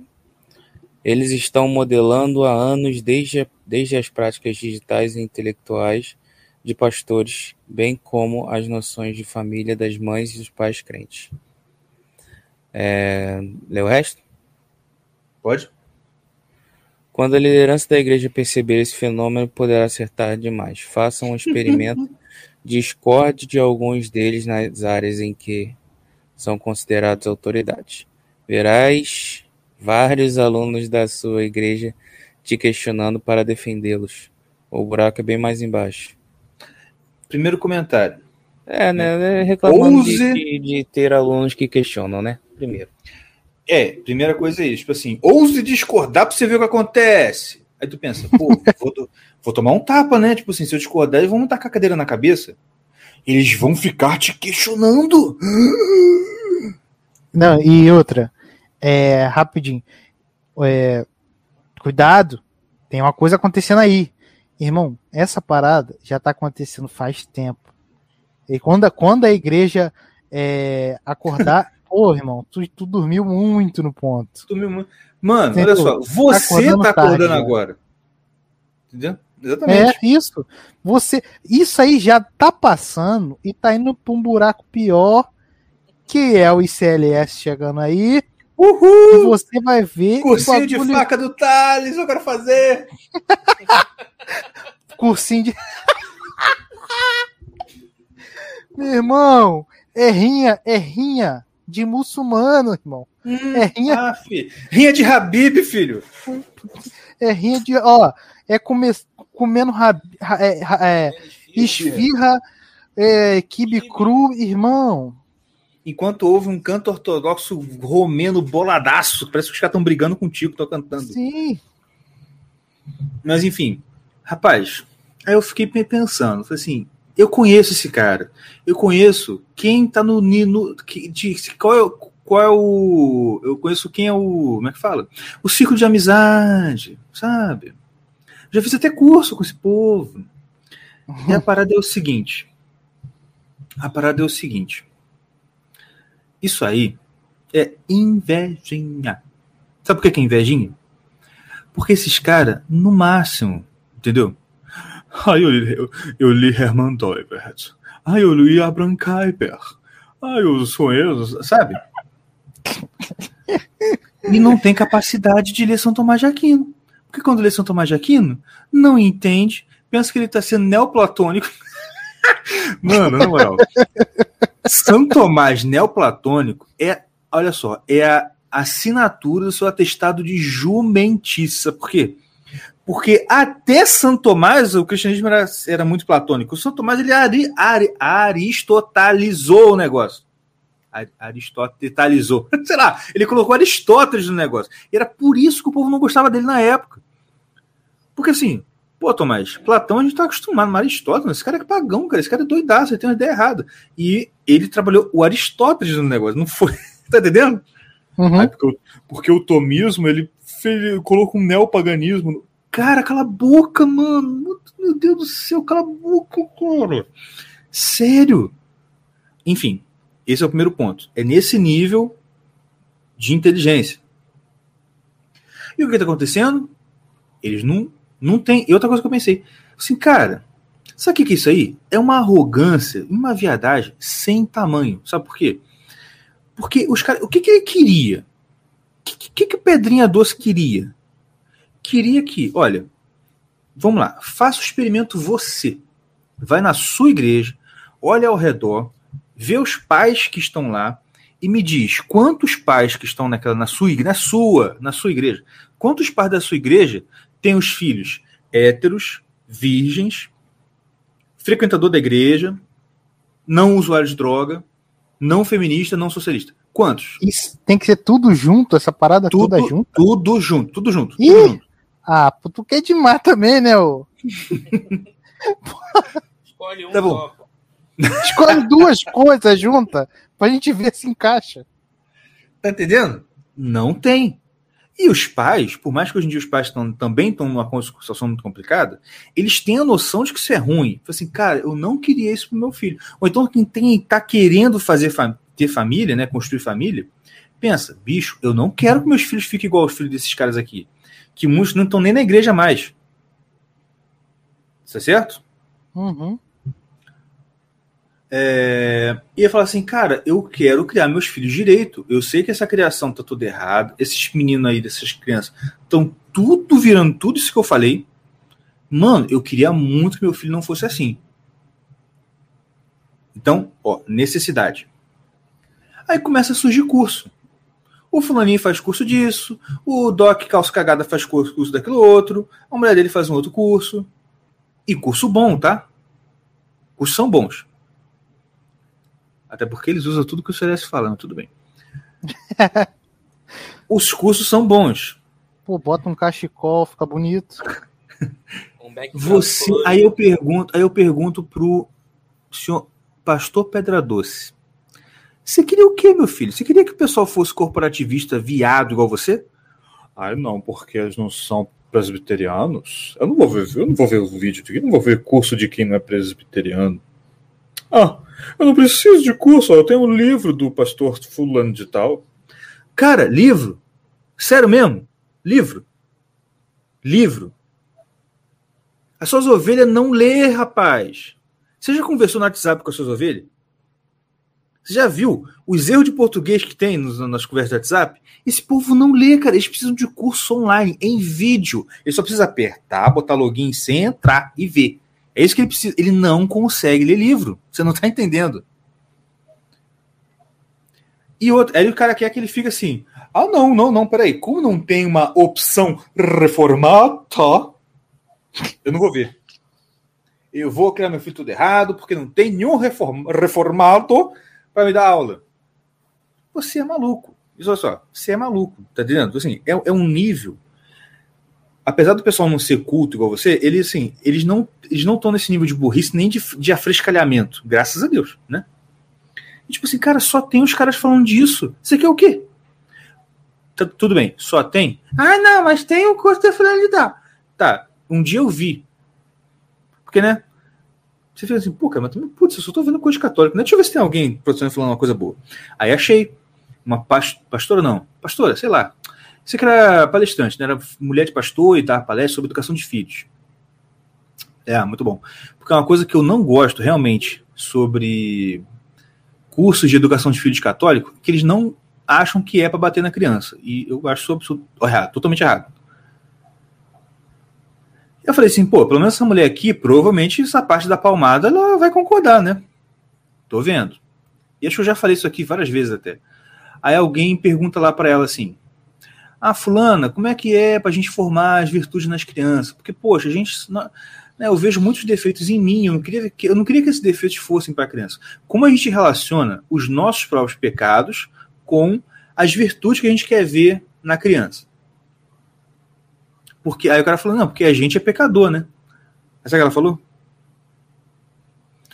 Eles estão modelando há anos desde, desde as práticas digitais e intelectuais de pastores, bem como as noções de família das mães e dos pais crentes. É, lê o resto? Pode? Quando a liderança da igreja perceber esse fenômeno, poderá acertar demais. Façam um experimento, discorde de alguns deles nas áreas em que são considerados autoridades. Verás vários alunos da sua igreja te questionando para defendê-los. O buraco é bem mais embaixo. Primeiro comentário. É, né? Reclamando de, Ouse- de- de ter alunos que questionam, né? Primeiro. É, primeira coisa é isso, tipo assim, ouse discordar pra você ver o que acontece. Aí tu pensa, pô, vou, vou tomar um tapa, né? Tipo assim, se eu discordar, eles vão me tacar a cadeira na cabeça. Eles vão ficar te questionando. Não, e outra, é, rapidinho. É, cuidado, tem uma coisa acontecendo aí. Irmão, essa parada já tá acontecendo faz tempo. E quando, a- quando a igreja é, acordar, pô, irmão, tu, tu dormiu muito no ponto. Tu me- Mano, Entendeu? olha só, você acordando tá acordando tarde, né? agora. Entendeu? Exatamente. É isso. Você, isso aí já tá passando e tá indo pra um buraco pior, que é o ICLS chegando aí. E Uhul! você vai ver Cursinho de faca do Thales, eu quero fazer. cursinho de. Meu irmão, é rinha, é rinha de muçulmano, irmão. Hum, É rinha- ah, rinha de Habib, filho. É rinha de. Ó, é come, comendo rab, ra- é, ra- é, esfirra, é, quibe cru, irmão. Enquanto houve um canto ortodoxo romeno boladaço, parece que os caras estão brigando contigo, tô cantando. Sim. Mas enfim, rapaz, aí eu fiquei pe- pensando, falei assim, eu conheço esse cara, eu conheço quem tá no, ni- no que, de, qual, é, qual é o, eu conheço quem é o, como é que fala? O ciclo de amizade, sabe? Já fiz até curso com esse povo. E a parada é o seguinte, a parada é o seguinte, isso aí é invejinha. Sabe por que é invejinha? Porque esses caras, no máximo, entendeu? Ai, eu, li- eu, eu li Hermann Doivert. Ai, eu li Abraham Kuyper. Ai, eu sou eu, sabe? E não tem capacidade de ler São Tomás de Aquino. Porque quando lê São Tomás de Aquino, não entende, pensa que ele está sendo neoplatônico. Mano, na moral. São Tomás neoplatônico é, olha só, é a assinatura do seu atestado de jumentice. Sabe Por quê? Porque até São Tomás o cristianismo era, era muito platônico. O São Tomás ele ari, ari, aristotalizou o negócio. Ar- Aristotelizou. Sei lá, ele colocou Aristóteles no negócio. E era por isso que o povo não gostava dele na época. Porque assim, pô, Tomás, Platão a gente tá acostumado, mas Aristóteles, esse cara é pagão, cara, esse cara é doidaço, ele tem uma ideia errada. E ele trabalhou o Aristóteles no negócio, não foi. tá entendendo? Uhum. Porque, o- porque o tomismo, ele, ele colocou um neopaganismo. Cara, cala a boca, mano. Meu Deus do céu, cala a boca, cara. Sério. Enfim, esse é o primeiro ponto. É nesse nível de inteligência. E o que está acontecendo? Eles não, não têm. E outra coisa que eu pensei. Assim, cara, sabe o que que é isso aí? É uma arrogância, uma viadagem sem tamanho. Sabe por quê? Porque os caras. O que, que ele queria? O que, que, que o Pedrinha Doce queria? Queria que, olha, vamos lá, faça o experimento você. Vai na sua igreja, olha ao redor, vê os pais que estão lá e me diz quantos pais que estão naquela na sua na sua, na sua igreja, quantos pais da sua igreja têm os filhos héteros, virgens, frequentador da igreja, não usuário de droga, não feminista, não socialista. Quantos? Isso tem que ser tudo junto, essa parada Tudo, toda junto. tudo junto, tudo junto. Ih! Tudo junto. Ah, tu quer demais também, né? Ô? Escolhe um Tá bom. Escolhe duas coisas juntas pra gente ver se encaixa. Tá entendendo? Não tem. E os pais, por mais que hoje em dia os pais tão, também estão numa situação muito complicada, eles têm a noção de que isso é ruim. Fala assim, cara, eu não queria isso pro meu filho. Ou então quem tem, tá querendo fazer fa- ter família, né, construir família, pensa, bicho, eu não quero que meus filhos fiquem igual aos filhos desses caras aqui, que muitos não estão nem na igreja mais. Isso é certo? Uhum. É, ia falar assim, cara, eu quero criar meus filhos direito. Eu sei que essa criação tá tudo errado. Esses meninos aí, dessas crianças, estão tudo virando tudo isso que eu falei. Mano, eu queria muito que meu filho não fosse assim. Então, ó, necessidade. Aí começa a surgir curso. O fulaninho faz curso disso, o Doc Calça Cagada faz curso, curso daquilo outro, a mulher dele faz um outro curso. E curso bom, tá? Cursos são bons. Até porque eles usam tudo que o CLS fala, mas tudo bem. Os cursos são bons. Pô, bota um cachecol, fica bonito. Você, aí eu pergunto, aí eu pergunto pro senhor pastor Pedra Doce. Você queria o quê, meu filho? Você queria que o pessoal fosse corporativista viado igual você? Ai, não, porque eles não são presbiterianos. Eu não vou ver, eu não vou ver o vídeo aqui, não vou ver curso de quem não é presbiteriano. Ah, eu não preciso de curso, eu tenho um livro do pastor fulano de tal. Cara, livro? Sério mesmo? Livro? Livro? As suas ovelhas não lê, rapaz. Você já conversou no WhatsApp com as suas ovelhas? Você já viu os erros de português que tem nas conversas do WhatsApp? Esse povo não lê, cara. Eles precisam de curso online, em vídeo. Ele só precisa apertar, botar login sem entrar e ver. É isso que ele precisa. Ele não consegue ler livro. Você não está entendendo. E outro, aí o cara quer que ele fique assim: ah, não, não, não, peraí, como não tem uma opção reformada, eu não vou ver. Eu vou criar meu filho tudo errado, porque não tem nenhum reform, reformado para me dar aula. Você é maluco. Isso olha só, você é maluco, tá entendendo? Assim, é, é um nível. Apesar do pessoal não ser culto igual você, eles assim, eles não eles não estão nesse nível de burrice nem de, de afrescalhamento, graças a Deus, né? E, tipo assim, cara, só tem os caras falando disso. Você quer o quê? Tá, tudo bem, só tem? Ah, não, mas tem o curso de finalidade. Tá, um dia eu vi. Porque, né? Você fica assim, pô, cara, mas putz, eu só tô vendo coisa católica. Né? Deixa eu ver se tem alguém produzindo falando uma coisa boa. Aí achei uma pastora, não, pastora, sei lá. Você que era palestrante, né? Era mulher de pastor e dava palestra sobre educação de filhos. É, muito bom. Porque é uma coisa que eu não gosto realmente sobre cursos de educação de filhos católicos, que eles não acham que é para bater na criança. E eu acho isso errado, totalmente errado. Eu falei assim, pô, pelo menos essa mulher aqui, provavelmente essa parte da palmada ela vai concordar, né? Tô vendo. E acho que eu já falei isso aqui várias vezes até. Aí alguém pergunta lá para ela assim: Ah, Fulana, como é que é para a gente formar as virtudes nas crianças? Porque, poxa, a gente. Né, eu vejo muitos defeitos em mim, eu não queria que, eu não queria que esses defeitos fossem para a criança. Como a gente relaciona os nossos próprios pecados com as virtudes que a gente quer ver na criança? Porque aí o cara falou: Não, porque a gente é pecador, né? Sabe o que ela falou?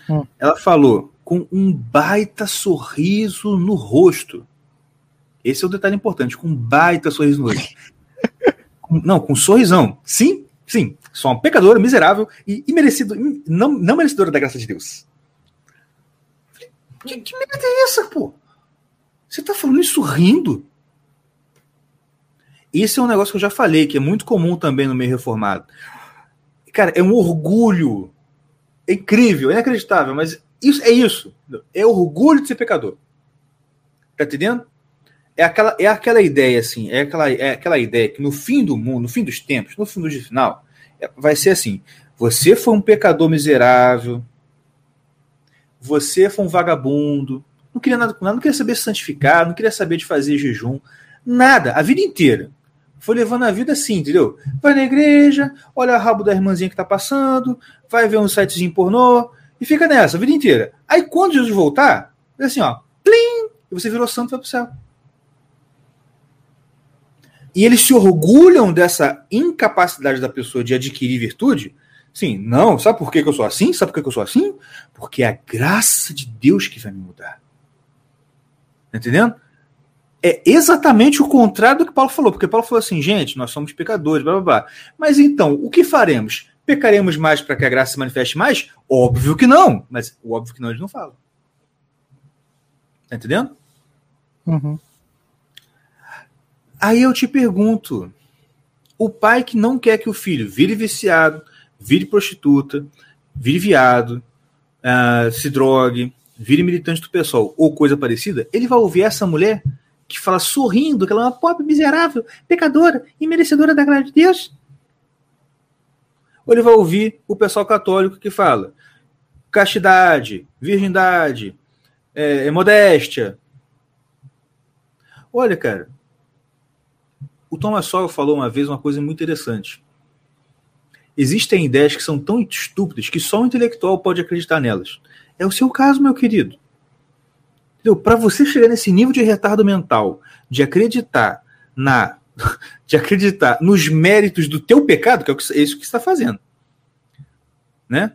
Hum. Ela falou com um baita sorriso no rosto. Esse é o detalhe importante, com um baita sorriso no rosto. não, com um sorrisão. Sim, sim. Sou uma pecadora, miserável e imerecido, não, não merecedora da graça de Deus. Que, que merda é essa, pô? Você tá falando isso rindo? Esse é um negócio que eu já falei, que é muito comum também no meio reformado. Cara, é um orgulho. É incrível, é inacreditável, mas isso é isso. É orgulho de ser pecador. Tá entendendo? É aquela, é aquela ideia, assim, é aquela, é aquela ideia que no fim do mundo, no fim dos tempos, no fim do final, é, vai ser assim: você foi um pecador miserável, você foi um vagabundo, não queria nada com nada, não queria saber se santificar, não queria saber de fazer jejum, nada, a vida inteira. Foi levando a vida assim, entendeu? Vai na igreja, olha o rabo da irmãzinha que tá passando, vai ver um sitezinho pornô e fica nessa a vida inteira. Aí quando Jesus voltar, é assim, ó, plim, e você virou santo e vai pro céu. E eles se orgulham dessa incapacidade da pessoa de adquirir virtude. Sim, não, sabe por que, eu sou assim? Sabe por que, eu sou assim? Porque é a graça de Deus que vai me mudar. Tá entendendo? É exatamente o contrário do que Paulo falou, porque Paulo falou assim, gente, nós somos pecadores, blá blá blá. Mas então, o que faremos? Pecaremos mais para que a graça se manifeste mais? Óbvio que não, mas o óbvio que não ele não fala. Tá entendendo? Uhum. Aí eu te pergunto: o pai que não quer que o filho vire viciado, vire prostituta, vire viado, uh, se drogue, vire militante do pessoal ou coisa parecida, ele vai ouvir essa mulher que fala sorrindo que ela é uma pobre, miserável, pecadora e merecedora da glória de Deus? Ou ele vai ouvir o pessoal católico que fala castidade, virgindade, é modéstia. Olha, cara, o Thomas Sowell falou uma vez uma coisa muito interessante. Existem ideias que são tão estúpidas que só um intelectual pode acreditar nelas. É o seu caso, meu querido. Para você chegar nesse nível de retardo mental, de acreditar na, de acreditar nos méritos do teu pecado, que é isso que está fazendo, né?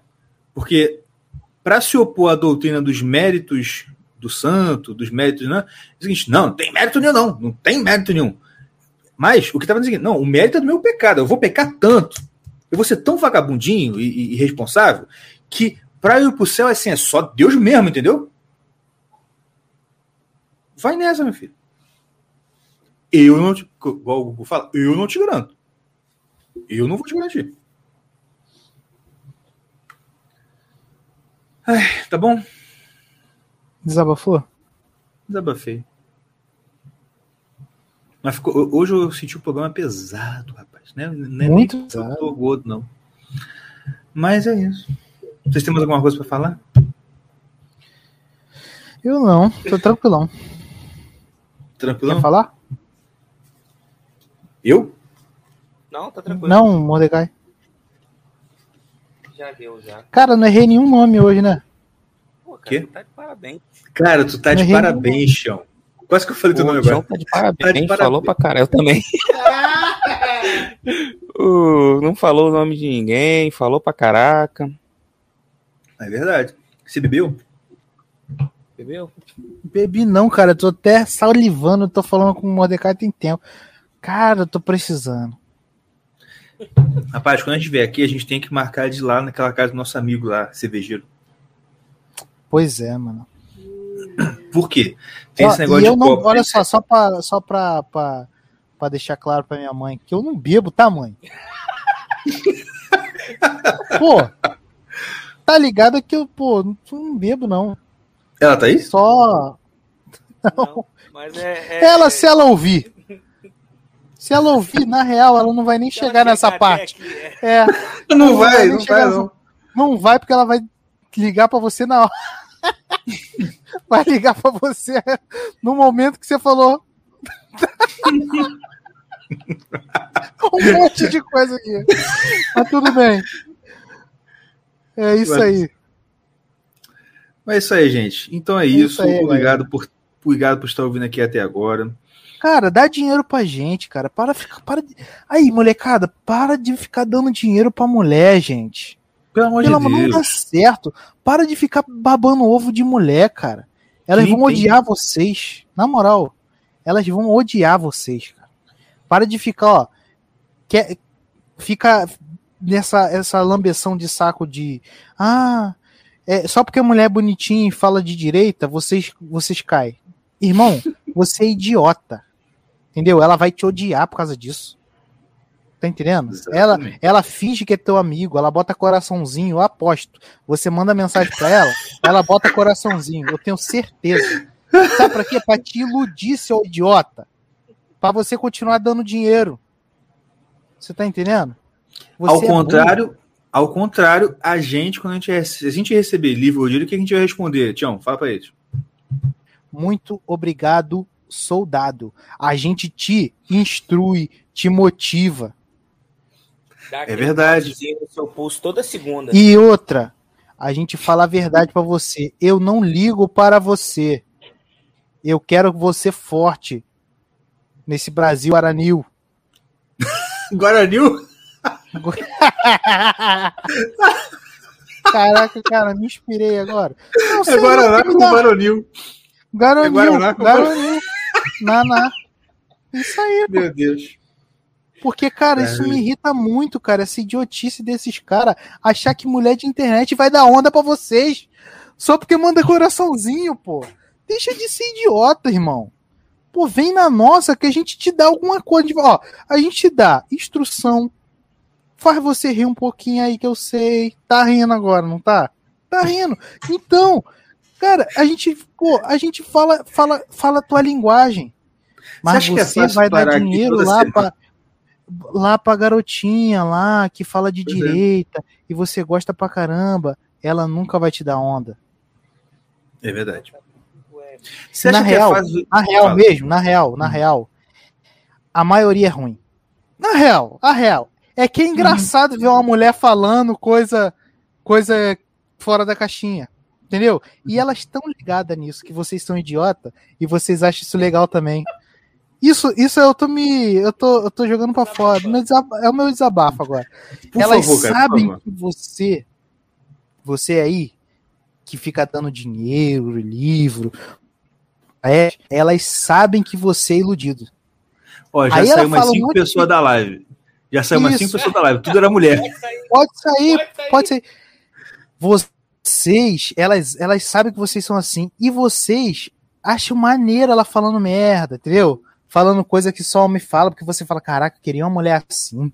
Porque para se opor à doutrina dos méritos do santo, dos méritos, né? É o seguinte, não, não tem mérito nenhum, não, não tem mérito nenhum. Mas o que estava dizendo, não, o mérito é do meu pecado, eu vou pecar tanto, eu vou ser tão vagabundinho e, irresponsável, que para eu ir pro céu é assim, é só Deus mesmo, entendeu? Vai nessa, meu filho. Eu não te. Igual o Google fala, eu não te garanto. Eu não vou te garantir. Ai, tá bom? Desabafou? Desabafei. Mas ficou, hoje eu senti o programa pesado, rapaz. Né? Não é Muito nem pesado. Eu gordo, não. Mas é isso. Vocês têm mais alguma coisa para falar? Eu não, tô tranquilão. Tranquilo? Quer falar? Eu? Não, tá tranquilo. Não, Mordecai. Já deu, já. Cara, não errei nenhum nome hoje, né? Pô, cara, Quê? tu tá de parabéns. Cara, tu tá de Errei parabéns, Chão. Quase que eu falei teu nome O João agora. tá de parabéns, Tá de parabéns. falou pra caralho. Eu também. Uh, não falou o nome de ninguém, falou pra caraca. É verdade. Você bebeu? Entendeu? Bebi não, cara. Eu tô até salivando. Tô falando com o Mordecai tem tempo. Cara, eu tô precisando. Rapaz, quando a gente vier aqui, a gente tem que marcar de ir lá naquela casa do nosso amigo lá, cervejeiro. Pois é, mano. Por quê? Tem Ó, esse negócio e de não, copo. olha só, só pra, só pra, pra, pra deixar claro pra minha mãe que eu não bebo, tá, mãe? pô, tá ligado que eu, pô, não, não bebo, não. Ela tá aí? Só. Não, mas é. é- Ela, se ela ouvir. Se ela ouvir, na real, ela não vai nem chegar nessa parte. aqui, é. É, Não vai, vai, não não vai, não. não. não vai porque ela vai ligar pra você na hora. Vai ligar pra você no momento que você falou. um monte de coisa aqui. Mas tudo bem. É isso aí. Mas é isso aí, gente. Então é Isso isso. aí, obrigado, por, obrigado por estar ouvindo aqui até agora. Cara, dá dinheiro pra gente, cara. Para ficar. Para de... Aí, molecada, para de ficar dando dinheiro pra mulher, gente. Pelo amor Pelo de amor, não dá Deus. certo. Para de ficar babando ovo de mulher, cara. Elas Quem vão tem? odiar vocês. Na moral, elas vão odiar vocês, cara. Para de ficar, ó. Quer, fica nessa essa lambeção de saco de. Ah, é, só porque a mulher é bonitinha e fala de direita, vocês, vocês caem. Irmão, você é idiota. Entendeu? Ela vai te odiar por causa disso. Tá entendendo? Ela, Exatamente. ela finge que é teu amigo, ela bota coraçãozinho, eu aposto. Você manda mensagem pra ela, ela bota coraçãozinho, eu tenho certeza. Sabe pra quê? Pra te iludir, seu idiota. Pra você continuar dando dinheiro. Você tá entendendo? Você ao é burro. contrário, ao contrário, a gente, quando a gente, a gente receber livro ou dinheiro, o que a gente vai responder? Tião, fala pra eles. Muito obrigado, soldado. A gente te instrui, te motiva. Dá É verdade. No seu pulso toda segunda. E outra, a gente fala a verdade pra você. Eu não ligo para você. Eu quero você forte nesse Brasil aranil. Guaranil? Caraca, cara, me inspirei agora. Não sei, É Guaraná com Guaranil. Garanil, É Guaraná com Garanil. Naná. Isso aí, Meu Deus. Porque, cara, isso me irrita muito, cara, essa idiotice desses caras achar que mulher de internet vai dar onda pra vocês só porque manda coraçãozinho, pô. Deixa de ser idiota, irmão. Pô, vem na nossa que a gente te dá alguma coisa. De... Ó, a gente te dá instrução. Faz você rir um pouquinho aí que eu sei. Tá rindo agora, não tá? Tá rindo. Então, cara, a gente, pô, a gente fala, fala, fala a tua linguagem. Mas acha que é você fácil vai dar dinheiro lá semana? Lá pra garotinha lá que fala de Pois é. direita e você gosta pra caramba. Ela nunca vai te dar onda. É verdade. Você Na real, é fácil... Na real mesmo, na real, na real. A maioria é ruim. Na real, a real. É que é engraçado ver uma mulher falando coisa coisa fora da caixinha. Entendeu? E elas estão ligadas nisso, que vocês são idiota e vocês acham isso legal também. Isso, isso eu tô me. Eu tô, eu tô jogando pra fora. É o meu desabafo agora. Por elas favor, cara, sabem que você, você aí, que fica dando dinheiro, livro, é, elas sabem que você é iludido. Ó, já Aí saiu umas um cinco monte de- pessoas da live. Já saiu umas Isso. cinco pessoas da live. Tudo era mulher. Pode sair, pode sair. Vocês, elas, elas sabem que vocês são assim. E vocês acham maneiro ela falando merda, entendeu? Falando coisa que só homem fala, porque você fala, caraca, eu queria uma mulher assim.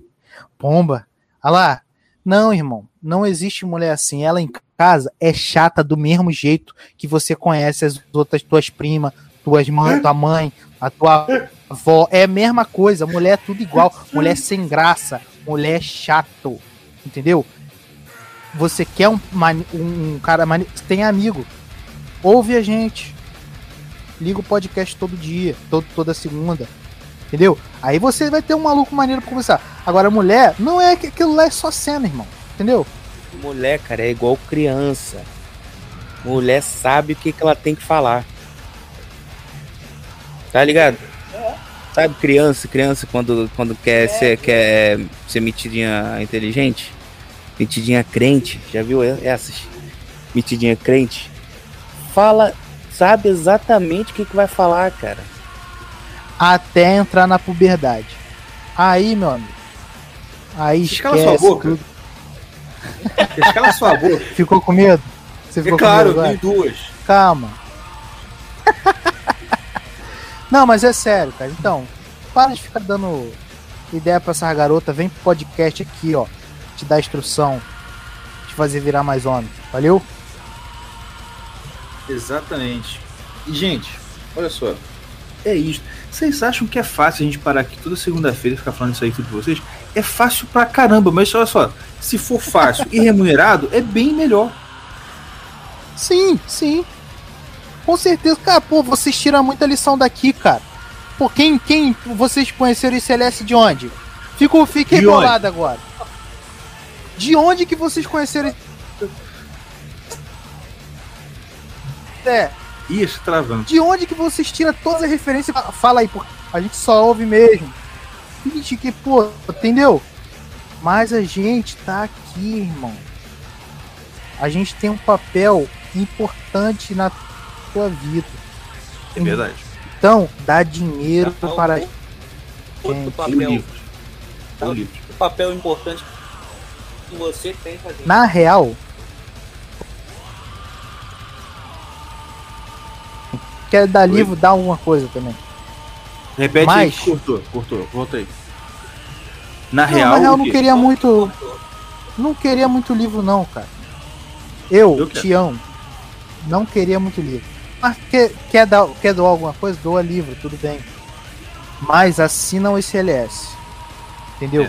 Pomba. Olha lá. Não, irmão, não existe mulher assim. Ela em casa é chata do mesmo jeito que você conhece as outras tuas primas, tuas mães, tua mãe, a tua avó. É a mesma coisa. Mulher é tudo igual. Mulher sem graça. Mulher chato. Entendeu? Você quer um, um cara tem amigo. Ouve a gente. Liga o podcast todo dia, todo, toda segunda. Entendeu? Aí você vai ter um maluco maneiro pra conversar. Agora, mulher, não é que aquilo lá é só cena, irmão. Entendeu? Mulher, cara, é igual criança. Mulher sabe o que, que ela tem que falar. Tá ligado? Sabe criança, criança quando, quando quer, ser, quer ser metidinha inteligente? Metidinha crente, já viu essas? Metidinha crente? Fala, sabe exatamente o que, que vai falar, cara. Até entrar na puberdade. Aí, meu amigo. Aí Escala esquece sua boca. tudo. Escala sua boca. Ficou com medo? Você É ficou claro, com tem medo? agora? duas. Calma. Não, mas é sério, cara. Então, para de ficar dando ideia pra essa garota. Vem pro podcast aqui, ó. Te dar instrução. Te fazer virar mais homem. Valeu? Exatamente. E, gente, olha só. É isso. Vocês acham que é fácil a gente parar aqui toda segunda-feira e ficar falando isso aí tudo pra vocês? É fácil pra caramba, mas olha só. Se for fácil e remunerado, é bem melhor. Sim, sim. Com certeza, cara, pô, vocês tiram muita lição daqui, cara. Pô, quem, quem vocês conheceram esse LS de onde? Fico, fiquei De onde? bolado agora. De onde que vocês conheceram É, Isso, travando. de onde que vocês tiram todas as referências? Fala aí, pô. A gente só ouve mesmo. Finge que, pô, entendeu? Mas a gente tá aqui, irmão. A gente tem um papel importante na tua vida. É verdade. Então, dá dinheiro Tá para a Outro papel, livros. o papel importante que você tem fazer. Na real, quer dar livro, dá alguma coisa também. Repete Mas- aí. cortou. Volta aí. Na Não, real, na real, não queria muito. Não queria muito livro, não, cara. Eu, Eu. Tião, não queria muito livro. Mas quer, quer, dar, quer doar alguma coisa? Doa livro, tudo bem. Mas assina o ICLS. Entendeu?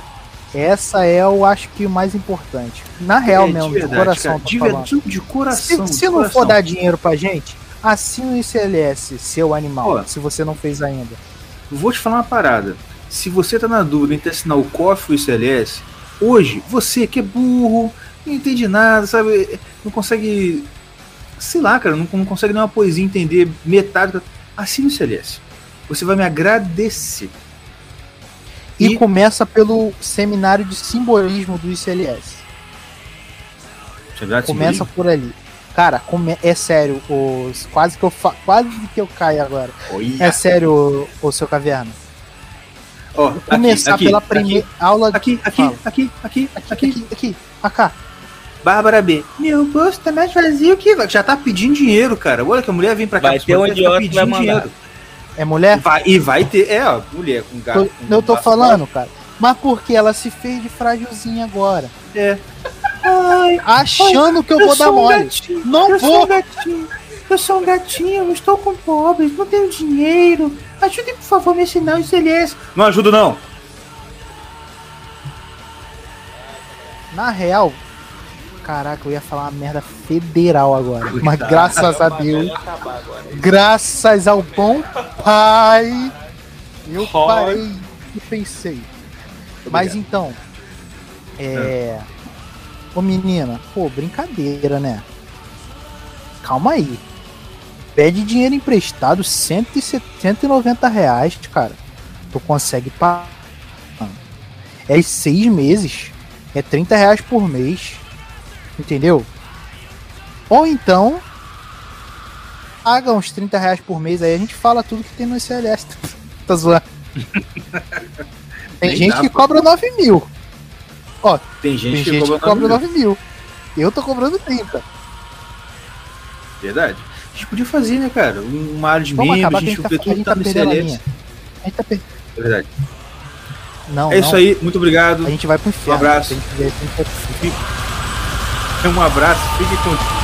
Essa é, eu acho que o mais importante. Na real É, mesmo, de, verdade, coração. cara, de, falando. de coração. Se, de se não coração. for dar dinheiro pra gente, assina o ICLS, seu animal, se você não fez ainda. Vou te falar uma parada. Se você tá na dúvida entre assinar o COF ou o ICLS, hoje, você que é burro, não entende nada, sabe? Não consegue. Sei lá, cara, não, não consegue nem uma poesia entender metade. Assine o ICLS. Você vai me agradecer. E, E- começa pelo seminário de simbolismo do ICLS. Começa por ali. Cara, come- é sério, os, quase que eu fa- quase que eu caio agora. É sério, o, seu caverna. Ó, Começar aqui, pela aqui, primeira aula Aqui, aqui, aqui, aqui, aqui, aqui, aqui, aqui, aqui. Bárbara B. Meu bolso tá mais vazio que. Já tá pedindo dinheiro, cara. Olha que a mulher vem pra cá. Vai ter um idiota que vai mandar. É mulher? Vai, e vai ter. É, ó, mulher com gato. Eu tô falando, cara. Mas porque ela se fez de frágilzinha agora. É. Ai, Achando que eu vou dar um mole. gatinho, Não eu vou. Sou um gatinho. Eu sou um gatinho, eu estou com pobres, não tenho dinheiro. Ajude, por favor, me ensinar o ICLS. Não ajudo, não. Na real, caraca, eu ia falar uma merda federal agora. Mas graças a Deus, graças ao bom pai, eu parei e pensei. Mas então, é. Ô menina, pô, brincadeira, né? Calma aí. Pede dinheiro emprestado, 170, 190 reais, cara. Tu consegue pagar. É seis meses. É 30 reais por mês. Entendeu? Ou então. Paga uns 30 reais por mês, aí a gente fala tudo que tem no ICLS. tá zoando. Tem Nem gente que pô. cobra 9 mil. Tem gente, Tem que gente que cobra nove 9 mil. Eu tô cobrando 30. Verdade. A gente podia fazer, né, cara? Um- Uma área de Vamos acabar a a gente tá, a tudo que gente tá no a ICLS. A gente tá per... É verdade. Não, É isso não. aí, muito obrigado. A gente vai pro inferno. Um abraço. A gente- a Um abraço, fique com